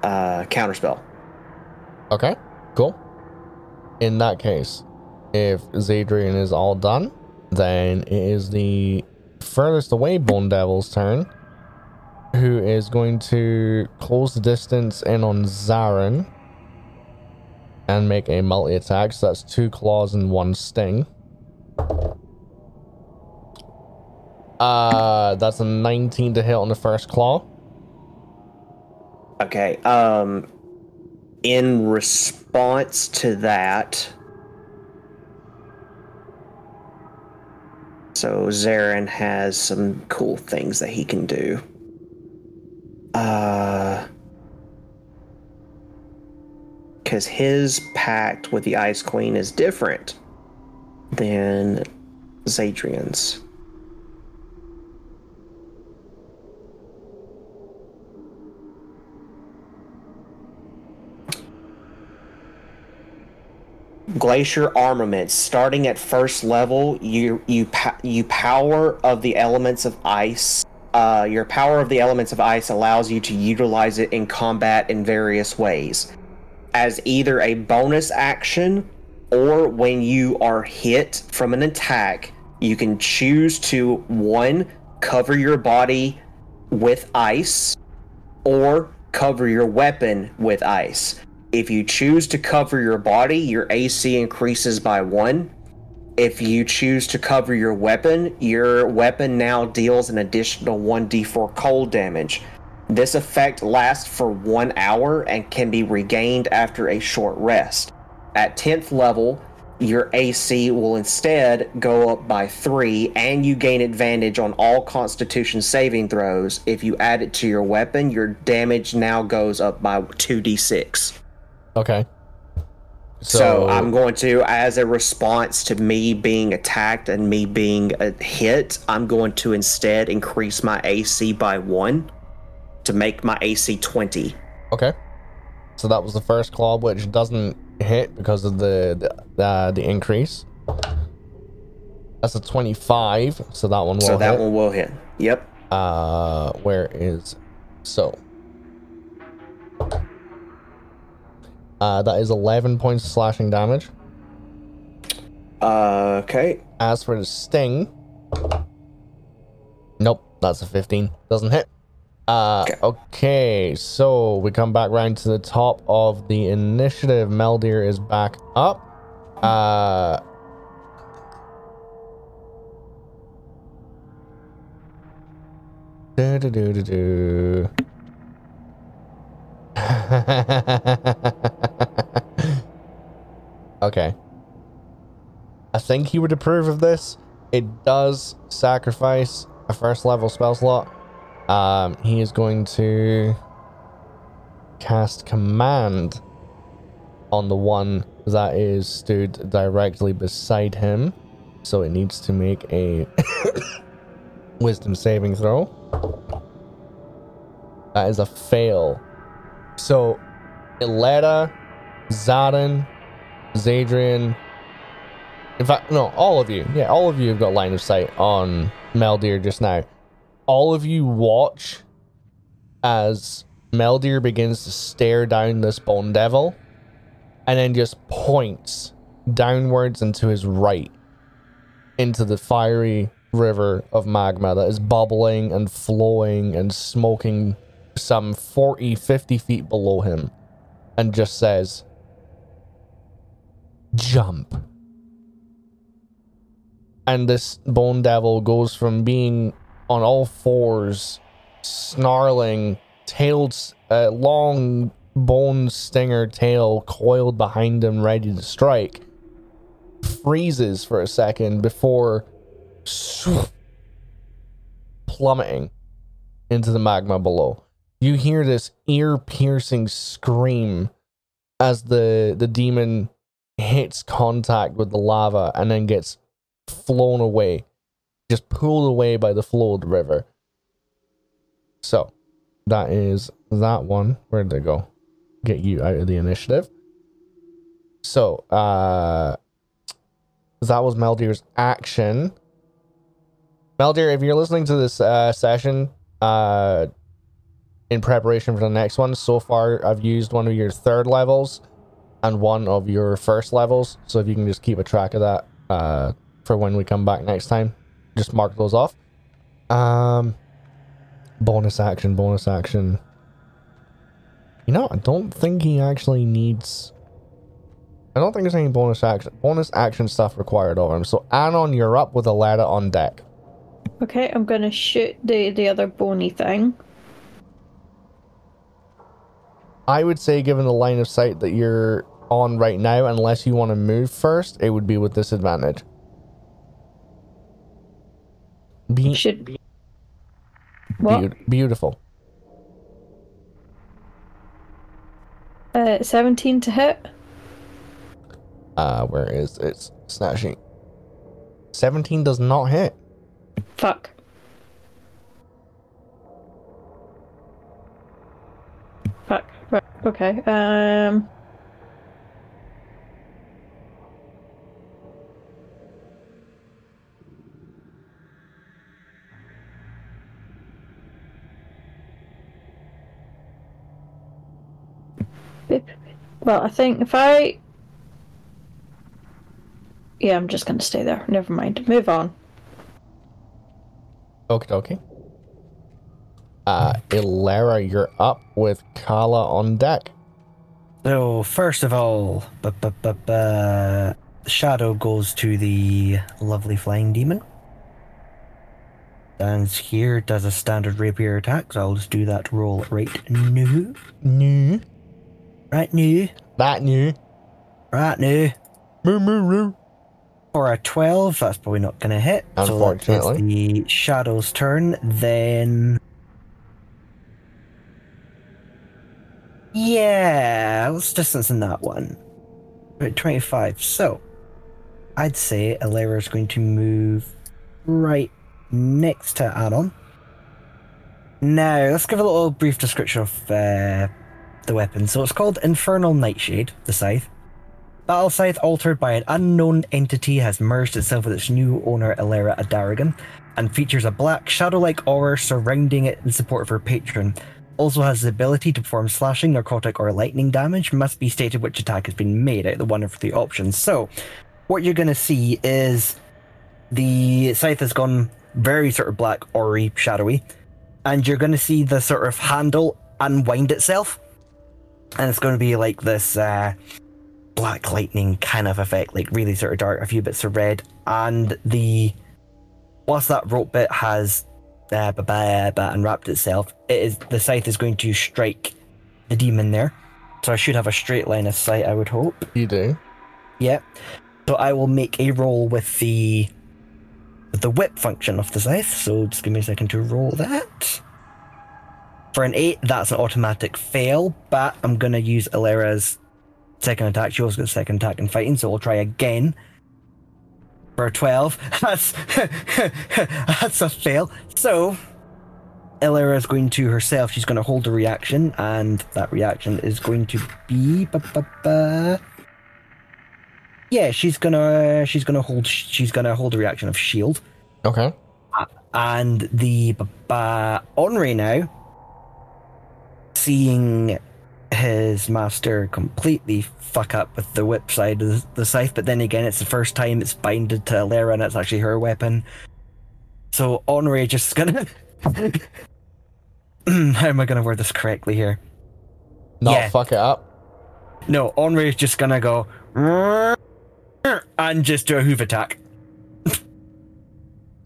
uh, counterspell.
Okay, cool. In that case, if Zadrian is all done, then it is the furthest away Bone Devil's turn, who is going to close the distance in on Zarin and make a multi attack. So that's two claws and one sting. Uh, that's a 19 to hit on the first claw.
Okay. Um, in response to that, so Zarin has some cool things that he can do. Uh, because his pact with the Ice Queen is different than Zadrian's. Glacier armaments starting at first level you you you power of the elements of ice uh, your power of the elements of ice allows you to utilize it in combat in various ways. As either a bonus action or when you are hit from an attack you can choose to one cover your body with ice or cover your weapon with ice if you choose to cover your body, your AC increases by one. If you choose to cover your weapon, your weapon now deals an additional 1d4 cold damage. This effect lasts for one hour and can be regained after a short rest. At 10th level, your AC will instead go up by 3, and you gain advantage on all Constitution saving throws. If you add it to your weapon, your damage now goes up by 2d6.
Okay.
So, I'm going to, as a response to me being attacked and me being a hit, I'm going to instead increase my AC by one to make my AC 20.
Okay. So that was the first claw, which doesn't hit because of the the, uh, the increase. That's a 25, so that one will
so that
hit.
one will hit. Yep.
Uh, where is so? Uh, that is 11 points of slashing damage.
Uh, okay.
As for the sting, nope, that's a 15. Doesn't hit. Uh,
Okay.
okay, so we come back round to the top of the initiative. Meldir is back up. Uh, do do do do do. okay. I think he would approve of this. It does sacrifice a first level spell slot. Um, he is going to cast command on the one that is stood directly beside him. So it needs to make a wisdom saving throw. That is a fail. So Ileta, Zarin, Zadrian, in fact, no, all of you. Yeah, all of you have got line of sight on Meldir just now. All of you watch as Meldir begins to stare down this bone devil and then just points downwards and to his right into the fiery river of magma that is bubbling and flowing and smoking some 40, 50 feet below him and just says, Jump and this bone devil goes from being on all fours, snarling, tailed, uh, long bone stinger tail coiled behind him, ready to strike, freezes for a second before plummeting into the magma below. You hear this ear-piercing scream as the the demon hits contact with the lava and then gets flown away, just pulled away by the flow of the river. So, that is that one. Where did they go? Get you out of the initiative. So, uh, that was Meldir's action. Meldir, if you're listening to this uh, session, uh, in preparation for the next one. So far, I've used one of your third levels and one of your first levels. So if you can just keep a track of that uh, for when we come back next time, just mark those off. Um, bonus action, bonus action. You know, I don't think he actually needs. I don't think there's any bonus action bonus action stuff required of him. So Anon, you're up with Alera on deck.
Okay, I'm gonna shoot the the other bony thing.
I would say, given the line of sight that you're on right now, unless you want to move first, it would be with disadvantage. Be-
Should. What?
beau- beautiful.
Uh, 17 to hit.
Uh, where is it? Snatching. 17 does not hit.
Fuck. Fuck. Right. Okay. Um. Well, I think if I. Yeah, I'm just gonna stay there. Never mind. Move on.
Okie dokie. Uh, Ilera, you're up with Kala on deck.
So first of all, bu- bu- bu- bu- Shadow goes to the lovely flying demon. Stands here, does a standard rapier attack, so I'll just do that roll right new.
New.
Right new.
That new.
Right new.
Moo moo moo.
For a 12, that's probably not going to hit. So
Unfortunately.
that's the Shadow's turn. Then. Yeah, the distance in that one? About 25. So, I'd say Alera is going to move right next to Addon. Now, let's give a little brief description of uh, the weapon. So, it's called Infernal Nightshade, the scythe. Battle Scythe, altered by an unknown entity, has merged itself with its new owner, Ilera Adaragon, and features a black, shadow like aura surrounding it in support of her patron. Also has the ability to perform slashing, necrotic, or lightning damage. Must be stated which attack has been made out of the one of the options. So, what you're going to see is the scythe has gone very sort of black, aury, shadowy, and you're going to see the sort of handle unwind itself, and it's going to be like this. Uh, black lightning kind of effect, like really sort of dark, a few bits of red, and the whilst that rope bit has unwrapped itself, it is the scythe is going to strike the demon there. So I should have a straight line of sight, I would hope.
You do.
Yeah. So I will make a roll with the with the whip function of the scythe. So just give me a second to roll that. For an eight, that's an automatic fail, but I'm gonna use Alera's second attack. She also got second attack in fighting, so we'll try again. A twelve, that's that's a fail. So Elera is going to herself. She's going to hold a reaction, and that reaction is going to be. Ba, ba, ba. Yeah, she's gonna she's gonna hold she's gonna hold a reaction of shield,
Okay.
and the ba, ba, Henri now, seeing his master completely fuck up with the whip side of the, the scythe, but then again, it's the first time it's binded to Alera and it's actually her weapon. So Henri just gonna. How am I gonna word this correctly here?
Not
Yeah.
fuck it up.
No, Henri is just gonna go and just do a hoof attack.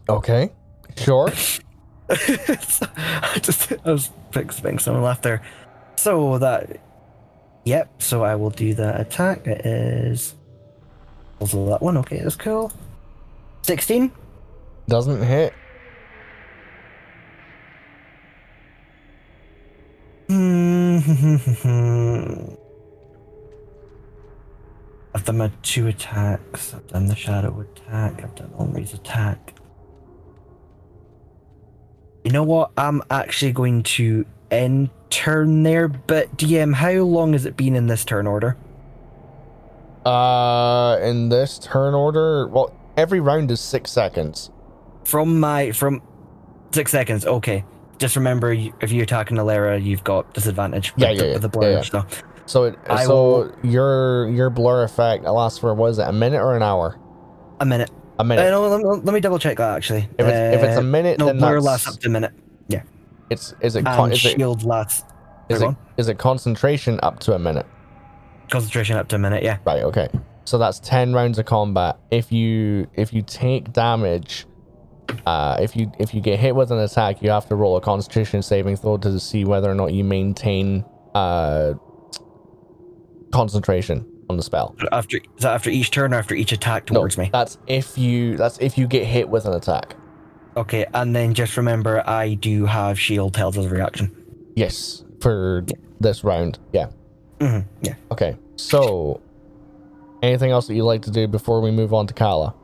Okay. Sure.
I just I was expecting someone laugh there. So that Yep, so I will do that attack. It is also that one, okay, that's cool. Sixteen?
Doesn't hit.
Hmm. I've done my two attacks. I've done the shadow attack. I've done Henri's attack. You know what? I'm actually going to end turn there. But DM, how long has it been in this turn order?
Uh, in this turn order, well, every round is six seconds.
From my from six seconds. Okay. just remember, if you attack an Alera, you've got disadvantage.
Yeah, yeah,
the,
yeah,
the blur.
yeah, yeah.
So
So it,
I
so
will-
your your blur effect lasts for was it a minute or an hour?
a minute.
A
Uh,
minute.
no, let, me- let me double check that actually.
if it's if it's a
Uh,
minute,
no,
then
blur
that's,
lasts up to a minute.
It's is it con-
And
is it
shield lasts.
is it is it concentration up to a minute?
concentration up to a minute. Yeah.
Right. Okay. So that's ten rounds of combat. If you if you take damage, uh, if you if you get hit with an attack, you have to roll a Constitution saving throw to see whether or not you maintain uh concentration on the spell.
After is that after each turn or after each attack
No,
towards me?
that's if you that's if you get hit with an attack.
Okay, and then just remember, I do have shield tells as a reaction.
Yes, for this round. Yeah.
hmm Yeah.
Okay. So, anything else that you'd like to do before we move on to Kala?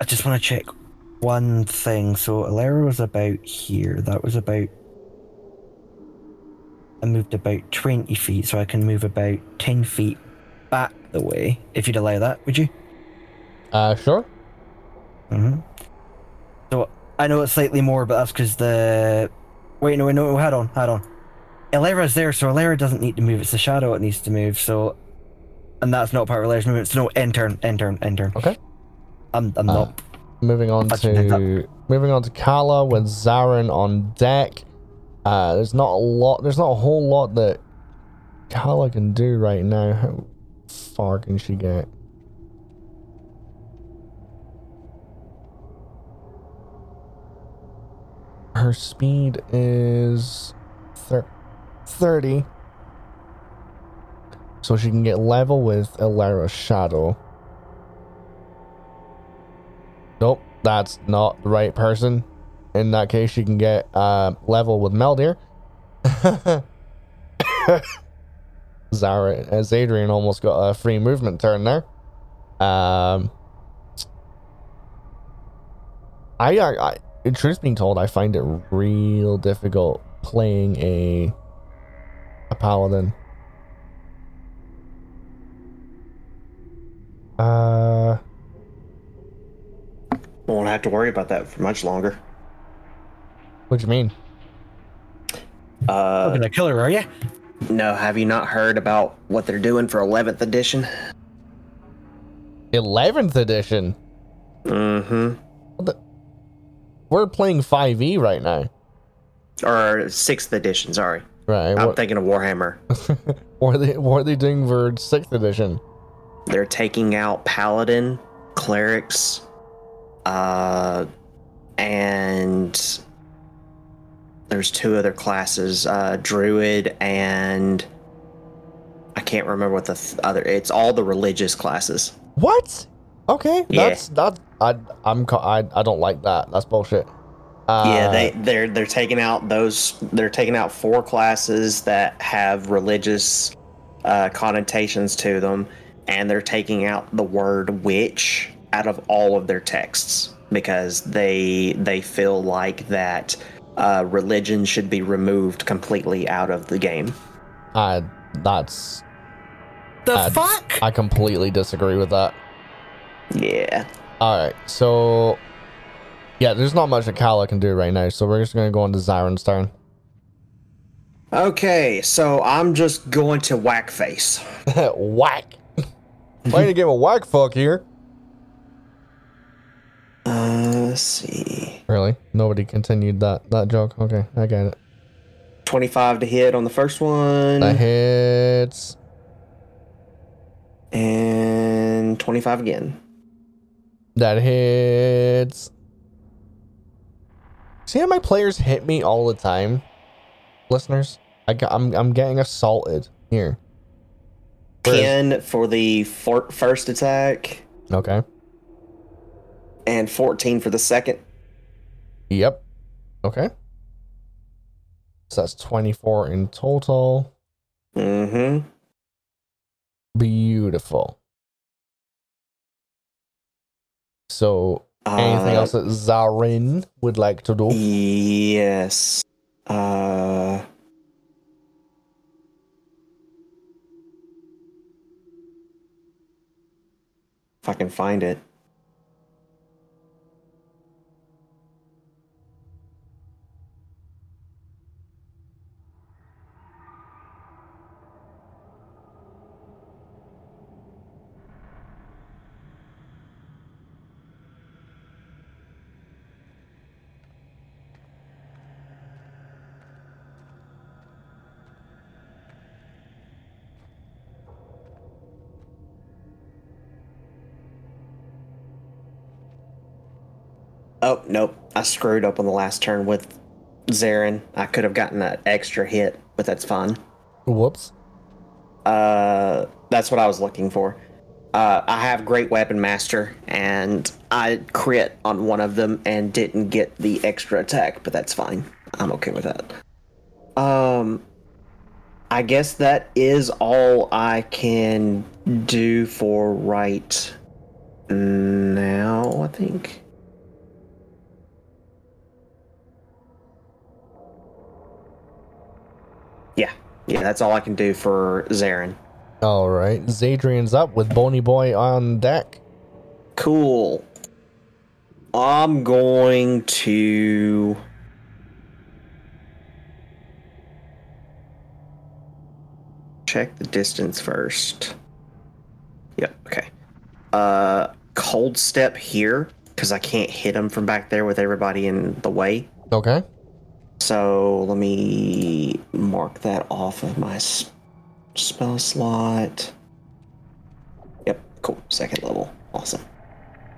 I just want to check one thing. So Alera was about here. That was about. I moved about 20 feet, so I can move about 10 feet back the way, if you'd allow that, would you?
Uh, sure.
Mm-hmm. So I know it's slightly more, but that's because the. Wait, no, no, hold on, hold on. Alera's there, so Alera doesn't need to move. It's the shadow that needs to move, so. And that's not part of Alera's movement, so no, end turn, end turn, end turn.
Okay.
I'm, I'm
Uh,
not.
Moving on to moving on to Kala with Zarin on deck. Uh, there's not a lot. There's not a whole lot that Kala can do right now. How far can she get? Her speed is thir- 30. So she can get level with Ilara's shadow. Nope, that's not the right person. In that case, you can get uh, level with Meldir. Zara, as Adrian almost got a free movement turn there. Um, I, I, I, truth being told, I find it real difficult playing a a paladin. Uh.
Won't have to worry about that for much longer.
What do you mean?
Uh,
Looking to kill her, are you?
no, have you not heard about what they're doing for 11th edition?
11th edition.
Mm-hmm.
We're playing 5e right now.
Or 6th edition, sorry.
Right.
I'm
What,
thinking of Warhammer.
what, are they, what are they doing for 6th edition?
They're taking out Paladin, Clerics, uh, and there's two other classes, uh, Druid and I can't remember what the th- other. It's all the religious classes.
What? Okay.
Yeah.
That's that's I I'm I I don't like that. That's bullshit. Uh,
yeah, they they're they're taking out those. They're taking out four classes that have religious uh, connotations to them, and they're taking out the word witch out of all of their texts because they they feel like that uh, religion should be removed completely out of the game.
I that's
The
Uh,
fuck?
I completely disagree with that.
Yeah.
All right. So yeah, there's not much that Kala can do right now. So we're just gonna go on to Zarin's turn.
Okay, so I'm just going to whack face.
whack. Playing a game of whack fuck here.
Uh, let's see.
Really? Nobody continued that that joke. Okay, I get it.
25 to hit on the first one,
That hits.
and 25 again.
That hits. See how my players hit me all the time, listeners. I got, I'm I'm getting assaulted here. Whereas-
10 for the for- first attack,
Okay.
and 14 for the second.
Yep. Okay. So that's 24 in total.
Mm-hmm.
Beautiful. So, anything
Uh,
else that Zarin would like to do?
Yes. Uh. If I can find it. Oh, nope. I screwed up on the last turn with Zarin. I could have gotten that extra hit, but that's fine.
Whoops.
Uh, that's what I was looking for. Uh, I have Great Weapon Master, and I crit on one of them and didn't get the extra attack, but that's fine. I'm okay with that. Um, I guess that is all I can do for right now, I think. Yeah, that's all I can do for Zarin.
All right. Zadrian's up with Bony Boy on deck.
Cool. I'm going to. Check the distance first. Yep, okay. Uh, cold step here, because I can't hit him from back there with everybody in the way.
Okay.
So let me mark that off of my spell slot. Yep, cool. Second level. Awesome.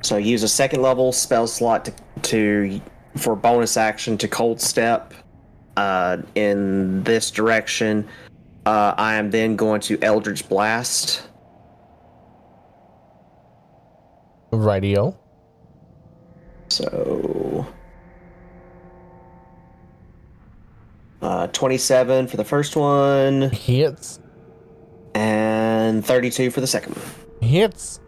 So use a second level spell slot to, to for bonus action to cold step uh, in this direction. Uh, I am then going to Eldritch Blast.
Radio.
So uh, 27 for the first one
Hits.
and 32 for the second one.
Hits.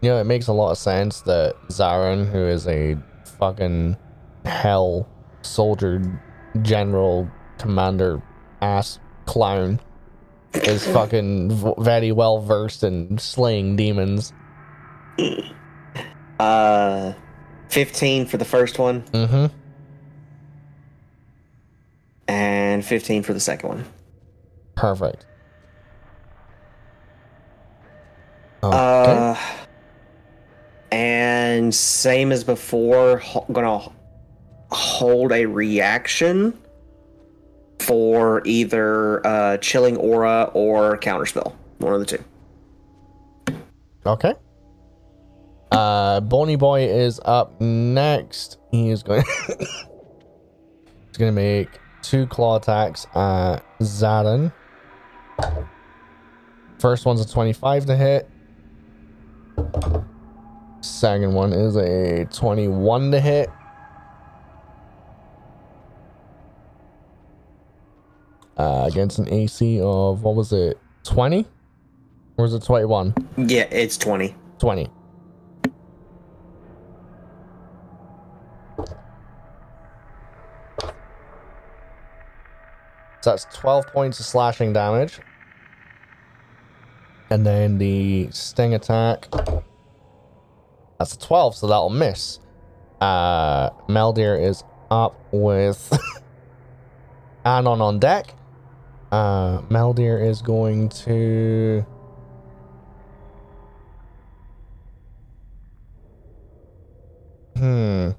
You know, it makes a lot of sense that Zarin, who is a fucking hell soldier, general, commander, ass clown, is fucking v- very well versed in slaying demons.
Uh, 15 for the first one
Mm-hmm.
and 15 for the second one.
Perfect. Okay.
Uh, and same as before, ho- gonna hold a reaction for either uh, chilling aura or counterspell. One of the two.
Okay. Uh, Bony Boy is up next. He is going. He's going to make two claw attacks at Zarin. First one's a 25 to hit. Second one is a 21 to hit. Uh, against an AC of, what was it, 20? Or was it 21?
Yeah, it's 20.
20. So that's 12 points of slashing damage. And then the sting attack. That's a 12, so that'll miss. Uh, Meldir is up with Anon on deck. Uh, Meldir is going to. Hmm.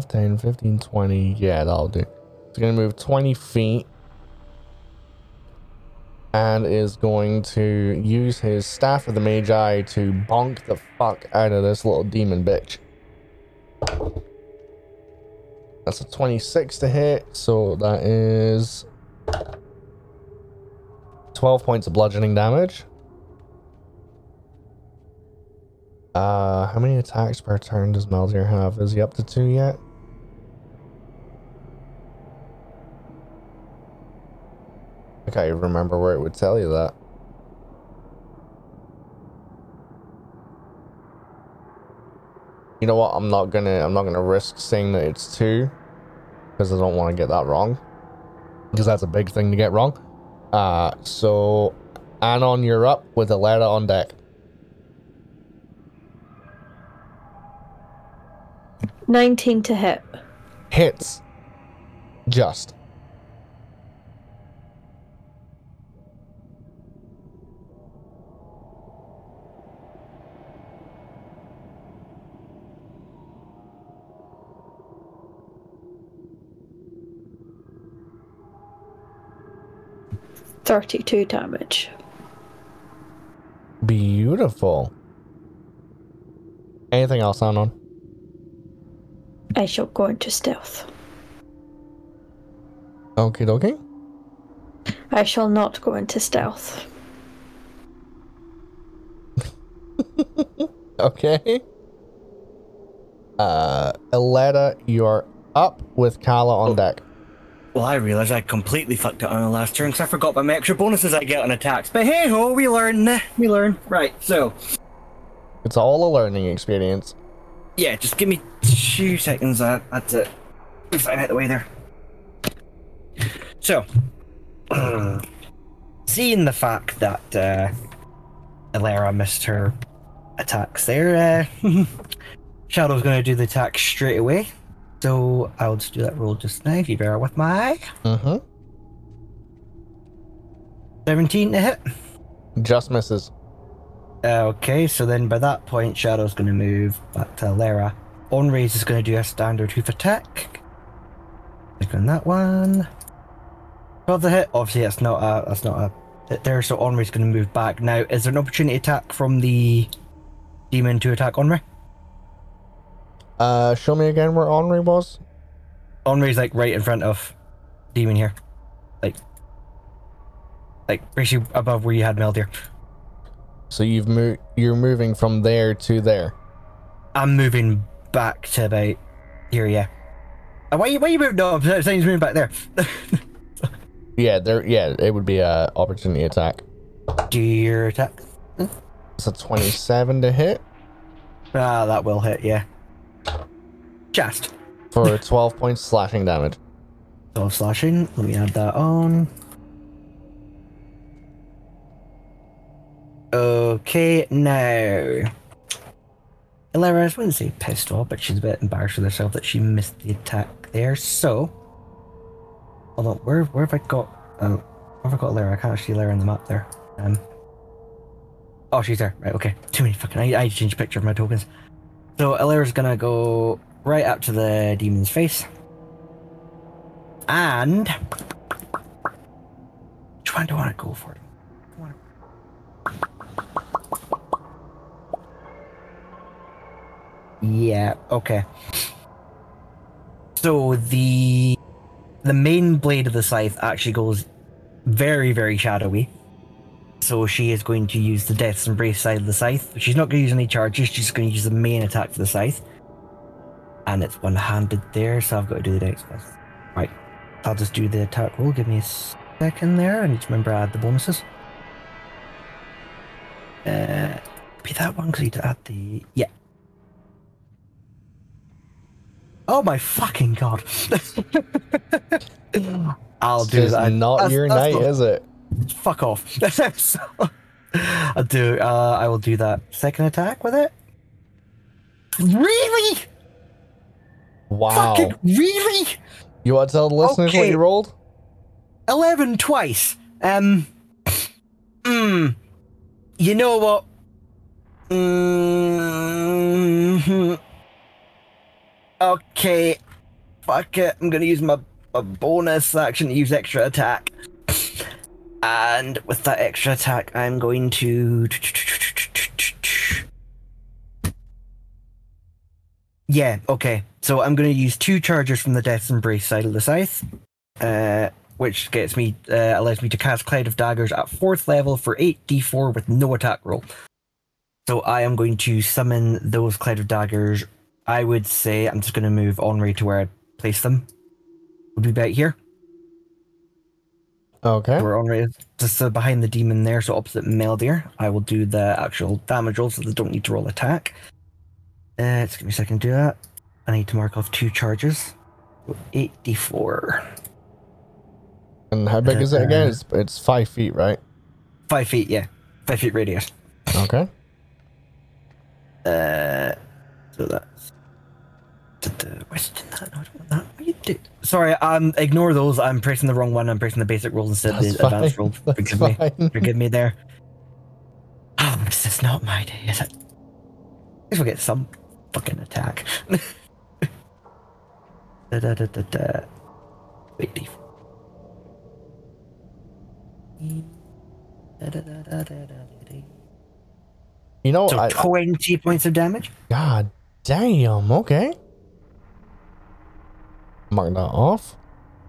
Five, ten, fifteen, twenty. Yeah, that'll do. It's gonna move 20 feet. And is going to use his Staff of the Magi to bonk the fuck out of this little demon bitch. That's a 26 to hit, so that is 12 points of bludgeoning damage. Uh, how many attacks per turn does Meldir have? Is he up to two yet? I can't even remember where it would tell you that. You know what? I'm not gonna. I'm not gonna risk saying that it's two, because I don't want to get that wrong. Because that's a big thing to get wrong. Uh, so Anon, you're up with Alera on deck.
Nineteen to hit.
Hits. Just.
32 damage.
Beautiful. Anything else, Anon?
I shall go into stealth.
Okie dokie.
I shall not go into stealth.
Okay. Uh, Alera, you're up with Kala on
Oh.
deck.
Well, I realised I completely fucked it on the last turn because I forgot about my extra bonuses I get on attacks. But hey ho, we learn. We learn. Right, so
It's all a learning experience.
yeah, just give me two seconds. That's it. Move that out the way there. So,
Seeing the fact that uh, missed her attacks there, uh, Shadow's going to do the attack straight away. So I'll just do that roll just now if you bear with my
Mm-hmm.
17 to hit.
Just misses.
Okay, so then by that point, Shadow's going to move back to Lara. Onraise is going to do a standard hoof attack. Click on that one. 12 to hit. Obviously, that's not a that's not a hit there. So Onray's going to move back. Now, is there an opportunity attack from the demon to attack Onray?
Uh, show me again where Henri was.
Onray's like right in front of demon here, like like basically above where you had Meldir.
So you've moved. You're moving from there to there.
I'm moving back to about here. Yeah. Uh, why you why you moving? No, I'm saying he's moving back there.
Yeah, there. Yeah, it would be a opportunity attack.
Do your attack.
It's a 27 to hit
Ah, that will hit, yeah. Just.
for 12 points slashing damage.
12 slashing. Let me add that on. Okay, now. Alera, I wouldn't say pissed off, but she's a bit embarrassed with herself that she missed the attack there. So, hold on, where where have I got? Oh, where have I got Alera? I can't see Alera on the map there. Um. Oh, she's there. Right. Okay. Too many fucking. I I need to change picture of my tokens. So Alera's gonna go right up to the demon's face. And which one do I want to go for? Yeah, okay. So the the main blade of the scythe actually goes very, very shadowy. So she is going to use the Death's Embrace side of the scythe. She's not going to use any charges, she's going to use the main attack for the scythe. And it's one handed there, so I've got to do the dex plus. Right. I'll just do the attack roll. Give me a second there. I need to remember to add the bonuses. Uh, be that one because I need to add the. Yeah. Oh my fucking god. I'll
It's
do that.
not
That's-
your
that's
night,
not-
is it?
fuck off. so, I'll do. Uh, I will do that second attack with it. Really?
Wow.
Fucking really?
You want to tell the listeners what you rolled?
Eleven twice. Um. Mm. You know what? Mm-hmm. okay. Fuck it. I'm gonna use my, my bonus action to use extra attack. And with that extra attack, I'm going to. Yeah, okay. So I'm going to use two charges from the Death's Embrace side of the scythe, uh, which gets me uh, allows me to cast Cloud of Daggers at fourth level for 8d4 with no attack roll. So I am going to summon those Cloud of Daggers. I would say I'm just going to move Henri to where I place them. Would be about here.
Okay.
Where Henri is just uh, behind the demon there, so opposite Meldir. I will do the actual damage roll so they don't need to roll attack. Uh, just give me a second to do that. I need to mark off two charges. 8d4.
And how big is it again? It's, it's five feet, right?
Five feet, yeah. Five feet radius.
Okay.
Uh, so that's. The Western that? No, I don't want that. What you do? Sorry, um, ignore those. I'm pressing the wrong one. I'm pressing the basic rolls instead of the advanced
fine.
rolls.
That's
Forgive me.
fine.
Forgive me there. Oh, this is not my day, is it? At least we'll get some fucking attack. da, da, da, da, da.
You know,
So
I,
20 points of damage.
God damn, okay. Mark that off.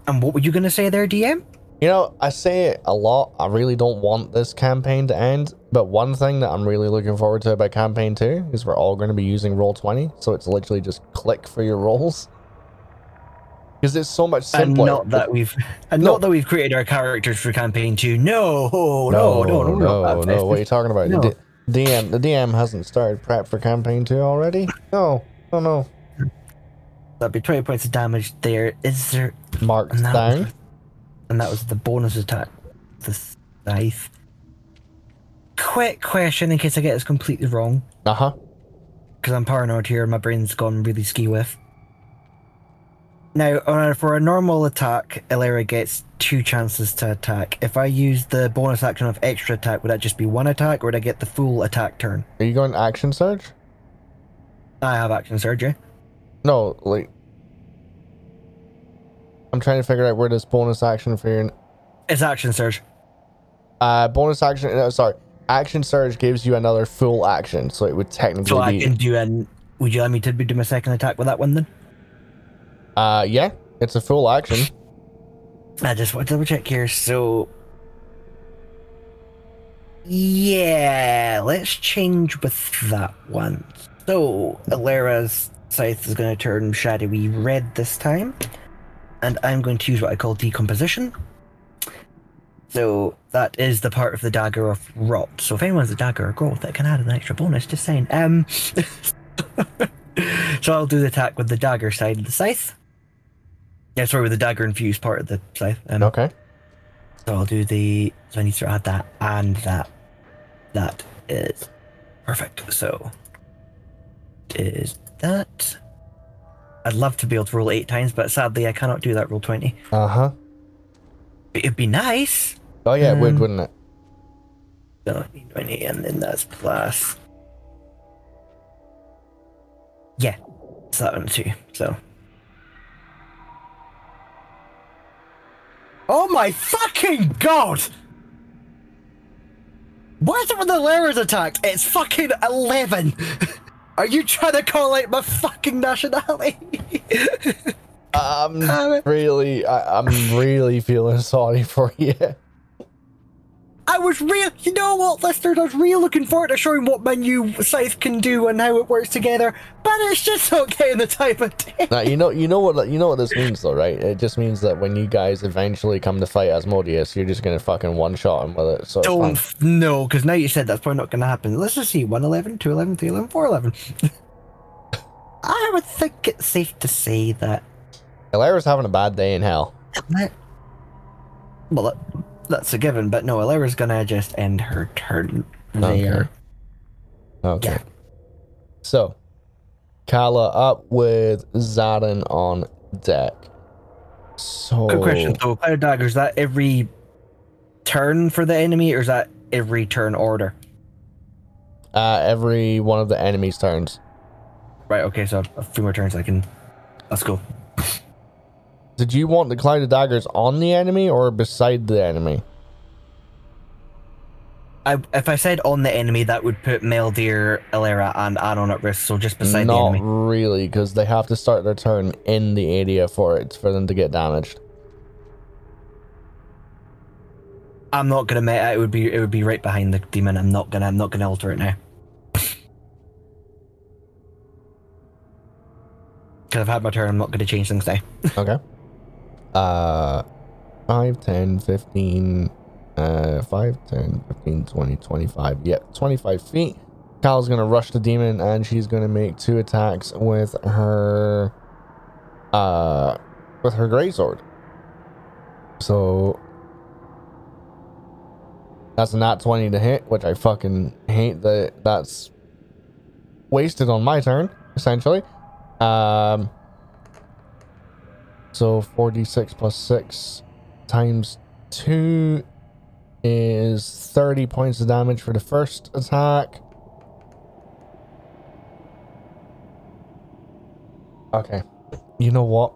And what were you going to say there, DM?
You know, I say it a lot. I really don't want this campaign to end. But one thing that I'm really looking forward to about campaign two is we're all going to be using Roll20. So it's literally just click for your rolls. Because it's so much
And not that we've and
No.
not that we've created our characters for campaign two. No, no, no, no, no,
no, no. What are you talking about?
No.
The DM, the DM hasn't started prep for campaign two already. No, no, no.
That'd be twenty points of damage there. Is there?
Marked
And
down.
was, and that was the bonus attack. The scythe. Quick question in case I get this completely wrong,
Uh huh.
because I'm paranoid here. My brain's gone really ski with. Now, a- for a normal attack, Alera gets two chances to attack. If I use the bonus action of extra attack, would that just be one attack, or would I get the full attack turn?
Are you going action surge?
I have action surgery.
No, like. I'm trying to figure out where this bonus action for your
It's action surge.
uh bonus action. No, sorry, action surge gives you another full action, so it would technically
So I
be.
can do an. Would you like me to do my second attack with that one then?
Uh, yeah, it's a full action.
I just want to double check here. So, yeah, let's change with that one. So, Alera's scythe is going to turn shadowy red this time, and I'm going to use what I call decomposition. So that is the part of the dagger of rot. So if anyone's a dagger or growth, that can add an extra bonus. Just saying. Um. so I'll do the attack with the dagger side of the scythe. Yeah, sorry, with the dagger infused part of the scythe. Um,
Okay.
So I'll do the. So I need to add that and that. That is perfect. So is that. I'd love to be able to roll eight times, but sadly I cannot do that. Roll twenty.
Uh huh.
It'd be nice.
Oh yeah, it would,
Um,
wouldn't it?
So twenty, and then that's plus. Yeah, it's that one too. So. Oh my fucking god! Why is it when the Lara's attacked? It's fucking 11! Are you trying to call out my fucking nationality?
I'm
Damn
really, I, I'm really feeling sorry for you.
I was real. You know what, listeners? I was really looking forward to showing what my new scythe can do and how it works together, but it's just not getting the time of day.
Now you know, you know what, you know what this means, though, right? It just means that when you guys eventually come to fight Asmodeus, you're just gonna fucking one shot him with it. So.
Don't f- no, because now you said that's probably not going to happen. Let's just see 111, 211, 311, 411. I would think it's safe to say that.
Hilara's having a bad day in hell.
Well, that, that's a given, but no, going to just end her turn there.
Okay.
Yeah.
So, Kala up with Zarin on deck. So,
Good question. So, Cloud Dagger, is that every turn for the enemy, or is that every turn order?
Uh, every one of the enemy's turns.
Right, okay, so a few more turns I can. Let's go.
Did you want the cloud of daggers on the enemy or beside the enemy?
I, if I said on the enemy, that would put Meldir, Alera, and Anon at risk, so just beside
Not
the enemy.
Not really, because they have to start their turn in the area for it for them to get damaged.
I'm not gonna make it would be it would be right behind the demon. I'm not gonna I'm not gonna alter it now. Cause I've had my turn, I'm not gonna change things now.
Okay. Uh 5, 10, 15, uh 5, 10, 15, 20, 25. Yep, 25 feet. Kyle's gonna rush the demon and she's gonna make two attacks with her uh with her greatsword. So that's a nat 20 to hit, which I fucking hate that that's wasted on my turn, essentially. Um so 4d6 plus 6 times 2 is 30 points of damage for the first attack. Okay. You know what?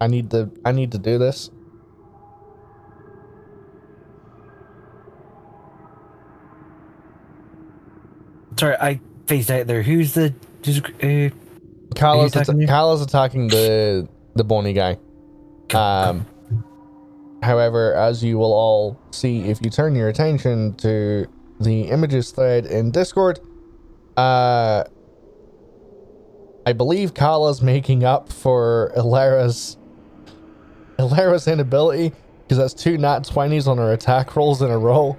I need to I need to do this.
Sorry, I phased out there. Who's the who's, uh,
Kyla's,
attacking
atta-
you?
Attacking the the bony guy. Um, however, as you will all see if you turn your attention to the images thread in Discord, uh, I believe Kyla's making up for Alera's Alera's inability because that's two nat twenties on her attack rolls in a row.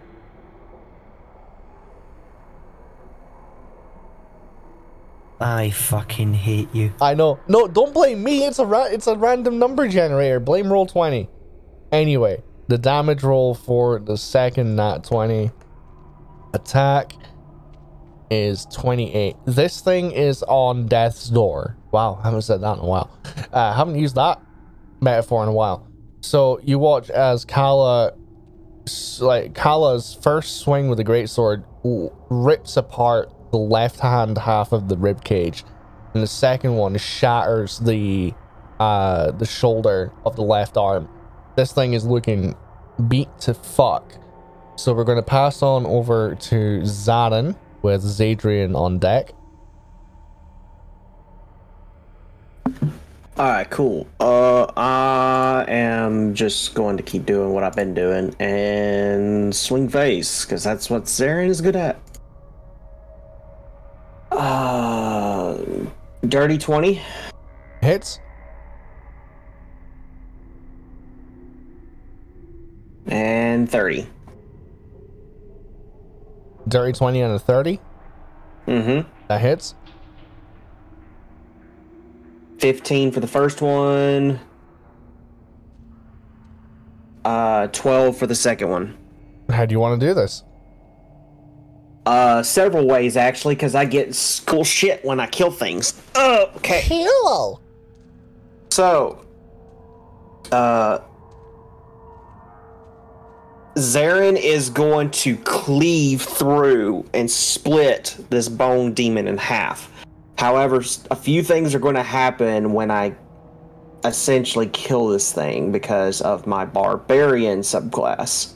I fucking hate you.
I know. No, don't blame me. It's a ra- it's a random number generator. Blame Roll20. Anyway, the damage roll for the second nat twenty attack is twenty eight. This thing is on death's door. Wow, I haven't said that in a while. Uh, haven't used that metaphor in a while. So you watch as Kala, like Kala's first swing with the great sword, rips apart the left hand half of the rib cage, and the second one shatters the uh the shoulder of the left arm. This thing is looking beat to fuck. So we're going to pass on over to Zarin with Zadrian on deck.
All right, cool. Uh, I am just going to keep doing what I've been doing and swing face because that's what Zarin is good at. Uh, dirty twenty
Hits.
and thirty.
Dirty 20 and a 30.
Mm-hmm.
That hits.
Fifteen for the first one. Uh, twelve for the second one.
How do you want to do this?
Uh, several ways actually, because I get cool shit when I kill things. Uh, okay.
Hello.
So, uh, Zarin is going to cleave through and split this bone demon in half. However, a few things are going to happen when I essentially kill this thing because of my barbarian subclass.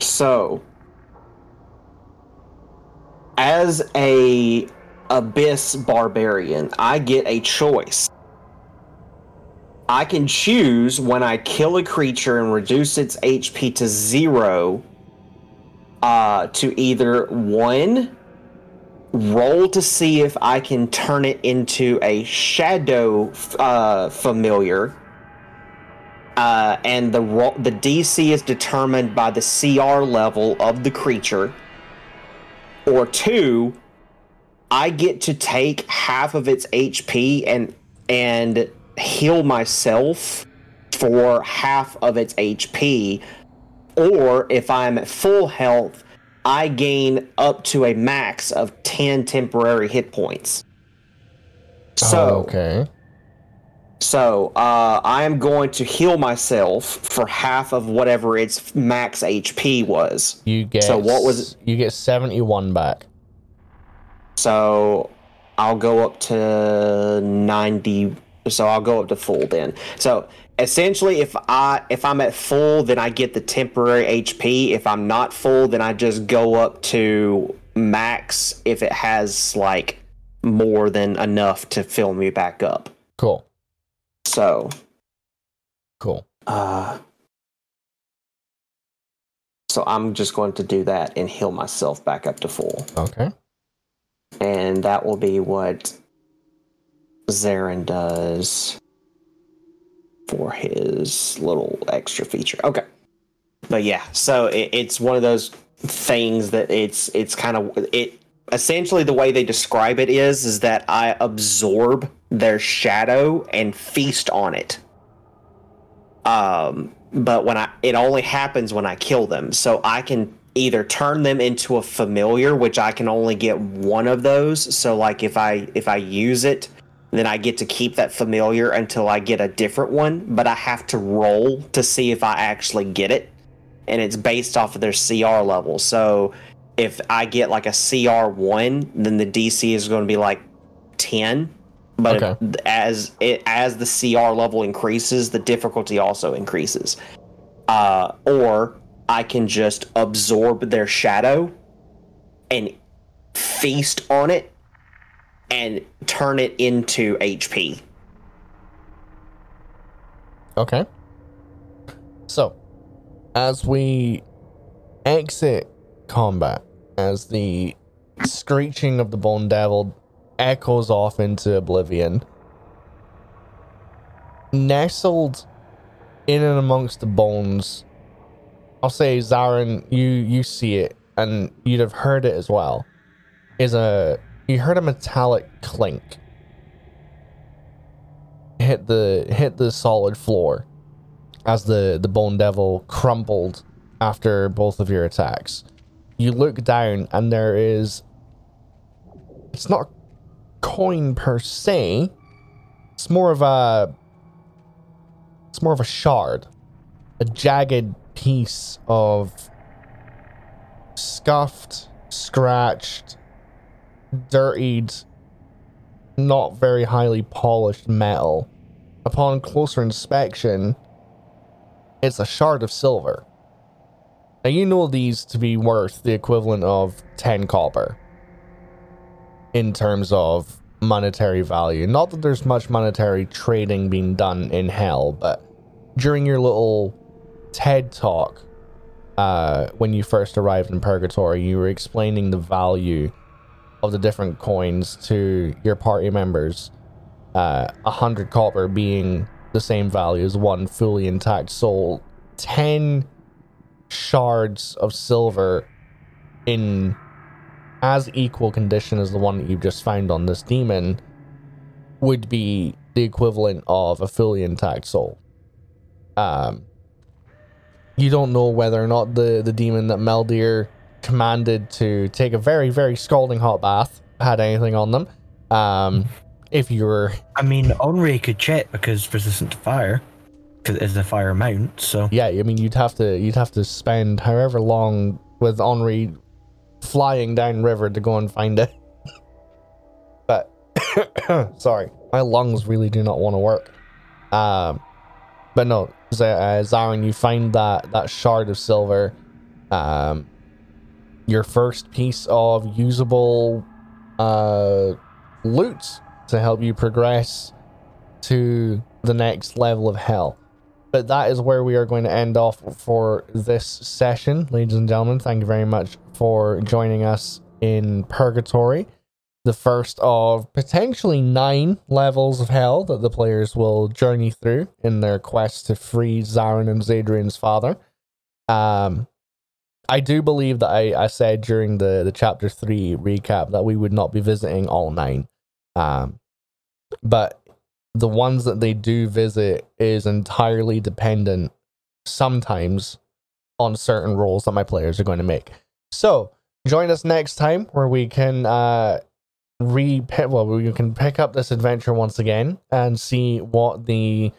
So, as a abyss barbarian, I get a choice. I can choose when I kill a creature and reduce its HP to zero uh, to either one, roll to see if I can turn it into a shadow uh, familiar. Uh, and the ro- the DC is determined by the CR level of the creature. Or two, I get to take half of its HP and and heal myself for half of its HP. Or if I'm at full health, I gain up to a max of 10 temporary hit points. So,
okay.
So uh, I am going to heal myself for half of whatever its max HP was.
You get
So what was-
You get 71 back.
So I'll go up to 90 so I'll go up to full then. So essentially if I if I'm at full then I get the temporary HP. If I'm not full then I just go up to max if it has like more than enough to fill me back up.
Cool.
So
Cool.
uh so I'm just going to do that and heal myself back up to full.
Okay.
and that will be what Zarin does for his little extra feature. Okay, but yeah, so it, it's one of those things that it's it's kind of it. Essentially, the way they describe it is is that I absorb their shadow and feast on it. Um, but when I it only happens when I kill them, so I can either turn them into a familiar, which I can only get one of those. So like if I if I use it, then I get to keep that familiar until I get a different one, but I have to roll to see if I actually get it. And it's based off of their CR level. So if I get like a CR one, then the DC is going to be like 10. But
Okay.
as it as the CR level increases, the difficulty also increases. Uh, or I can just absorb their shadow and feast on it and turn it into HP.
Okay. So, as we exit combat, as the screeching of the Bone Devil echoes off into oblivion, nestled in and amongst the bones, I'll say, Zarin, you you see it, and you'd have heard it as well. Is a you heard a metallic clink hit the hit the solid floor as the the bone devil crumpled after both of your attacks. You look down and there is it's not a coin per se. It's more of a it's more of a shard. A jagged piece of scuffed, scratched, dirtied, not very highly polished metal. Upon closer inspection, it's a shard of silver. Now, you know these to be worth the equivalent of 10 copper in terms of monetary value. Not that there's much monetary trading being done in hell, but during your little TED talk uh, when you first arrived in Purgatory, you were explaining the value of the different coins to your party members. Uh, a hundred copper being the same value as one fully intact soul. Ten shards of silver in as equal condition as the one that you've just found on this demon would be the equivalent of a fully intact soul. Um, you don't know whether or not the the demon that Meldir commanded to take a very very scalding hot bath had anything on them. Um, if you were
I mean, Henri could check because resistant to fire, because it is a fire mount. So
yeah, I mean you'd have to you'd have to spend however long with Henri flying down river to go and find it. but sorry, my lungs really do not want to work. Um, but no, Z- uh, Zarin, you find that that shard of silver, um, your first piece of usable uh loot to help you progress to the next level of hell. But that is where we are going to end off for this session, ladies and gentlemen. Thank you very much for joining us in Purgatory, the first of potentially nine levels of hell that the players will journey through in their quest to free Zarin and Zadrian's father. Um, I do believe that I, I said during the, the chapter three recap that we would not be visiting all nine. Um, but the ones that they do visit is entirely dependent sometimes on certain roles that my players are going to make. So join us next time where we can uh re well we can pick up this adventure once again and see what the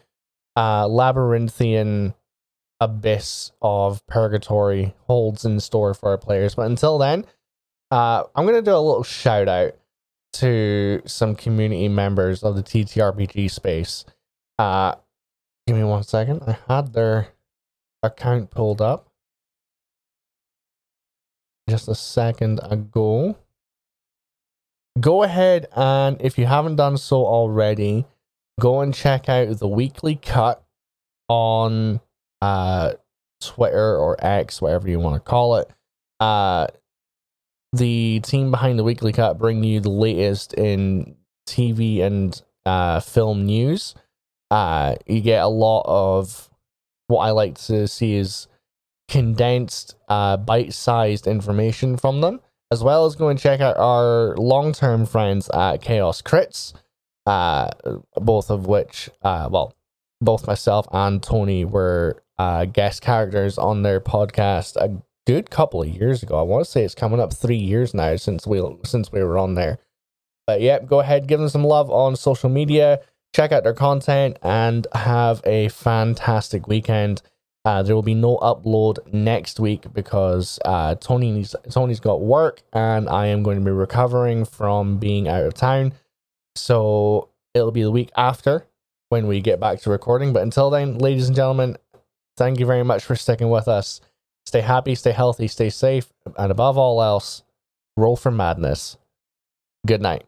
uh labyrinthian abyss of purgatory holds in store for our players. But until then, uh I'm gonna do a little shout out to some community members of the TTRPG space. Uh, give me one second. I had their account pulled up just a second ago. Go ahead and, if you haven't done so already, go and check out the weekly cut on uh, Twitter or X, whatever you want to call it. Uh, the team behind the weekly cut bring you the latest in TV and uh, film news. Uh, you get a lot of what I like to see is condensed, uh, bite-sized information from them, as well as go and check out our long-term friends at Chaos Crits, uh, both of which, uh, well, both myself and Tony were uh, guest characters on their podcast a good couple of years ago. I want to say it's coming up three years now since we since we were on there. But yeah, go ahead, give them some love on social media, check out their content, and have a fantastic weekend. Uh, there will be no upload next week because uh, Tony's Tony's got work, and I am going to be recovering from being out of town. So it'll be the week after when we get back to recording. But until then, ladies and gentlemen, thank you very much for sticking with us. Stay happy, stay healthy, stay safe, and above all else, roll for madness. Good night.